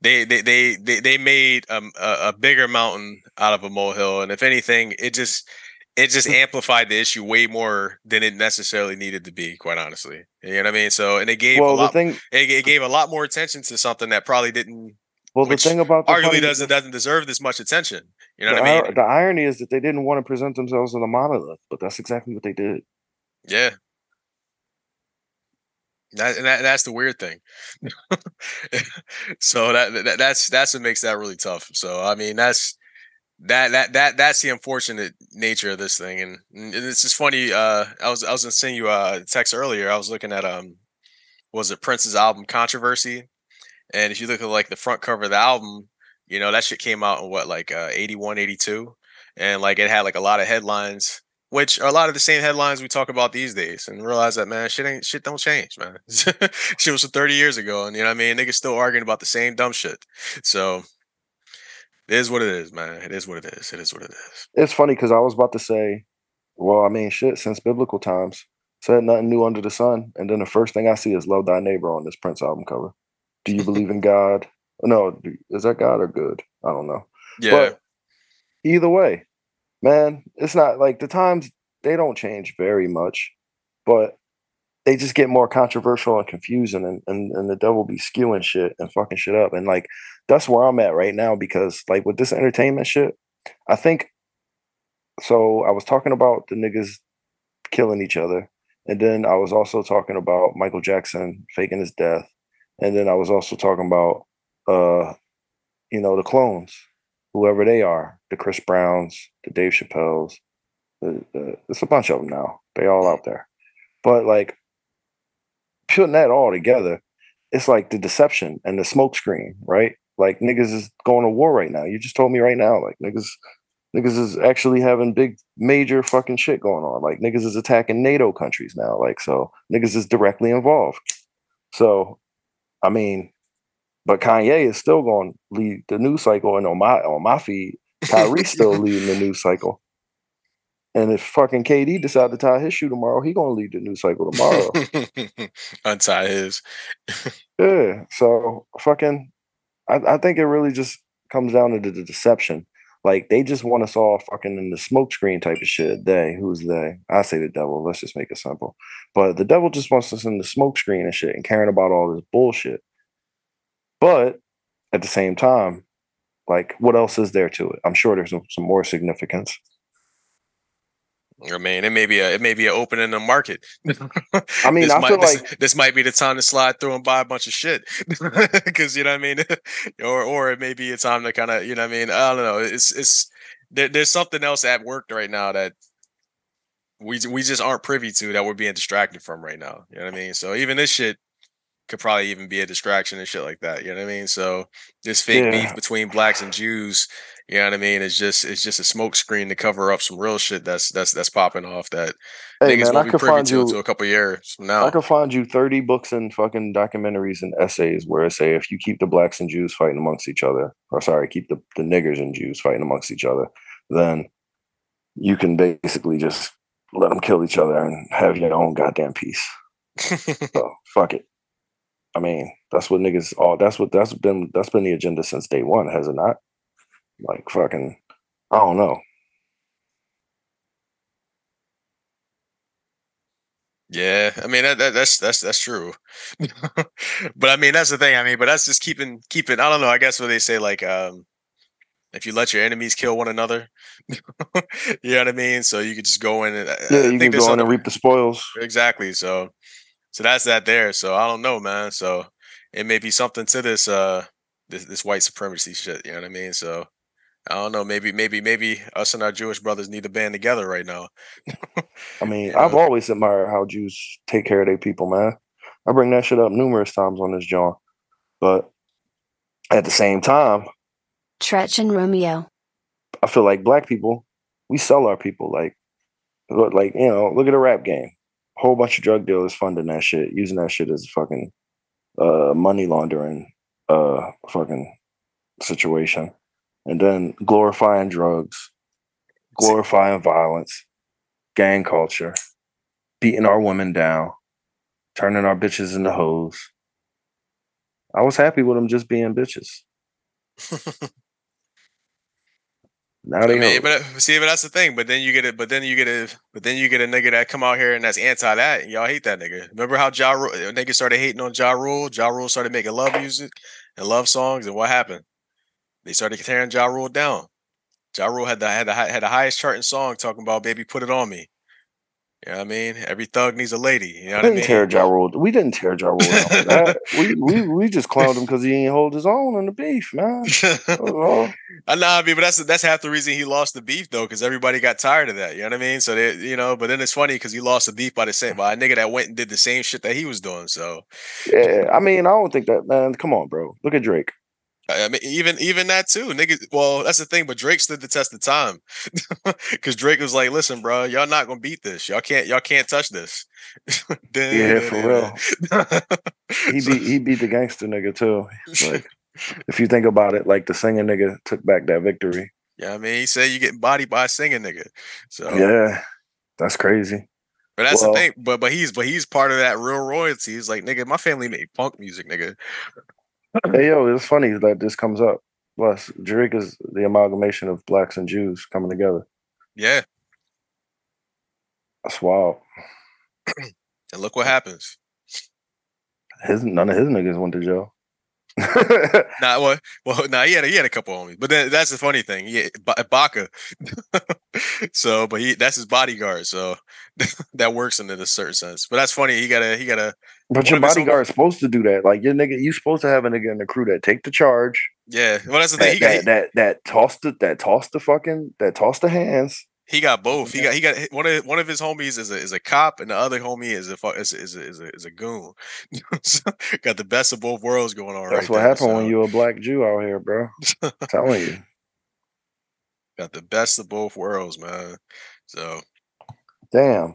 C: they they they they, they made um, a, a bigger mountain out of a molehill, and if anything, it just it just (laughs) amplified the issue way more than it necessarily needed to be. Quite honestly, you know what I mean. So, and it gave
B: well,
C: a lot.
B: thing,
C: it, it gave a lot more attention to something that probably didn't
B: well, the thing about the
C: arguably
B: funny-
C: doesn't doesn't deserve this much attention. You know what I
B: ir-
C: mean?
B: the irony is that they didn't want to present themselves as a monolith, but that's exactly what they did.
C: Yeah. That, and that that's the weird thing. (laughs) so that, that that's that's what makes that really tough. So I mean that's that that that that's the unfortunate nature of this thing. And, and it's just funny. Uh, I was I was gonna send you a text earlier. I was looking at um, was it Prince's album Controversy? And if you look at like the front cover of the album, you know that shit came out in what like uh, 81, 82. and like it had like a lot of headlines which are a lot of the same headlines we talk about these days, and realize that man, shit ain't shit don't change, man. (laughs) shit was from 30 years ago, and you know what I mean. Niggas still arguing about the same dumb shit. So it is what it is, man. It is what it is. It is what it is.
B: It's funny because I was about to say, well, I mean, shit, since biblical times, said nothing new under the sun, and then the first thing I see is "Love Thy Neighbor" on this Prince album cover. Do you (laughs) believe in God? No, is that God or good? I don't know.
C: Yeah,
B: But either way, man, it's not like the times they don't change very much, but they just get more controversial and confusing and, and, and the devil be skewing shit and fucking shit up. And like that's where I'm at right now because like with this entertainment shit, I think so I was talking about the niggas killing each other. And then I was also talking about Michael Jackson faking his death. And then I was also talking about uh you know the clones whoever they are, the Chris Browns, the Dave Chappelles, the, the, it's a bunch of them now. They all out there. But like putting that all together, it's like the deception and the smokescreen, right? Like niggas is going to war right now. You just told me right now, like niggas niggas is actually having big major fucking shit going on. Like niggas is attacking NATO countries now. Like so niggas is directly involved. So I mean, but Kanye is still going to lead the news cycle, and on my on my feed, Kyrie's still (laughs) leading the news cycle. And if fucking KD decide to tie his shoe tomorrow, he gonna lead the news cycle tomorrow. (laughs)
C: untie his. (laughs)
B: yeah. So fucking, I, I think it really just comes down to the, the deception. Like they just want us all fucking in the smoke screen type of shit. They, who's they? I say the devil. Let's just make it simple. But the devil just wants us in the smoke screen and shit and caring about all this bullshit. But at the same time, like what else is there to it? I'm sure there's some, some more significance.
C: I mean, it may be a it may be an open in the market.
B: I mean,
C: this
B: I
C: might,
B: feel
C: this,
B: like
C: this might be the time to slide through and buy a bunch of shit, (laughs) because you know what I mean, (laughs) or or it may be a time to kind of you know what I mean. I don't know. It's it's there, there's something else at work right now that we we just aren't privy to that we're being distracted from right now. You know what I mean? So even this shit could probably even be a distraction and shit like that. You know what I mean? So this fake
B: Yeah.
C: beef between blacks and Jews, you know what I mean? It's just it's just a smoke screen to cover up some real shit that's that's that's popping off that
B: hey
C: niggas
B: man, I
C: won't be
B: could
C: privy
B: find
C: to
B: you
C: until a couple years from now.
B: I could find you 30 books and fucking documentaries and essays where it say if you keep the blacks and Jews fighting amongst each other, or sorry, keep the, the niggers and Jews fighting amongst each other, then you can basically just let them kill each other and have your own goddamn peace. (laughs) So fuck it. I mean, that's what niggas all that's what that's been that's been the agenda since day one, has it not? Like fucking I don't know.
C: yeah, I mean that, that that's that's that's true. (laughs) but I mean that's the thing. I mean, but that's just keeping keeping. I don't know. I guess what they say like um if you let your enemies kill one another, (laughs) you know what I mean. So you could just go in and
B: Yeah,
C: I
B: you
C: think
B: can go in and reap the spoils.
C: exactly. So so that's that there. So I don't know, man. So it may be something to this uh this this white supremacy shit. You know what I mean? So I don't know. Maybe maybe maybe us and our Jewish brothers need to band together right now. (laughs)
B: I mean,
C: You
B: I've
C: know?
B: always admired how Jews take care of their people, man. I bring that shit up numerous times on this John. But at the same time,
E: Tretch and Romeo.
B: I feel like black people, we sell our people. Like, like you know, look at the rap game. Whole bunch of drug dealers funding that shit, using that shit as a fucking uh, money laundering, uh, fucking situation, and then glorifying drugs, glorifying violence, gang culture, beating our women down, turning our bitches into hoes. I was happy with them just being bitches. (laughs) Now
C: I
B: they
C: mean,
B: hoes.
C: but see, but that's the thing. But then you get it. But then you get a. But then you get a nigga that come out here and that's anti that, and y'all hate that nigga. Remember how Ja Rule, niggas started hating on Ja Rule? Ja Rule started making love music and love songs, and what happened? They started tearing Ja Rule down. Ja Rule had the had the had the highest charting song talking about "Baby, Put It On Me." You know what I mean? Every thug needs a lady. You know
B: We
C: what I
B: didn't
C: mean?
B: tear Ja Rule. We didn't tear Ja Rule that. We, we we just clowned him because he didn't hold his own in the beef, man. That was all. (laughs)
C: I know, I mean, but that's that's half the reason he lost the beef though, because everybody got tired of that. You know what I mean? So they, you know, but then it's funny because he lost the beef by the same by a nigga that went and did the same shit that he was doing. So
B: Yeah, I mean, I don't think that, man. Come on, bro. Look at Drake.
C: I mean, even even that too, nigga. Well, that's the thing, but Drake stood the test of time (laughs) because Drake was like, "Listen, bro, y'all not gonna beat this. Y'all can't. Y'all can't touch this." (laughs)
B: Yeah, for real. He (laughs) beat he beat the gangster nigga too. Like, if you think about it, like the singing nigga took back that victory.
C: yeah, I mean, he said you getting bodied by a singing nigga. So
B: Yeah, that's crazy.
C: But that's
B: Well-
C: the thing. But but he's but he's part of that real royalty. He's like, nigga, my family made punk music, nigga.
B: Hey yo, it's funny that this comes up. Plus, Drake is the amalgamation of blacks and Jews coming together.
C: Yeah.
B: That's wild. (clears throat)
C: And look what happens.
B: His none of his niggas went to jail. (laughs)
C: Nah, well, well, nah, he had a, he had a couple homies, but then that's the funny thing. Yeah, Baka. (laughs) so, but he that's his bodyguard. So (laughs) that works in a certain sense. But that's funny. He got a he got a
B: But your
C: homies-
B: bodyguard's supposed to do that. Like your nigga, you supposed to have a nigga in the crew that take the charge.
C: yeah. Well, that's the thing.
B: That
C: He got
B: that, that that toss the that toss the fucking that toss the hands.
C: he got both. He got he got one of one of his homies is a is a cop, and the other homie is a is a, is a, is a, is a goon. So, (laughs) got the best of both worlds going on.
B: That's
C: right
B: what
C: there,
B: happened when
C: so-
B: you a black Jew out here, bro. telling you. (laughs)
C: got the best of both worlds, man. So
B: Damn.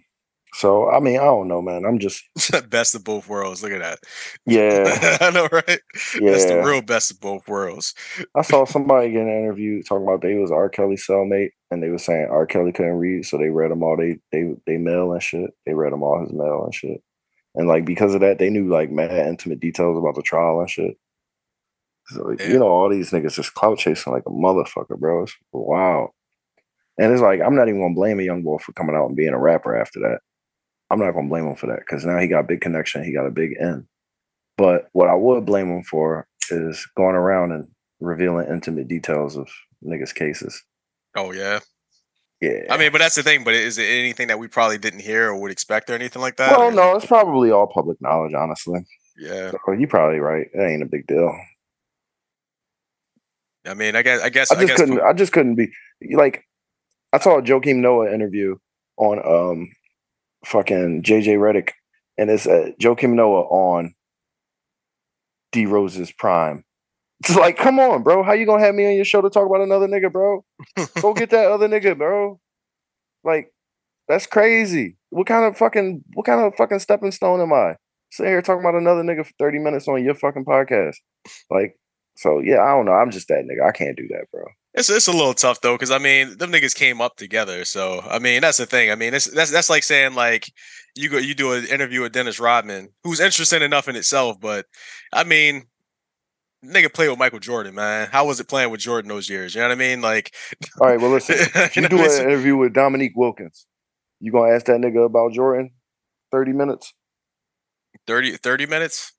B: So I mean, I don't know, man. I'm just (laughs)
C: best of both worlds. Look at that.
B: yeah. (laughs)
C: I know, right? That's the real best of both worlds.
B: I saw somebody get an interview talking about they was R. Kelly cellmate, and they were saying R. Kelly couldn't read, so they read them all they they they mail and shit. They read them all his mail and shit, and like because of that, they knew like mad intimate details about the trial and shit. So, like,
C: Yeah.
B: You know, all these niggas just clout chasing like a motherfucker, bro. It's wow. And it's like I'm not even gonna blame a young boy for coming out and being a rapper after that. I'm not gonna blame him for that because now he got a big connection, he got a big end. But what I would blame him for is going around and revealing intimate details of niggas' cases.
C: Oh yeah.
B: Yeah.
C: I mean, but that's the thing. But is it anything that we probably didn't hear or would expect or anything like that?
B: well,
C: or-
B: no, it's probably all public knowledge, honestly.
C: Yeah.
B: So you're probably right. It ain't a big deal.
C: I mean, I guess. I guess.
B: I just
C: guess
B: couldn't. I just couldn't be like. I saw a Joakim Noah interview on um, fucking JJ Redick, and it's uh, Joakim Noah on D Rose's prime. (laughs) It's like, come on, bro. How you gonna have me on your show to talk about another nigga, bro? (laughs) Go get that other nigga, bro. Like, that's crazy. What kind of fucking what kind of fucking stepping stone am I? Sitting here talking about another nigga for 30 minutes on your fucking podcast. Like, so yeah, I don't know. I'm just that nigga. I can't do that, bro.
C: It's it's a little tough though, because I mean, them niggas came up together. So I mean, that's the thing. I mean, it's that's that's like saying like you go you do an interview with Dennis Rodman, who's interesting enough in itself, but I mean, nigga played with Michael Jordan, man. How was it playing with Jordan those years? You know what I mean? Like,
B: All right, well listen. If (laughs)
C: you
B: you
C: know,
B: do an interview with Dominique Wilkins, you gonna ask that nigga about Jordan? 30 minutes?
C: 30, 30 minutes.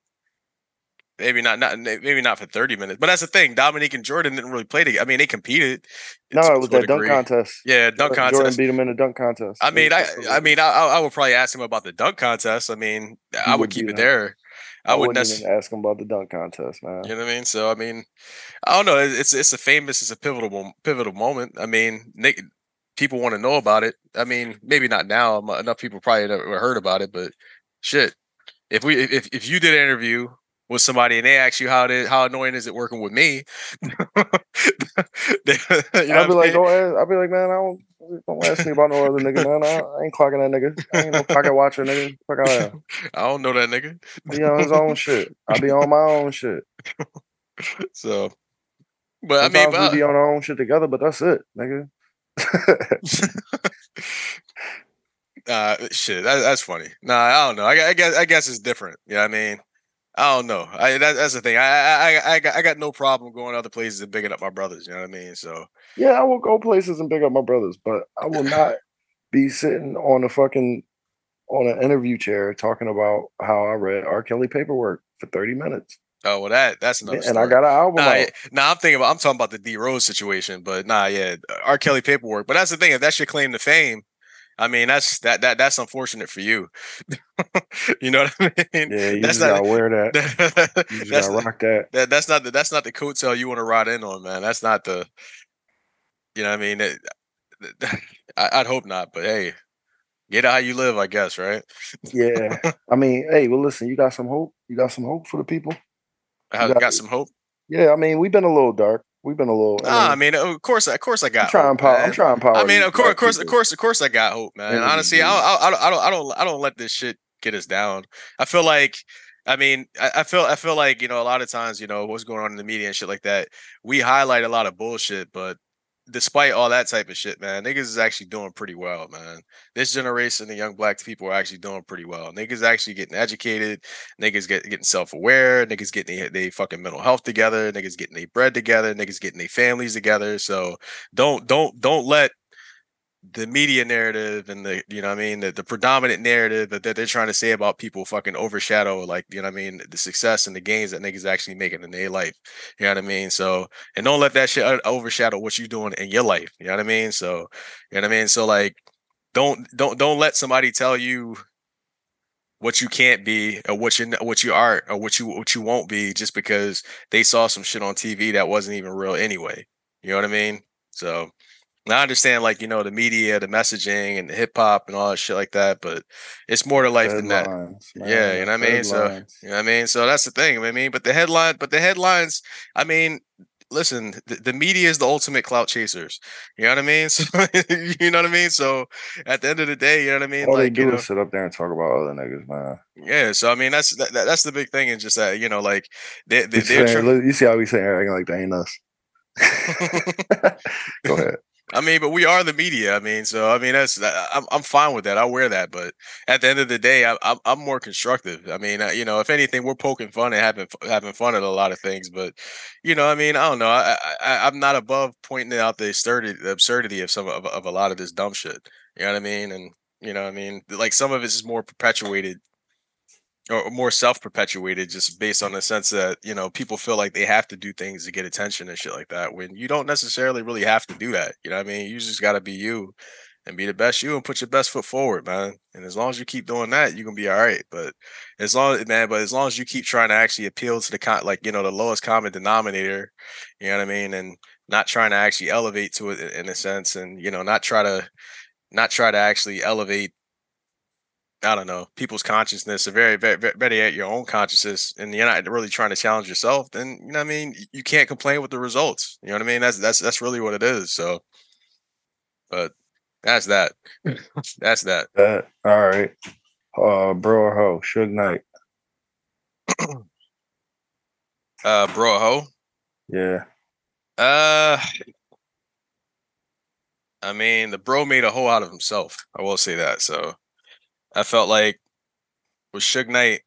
C: Maybe not, not maybe not for thirty minutes, but that's the thing. Dominique and Jordan didn't really play together. I mean, they competed.
B: No, it was that dunk contest.
C: Yeah, dunk
B: Jordan
C: contest.
B: Jordan beat him in a dunk contest.
C: I mean, I, I mean, I, I I would probably ask him about the dunk contest. I mean, I would
B: would
C: keep it
B: that.
C: there. I, wouldn't
B: wouldn't even ask him about the dunk contest, man.
C: You know what I mean? So I mean, I don't know. It's it's a famous, it's a pivotal pivotal moment. I mean, Nick, people want to know about it. I mean, maybe not now. Enough people probably never heard about it, but shit, if we if if you did an interview with somebody and they ask you how did how annoying is it working with me, (laughs) you know
B: I'll be like, I'll be like, man, I don't, don't ask me about no other nigga, man. I, I ain't clocking that nigga. I ain't no pocket watcher, nigga. Fuck out of here. (laughs)
C: I don't know that nigga.
B: Be on his own shit. I be on my own shit. (laughs)
C: So, but I mean, but,
B: we be on our own shit together, but that's it, nigga.
C: uh, shit, that, that's funny. Nah, I don't know. I, I guess I guess it's different. You know I mean? I don't know. I that, that's the thing. I, I I I got I got no problem going other places and bigging up my brothers. You know what I mean? So
B: yeah, I will go places and pick up my brothers, but I will not be sitting on a fucking on an interview chair talking about how I read R. Kelly paperwork for 30 minutes.
C: oh well, that that's another.
B: and
C: story.
B: I got an album
C: Nah, nah, I'm thinking about. I'm talking about the D Rose situation, but nah, yeah, R. Kelly paperwork. But that's the thing. If that's your claim to fame, I mean, that's that that that's unfortunate for you. (laughs) you know what I mean?
B: Yeah, you
C: that's
B: just
C: not-
B: gotta wear that. (laughs) You just gotta rock that.
C: that that's not the that's not the coattail you want to ride in on, man. That's not the. You know what I mean? It- I, I'd hope not, but hey, get how you live, I guess, right?
B: Yeah. (laughs) I mean, hey, well, listen, you got some hope. You got some hope for the people.
C: I
B: got-
C: got some hope.
B: Yeah, I mean, we've been a little dark. We've been a little.
C: Nah, I mean, of course, of course, I got.
B: I'm trying
C: hope,
B: power. I'm trying power.
C: I mean, of course, of course, of course, of course, I got hope, man.
B: Interview
C: Honestly, I don't, I don't, I don't, I don't, I don't let this shit get us down. I feel like, I mean, I, I feel, I feel like you know, a lot of times, you know, what's going on in the media and shit like that. We highlight a lot of bullshit, but despite all that type of shit, man, niggas is actually doing pretty well, man. This generation of young black people are actually doing pretty well. Niggas actually getting educated. Niggas get, getting self aware. Niggas getting they, they fucking mental health together. Niggas getting their bread together. Niggas getting their families together. So don't don't don't let the media narrative and the you know what I mean the, the predominant narrative that, that they're trying to say about people fucking overshadow like you know what I mean the success and the gains that niggas actually making in their life. You know what I mean? So and don't let that shit uh, overshadow what you're doing in your life. You know what I mean? So you know what I mean? So like don't don't don't let somebody tell you what you can't be or what you what you are or what you what you won't be just because they saw some shit on TV that wasn't even real anyway. You know what I mean? So I understand like you know the media, the messaging and the hip hop and all that shit like that, but it's more to life than that.
B: Man,
C: Yeah, you know what I mean? So you know what I mean? So that's the thing. I mean, but the headline, but the headlines, I mean, listen, the, the media is the ultimate clout chasers. You know what I mean? (laughs) So you know what I mean? So at the end of the day, you know what I mean?
B: all they
C: like,
B: do
C: you know,
B: is sit up there and talk about other niggas, man.
C: yeah. So I mean, that's that, that- that's the big thing, is just that you know, like they, they
B: You
C: they're
B: saying- look, you see how we saying acting like they ain't us. (laughs) (laughs) Go ahead.
C: I mean, but we are the media. I mean, so I mean, that's I'm I'm fine with that. I'll wear that. But at the end of the day, I, I'm I'm more constructive. I mean, uh, you know, if anything, we're poking fun and having having fun at a lot of things. But you know, I mean, I don't know. I, I I'm not above pointing out the absurdity the absurdity of some of, of a lot of this dumb shit. You know what I mean? And you know, I mean, like some of it is more perpetuated or more self-perpetuated just based on the sense that you know people feel like they have to do things to get attention and shit like that when you don't necessarily really have to do that you know what i mean? You just got to be you and be the best you and put your best foot forward man and as long as you keep doing that you're gonna be all right but as long as man but as long as you keep trying to actually appeal to the con like you know the lowest common denominator you know what i mean and not trying to actually elevate to it in a sense and you know not try to not try to actually elevate I don't know, people's consciousness, or very, very, very at your own consciousness, and you're not really trying to challenge yourself, then you know what I mean. You can't complain with the results. You know what I mean? That's that's that's really what it is. So, but that's that. (laughs) that's that.
B: That all right. Uh, bro or ho, Suge Knight. (clears throat)
C: uh, bro or ho.
B: Yeah.
C: Uh, I mean, the bro made a hoe out of himself. I will say that. So I felt like with Suge Knight,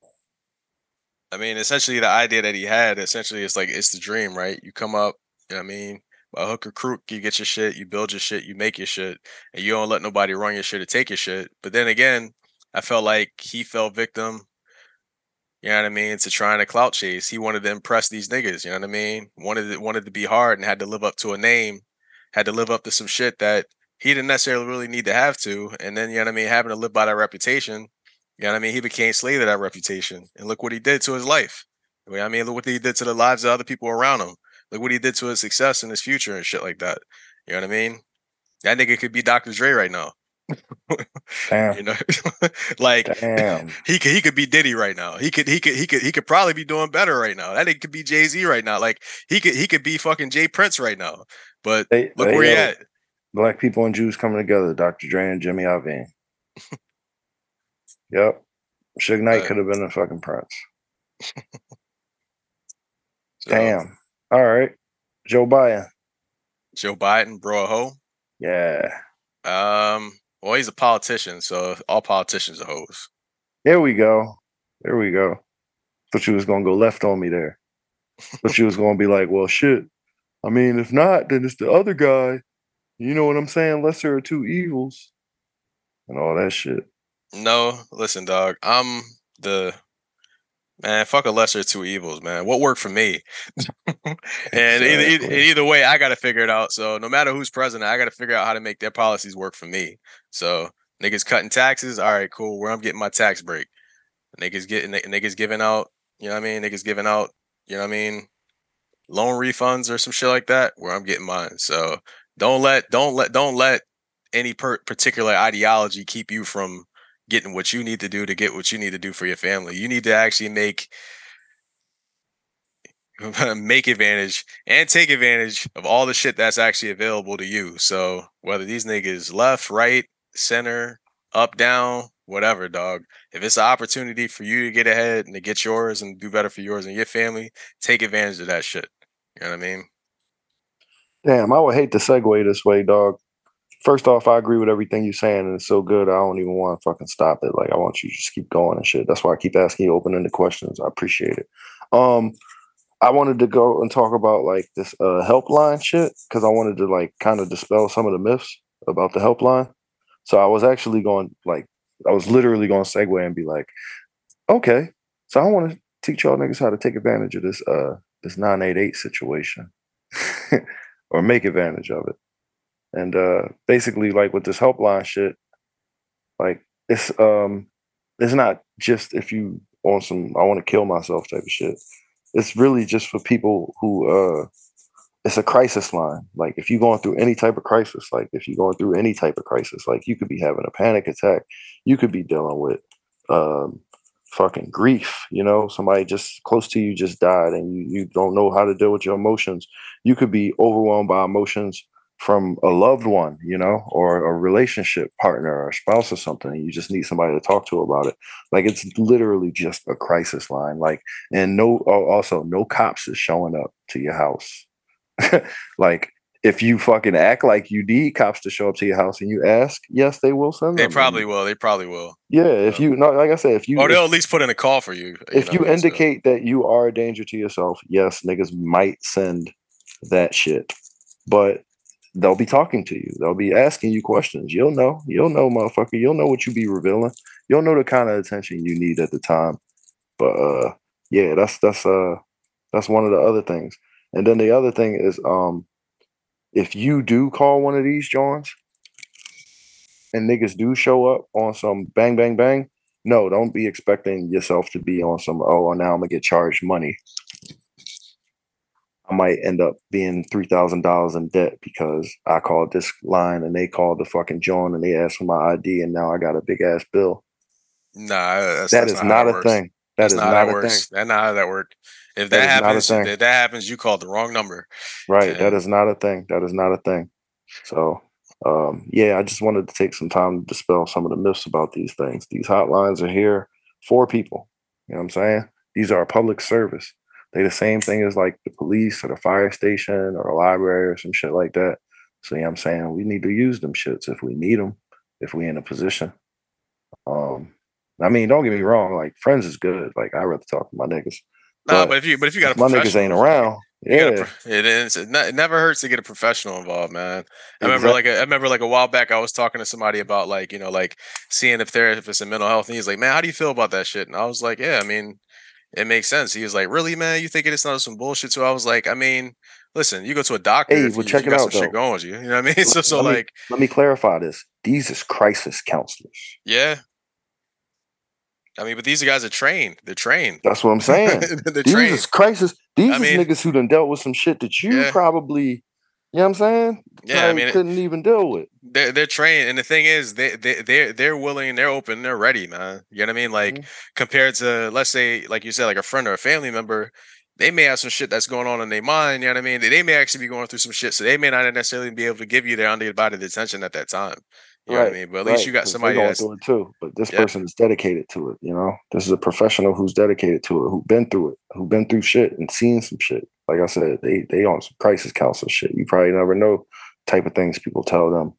C: I mean, essentially the idea that he had, essentially, it's like it's the dream, right? You come up, you know what I mean, by hook or crook, you get your shit, you build your shit, you make your shit, and you don't let nobody run your shit or take your shit. But then again, I felt like he fell victim, you know what I mean, to trying to clout chase. He wanted to impress these niggas, you know what I mean? Wanted to, wanted to be hard and had to live up to a name, had to live up to some shit that he didn't necessarily really need to have to. And then, you know what I mean, having to live by that reputation, you know what I mean? He became slave to that reputation. And look what he did to his life. You know what I mean, look what he did to the lives of other people around him. Look what he did to his success and his future and shit like that. You know what I mean? That nigga could be Dr. Dre right now. (laughs)
B: Damn.
C: you know, (laughs) like
B: Damn. (laughs)
C: he could he could be Diddy right now. He could he could he could he could probably be doing better right now. That nigga could be Jay Z right now. Like he could he could be fucking J. Prince right now. But
B: They-
C: look
B: they,
C: where he at.
B: Black people and Jews coming together. Dr. Dre and Jimmy Iovine. (laughs) yep. Suge Knight
C: Uh,
B: could have been a fucking prince. (laughs)
C: So,
B: Damn. All right. Joe Biden.
C: Joe Biden, bro, a hoe.
B: Yeah.
C: Um, well, he's a politician, so all politicians are hoes.
B: There we go. There we go. Thought you was gonna go left on me there. (laughs) Thought you was gonna be like, well, shit. I mean, if not, then it's the other guy. You know what I'm saying? Lesser of two evils, and all that shit.
C: No, listen, dog. I'm the man. Fuck a lesser of two evils, man. What worked for me? (laughs) and either, either either way, I got to figure it out. So no matter who's president, I got to figure out how to make their policies work for me. So niggas cutting taxes. All right, cool. Where I'm getting my tax break. Niggas getting niggas giving out. You know what I mean? Niggas giving out. You know what I mean? Loan refunds or some shit like that. Where I'm getting mine. So don't let don't let don't let any per- particular ideology keep you from getting what you need to do to get what you need to do for your family. You need to actually make (laughs) make advantage and take advantage of all the shit that's actually available to you. So whether these niggas left, right, center, up, down, whatever, dog. If it's an opportunity for you to get ahead and to get yours and do better for yours and your family, take advantage of that shit. You know what I mean?
B: Damn, I would hate to segue this way, dog. First off, I agree with everything you're saying, and it's so good. I don't even want to fucking stop it. Like I want you to just keep going and shit. That's why I keep asking you open-ended questions. I appreciate it. Um, I wanted to go and talk about like this uh helpline shit because I wanted to like kind of dispel some of the myths about the helpline. So I was actually going like I was literally going to segue and be like, okay, so I want to teach y'all niggas how to take advantage of this uh this 988 situation (laughs) or make advantage of it. And uh basically like with this helpline shit, like it's um it's not just if you on some I want to kill myself type of shit. It's really just for people who uh it's a crisis line. Like if you're going through any type of crisis, like if you're going through any type of crisis, like you could be having a panic attack, you could be dealing with um fucking grief, you know, somebody just close to you just died and you, you don't know how to deal with your emotions. You could be overwhelmed by emotions from a loved one, you know, or a relationship partner or spouse or something. You just need somebody to talk to about it. Like it's literally just a crisis line. Like, and no, also no cops is showing up to your house. (laughs) like if you fucking act like you need cops to show up to your house and you ask, yes, they will send
C: They probably will. They probably will.
B: Yeah, if you no, like I said, if you
C: Or they'll at least put in a call for you.
B: if you
C: know, so-
B: indicate that you are a danger to yourself, yes, niggas might send that shit. But they'll be talking to you. They'll be asking you questions. You'll know. You'll know, motherfucker. You'll know what you be revealing. You'll know the kind of attention you need at the time. But uh yeah, that's that's uh that's one of the other things. And then the other thing is um if you do call one of these joints and niggas do show up on some bang bang bang, no, don't be expecting yourself to be on some oh now I'm gonna get charged money. I might end up being three thousand dollars in debt because I called this line and they called the fucking joint and they asked for my ID and now I got a big ass bill.
C: Nah, that's,
B: That
C: that's
B: is
C: how
B: not a
C: works.
B: thing. That
C: That's
B: is
C: not how
B: not
C: that
B: a
C: works.
B: thing.
C: That's not how that works. If
B: That
C: that,
B: is not a
C: happens, if that happens, you called the wrong number.
B: Right. That
C: Yeah.
B: is not a thing. That is not a thing. So, um, yeah, I just wanted to take some time to dispel some of the myths about these things. These hotlines are here for people. You know what I'm saying? These are a public service. They the same thing as like the police or the fire station or a library or some shit like that. So, you know what I'm saying? We need to use them shits if we need them, if we in a position. Um, I mean, don't get me wrong. Like, friends is good. Like, I'd rather talk to my niggas.
C: Nah,
B: But
C: if you but if you got a
B: my niggas ain't around. Yeah.
C: a it is. It, ne- it never hurts to get a professional involved, man. I remember like a, I remember like a while back I was talking to somebody about like you know like seeing a therapist and mental health, and he's like, man, how do you feel about that shit? And I was like, yeah, I mean, it makes sense. He was like, really, man, you thinking it's not some bullshit? So I was like, I mean, listen, you go to a doctor
B: Hey, well,
C: you,
B: check
C: you
B: it
C: got
B: out,
C: some shit going with you. (laughs) You know what I mean? So so
B: Let me-
C: like,
B: Let me clarify this. These is crisis counselors.
C: yeah. I mean, but these guys are trained. They're trained.
B: That's what I'm saying. (laughs) These
C: trained.
B: is crisis. These
C: I
B: is
C: mean-
B: niggas who done dealt with some shit that you
C: Yeah.
B: probably, you know what I'm saying?
C: Yeah, I mean,
B: couldn't even deal with.
C: they're they're trained, and the thing is, they they they're they're willing, they're open, they're ready, man. You know what I mean? Like
B: Mhm.
C: compared to let's say, like you said, like a friend or a family member, they may have some shit that's going on in their mind. You know what I mean? They, they may actually be going through some shit, so they may not necessarily be able to give you their undivided attention at that time. You know what I mean? But at least
B: right,
C: you got somebody that's
B: through it too. But this
C: Yeah.
B: person is dedicated to it. You know, this is a professional who's dedicated to it, who's been through it, who's been through shit and seen some shit. Like I said, they they on some crisis counselor shit. You probably never know type of things people tell them.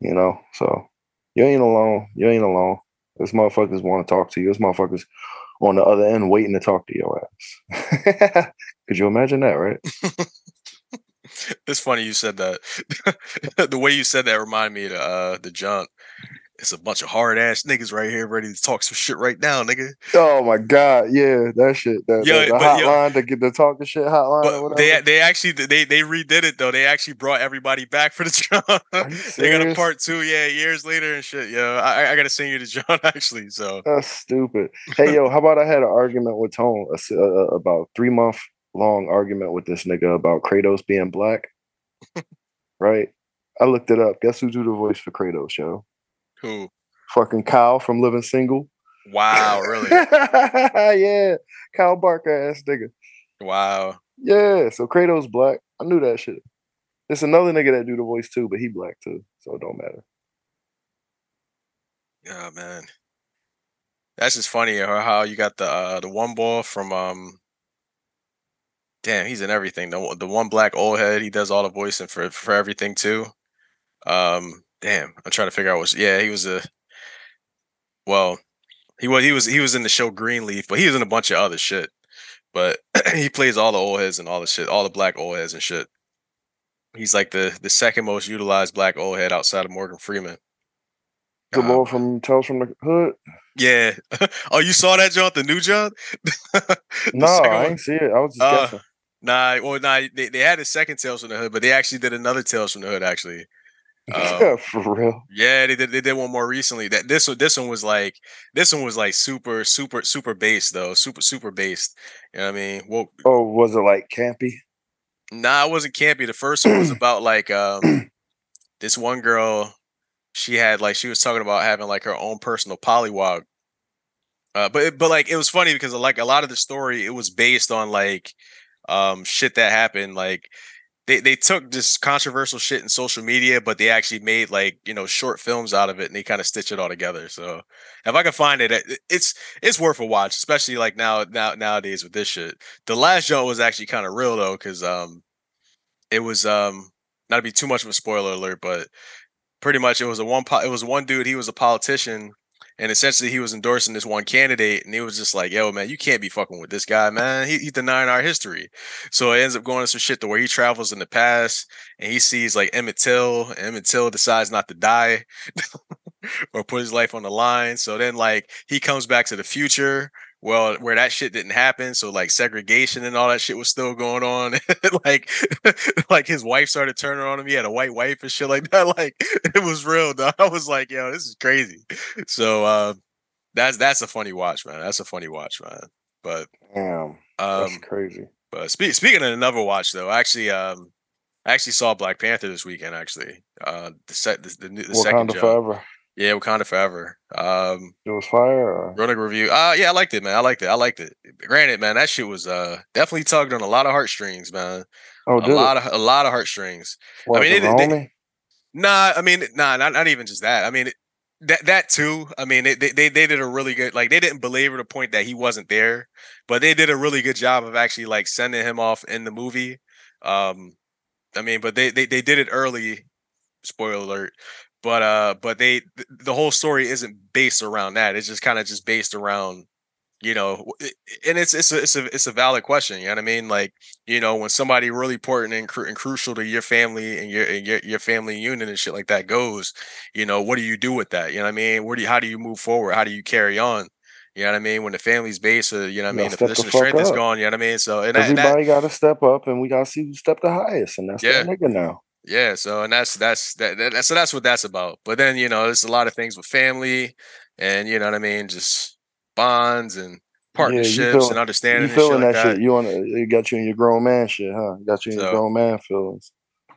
B: You know, so you ain't alone. You ain't alone. This motherfuckers want to talk to you. This motherfuckers on the other end waiting to talk to your ass. (laughs) Could you imagine that, right? (laughs)
C: it's funny you said that. (laughs) the way you said that reminded me of the, uh, the junk. It's a bunch of hard ass niggas right here ready to talk some shit right now, nigga.
B: Oh my god, yeah, that shit. That,
C: Yo,
B: the, the
C: but yo-
B: hotline to get the talking shit hotline
C: they
B: whatever.
C: they actually they they redid it though. They actually brought everybody back for the (laughs) John. They got a part two, yeah, years later and shit. Yo, I I- gotta send you to (laughs) John actually. So
B: That's stupid. Hey, yo, how about I had an argument with Tone, about three month long argument with this nigga about Kratos being black. right? I looked it up. Guess who do the voice for Kratos, yo?
C: who?
B: Fucking Kyle from Living Single.
C: Wow, (laughs) really?
B: yeah, Kyle Barker ass nigga.
C: wow.
B: Yeah, so Kratos black. I knew that shit. There's another nigga that do the voice too, but he black too, so it don't matter.
C: Yeah, man. That's just funny how how you got the uh, the one ball from um. Damn, he's in everything. The one- the one black old head, he does all the voicing for for everything too. Um, damn, I'm trying to figure out what's. Yeah, he was a. Well, he was he was he was in the show Greenleaf, but he was in a bunch of other shit. But (clears throat) he plays all the old heads and all the shit, all the black old heads and shit. He's like the the second most utilized black old head outside of Morgan Freeman.
B: The Lord from Tales from the Hood.
C: yeah. (laughs) oh, you saw that, John? The new John? (laughs)
B: No, I didn't see it. I was just
C: Uh,
B: guessing.
C: Nah, well, nah, they, they had a second Tales from the Hood, but they actually did another Tales from the Hood, actually. Um, (laughs)
B: For real.
C: yeah, they did. They did one more recently. That this one, this one was like, this one was like super, super, super based though, super, super based. You know what I mean? Well,
B: Oh, was it like campy?
C: Nah, it wasn't campy. The first one was (clears throat) about like um (clears throat) this one girl. She had like she was talking about having like her own personal polywog. Uh, but but like it was funny because like a lot of the story it was based on like um shit that happened like they they took this controversial shit in social media but they actually made like you know short films out of it and they kind of stitch it all together so if i can find it it- it's it's worth a watch especially like now now nowadays with this shit the last joke was actually kind of real though because um it was um not to be too much of a spoiler alert, but pretty much it was a one po- it was one dude. He was a politician, and essentially he was endorsing this one candidate, and he was just like, "Yo, man, you can't be fucking with this guy, man. He, he's denying our history." So it ends up going to some shit to where he travels in the past, and he sees like Emmett Till. And Emmett Till decides not to die (laughs) or put his life on the line. So then, like, he comes back to the future well where that shit didn't happen so like segregation and all that shit was still going on (laughs) like (laughs) like his wife started turning on him he had a white wife and shit like that (laughs) like it was real though. i was like yo this is crazy so uh that's that's a funny watch man that's a funny watch man but
B: Damn, that's
C: um
B: crazy.
C: but spe- speaking of another watch though actually um I actually saw Black Panther this weekend actually uh the set the, the, new- the second jump.
B: forever.
C: Yeah Wakanda Forever um
B: It was fire. Or?
C: Running review. Uh yeah, I liked it, man. I liked it. I liked it. Granted, man, that shit was uh definitely tugged on a lot of heartstrings, man.
B: Oh,
C: a lot of a lot of heartstrings.
B: What,
C: mean,
B: the
C: they-? Nah, I mean, nah, not, not even just that. I mean, that that too. I mean, they, they they did a really good like they didn't belabor the point that he wasn't there, but they did a really good job of actually like sending him off in the movie. Um, I mean, but they they they did it early. Spoiler alert. But uh, but they th- the whole story isn't based around that. It's just kind of just based around you know and it's it's a, it's a it's a valid question you know what i mean? Like you know when somebody really important and, cru- and crucial to your family and your, and your your family union and shit like that goes you know what do you do with that? You know what i mean? Where do you how do you move forward? How do you carry on? You know what i mean? When the family's base or you know what i mean? The position
B: the
C: of strength
B: fuck
C: is gone you know what i mean? So and
B: Everybody got to step up, and we got to see who stepped the highest, and that's
C: Yeah.
B: that nigga now.
C: Yeah so and that's that's that, that so that's what that's about but then you know there's a lot of things with family and you know what i mean just bonds and partnerships
B: feel-
C: and understanding
B: You feeling
C: like
B: that,
C: that.
B: shit? You on? It got you in your grown man shit, huh? Got you in
C: So-
B: your grown man feelings.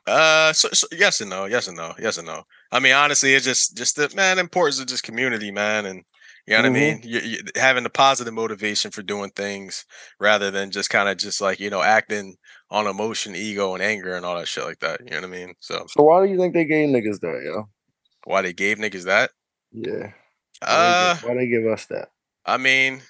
C: Uh, so, so yes and no, yes and no, yes and no. I mean, honestly, it's just just the man importance of just community, man, and you know what
B: Mhm.
C: I mean. You, you, having the positive motivation for doing things rather than just kind of just like you know acting on emotion, ego, and anger and all that shit like that. You know what I mean? So
B: So why do you think they gave niggas that, yo?
C: why they gave niggas that?
B: Yeah. Why,
C: Uh,
B: they, give, why they give us that?
C: I mean,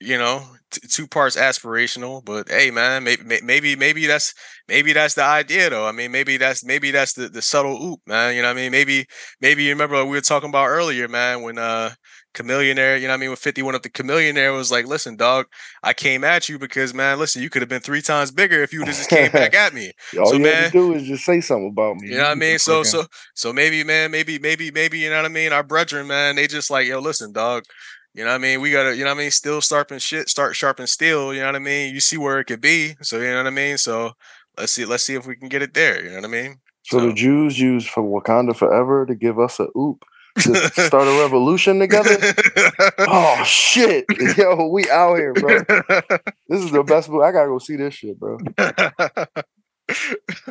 C: you know, t- two parts aspirational, but hey, man, maybe maybe maybe that's maybe that's the idea, though. I mean, maybe that's maybe that's the, the subtle oop, man. You know what I mean? Maybe maybe you remember what we were talking about earlier, man, when uh Chamillionaire, you know what I mean, when 50 went up to Chamillionaire was like, listen, dog, I came at you because man, listen, you could have been three times bigger if you just came back at me. (laughs)
B: All
C: so,
B: you
C: man-
B: have to do is just say something about me.
C: You know what I mean? So so so maybe man, maybe maybe maybe you know what I mean. Our brethren, man, they just like yo, listen, dog. You know what I mean? We gotta, you know what I mean? Still sharpen shit, start sharpen steel. You know what I mean? You see where it could be. So you know what I mean? So let's see, let's see if we can get it there. You know what I mean?
B: So the Jews used for Wakanda forever to give us a oop to start a revolution together. (laughs) Oh shit, (laughs) yo, we out here, bro. This is the best movie. I gotta go see this shit, bro. (laughs)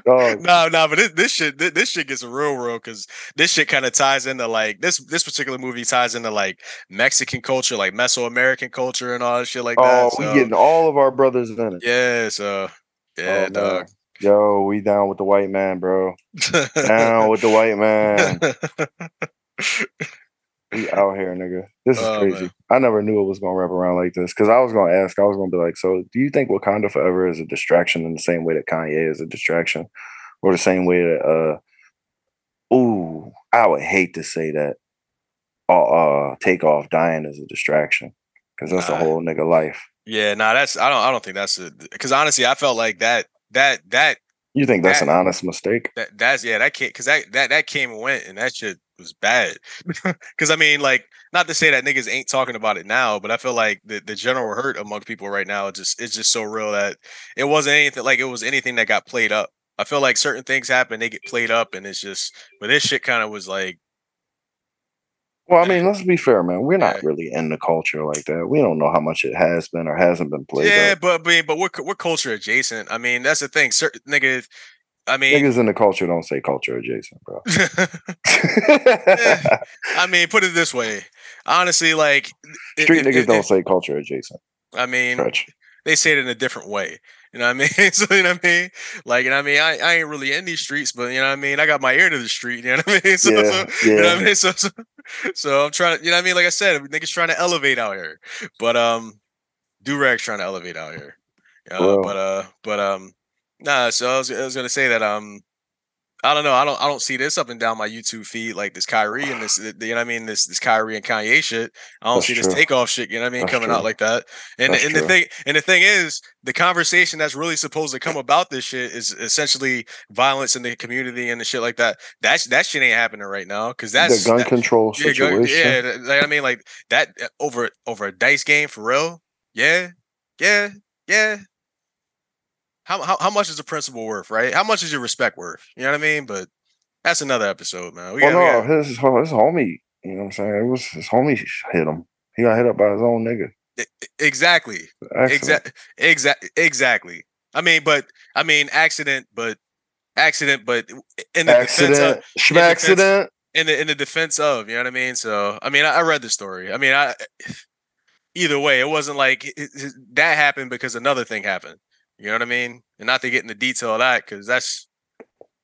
C: No, no, but this, this shit, this, this shit gets real, real because this shit kind of ties into like this. This particular movie ties into like Mexican culture, like Mesoamerican culture, and all that shit like that.
B: oh,
C: so,
B: we getting all of our brothers in it.
C: yeah, so yeah,
B: Oh,
C: dog.
B: man. Yo, we down with the white man, bro. Down with the white man. We out here, nigga. This is
C: Oh,
B: crazy.
C: man.
B: I never knew it was gonna wrap around like this. Cause I was gonna ask, I was gonna be like, so do you think Wakanda Forever is a distraction in the same way that Kanye is a distraction? Or the same way that uh ooh, I would hate to say that uh, uh takeoff dying is a distraction. Cause that's
C: Nah.
B: a whole nigga life.
C: Yeah, no, that's I don't I don't think that's a because honestly, I felt like that that that
B: You think that's
C: That-
B: an honest mistake?
C: that that's yeah that came because that that that came and went and that shit was bad. (laughs) Because I mean, like, not to say that niggas ain't talking about it now, but I feel like the the general hurt among people right now just it's just so real that it wasn't anything like it was anything that got played up. I feel like certain things happen, they get played up, and it's just but this shit kind of was like
B: Well, I eh. mean, let's be fair, man. We're not really in the culture like that. We don't know how much it has been or hasn't been played
C: yeah,
B: up.
C: but but but we're we're culture adjacent. I mean, that's the thing. Certain nigga, I mean,
B: Niggas in the culture don't say culture adjacent, bro. (laughs)
C: I mean, put it this way. Honestly, like
B: Street
C: if-
B: niggas
C: if-
B: don't
C: if-
B: say culture adjacent.
C: I mean,
B: Stretch.
C: they say it in a different way. You know what I mean? (laughs) so you know what I mean? Like, you know what I mean? I, I ain't really in these streets, but you know what I mean? I got my ear to the street. You know what I mean? (laughs) So,
B: Yeah,
C: so you know what I mean? So, so, so I'm trying to, you know what I mean? Like I said, niggas trying to elevate out here. But um Durag's trying to elevate out here. Uh, but uh but um nah, so I was, I was gonna say that um I don't know. I don't. I don't see this up and down my YouTube feed like this Kyrie and this. You know what I mean? This this Kyrie and Kanye shit. I don't
B: That's
C: see
B: true.
C: this takeoff shit. You know what I mean?
B: That's
C: Coming
B: true.
C: out like that. And
B: That's
C: and the thing and the thing is, the conversation that's really supposed to come about this shit is essentially violence in the community and the shit like that. That's that shit ain't happening right now because that's
B: the gun
C: that-
B: control
C: yeah,
B: situation.
C: yeah. like, I mean, like that uh, over over a dice game for real. Yeah, yeah, yeah. How, how how much is the principle worth, right? How much is your respect worth? You know what I mean? But that's another episode, man. We
B: well,
C: got, we
B: no,
C: got-
B: his his homie. You know what I'm saying? It was his homie hit him. He got hit up by his own nigga.
C: exactly, exactly, exactly, exactly. I mean, but I mean, accident, but accident, but in the defense of,
B: Accident. Schma accident.
C: in the in the defense of, you know what I mean? So, I mean, I, I read the story. I mean, I (sighs) either way, it wasn't like it- it- that happened because another thing happened. You know what I mean? And not to get into detail of that because that's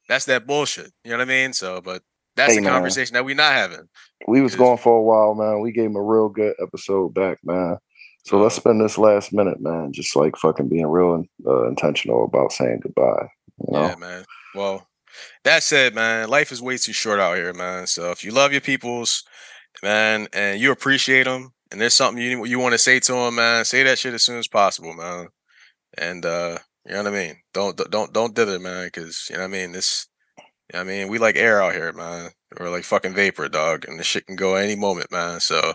C: that's that bullshit. You know what I mean? So, but that's
B: Hey,
C: the
B: man.
C: conversation that we're not having.
B: We was going for a while, man. We gave him a real good episode back, man. So let's
C: Uh,
B: spend this last minute, man, just like fucking being real uh, intentional about saying goodbye. You know?
C: Yeah, man. Well, that said, man, life is way too short out here, man. So if you love your peoples, man, and you appreciate them, and there's something you you want to say to them, man, say that shit as soon as possible, man. And uh, you know what I mean? Don't don't don't dither, man, because you know what I mean. This, you know I mean, we like air out here, man. We're like fucking vapor, dog, and this shit can go any moment, man. So.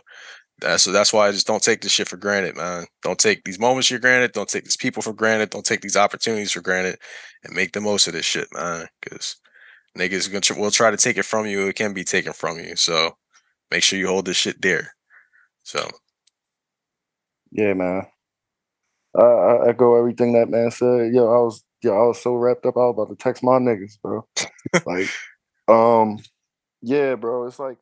C: That's so that's why I just don't take this shit for granted, man. Don't take these moments for granted. Don't take these people for granted. Don't take these opportunities for granted and make the most of this shit, man. Because niggas gonna will try to take it from you. It can be taken from you. So make sure you hold this shit dear. So
B: Yeah, man. I, I echo everything that man said. Yo, I was yo, I was so wrapped up. I was about to text my niggas, bro. (laughs) like, um, yeah, bro. It's like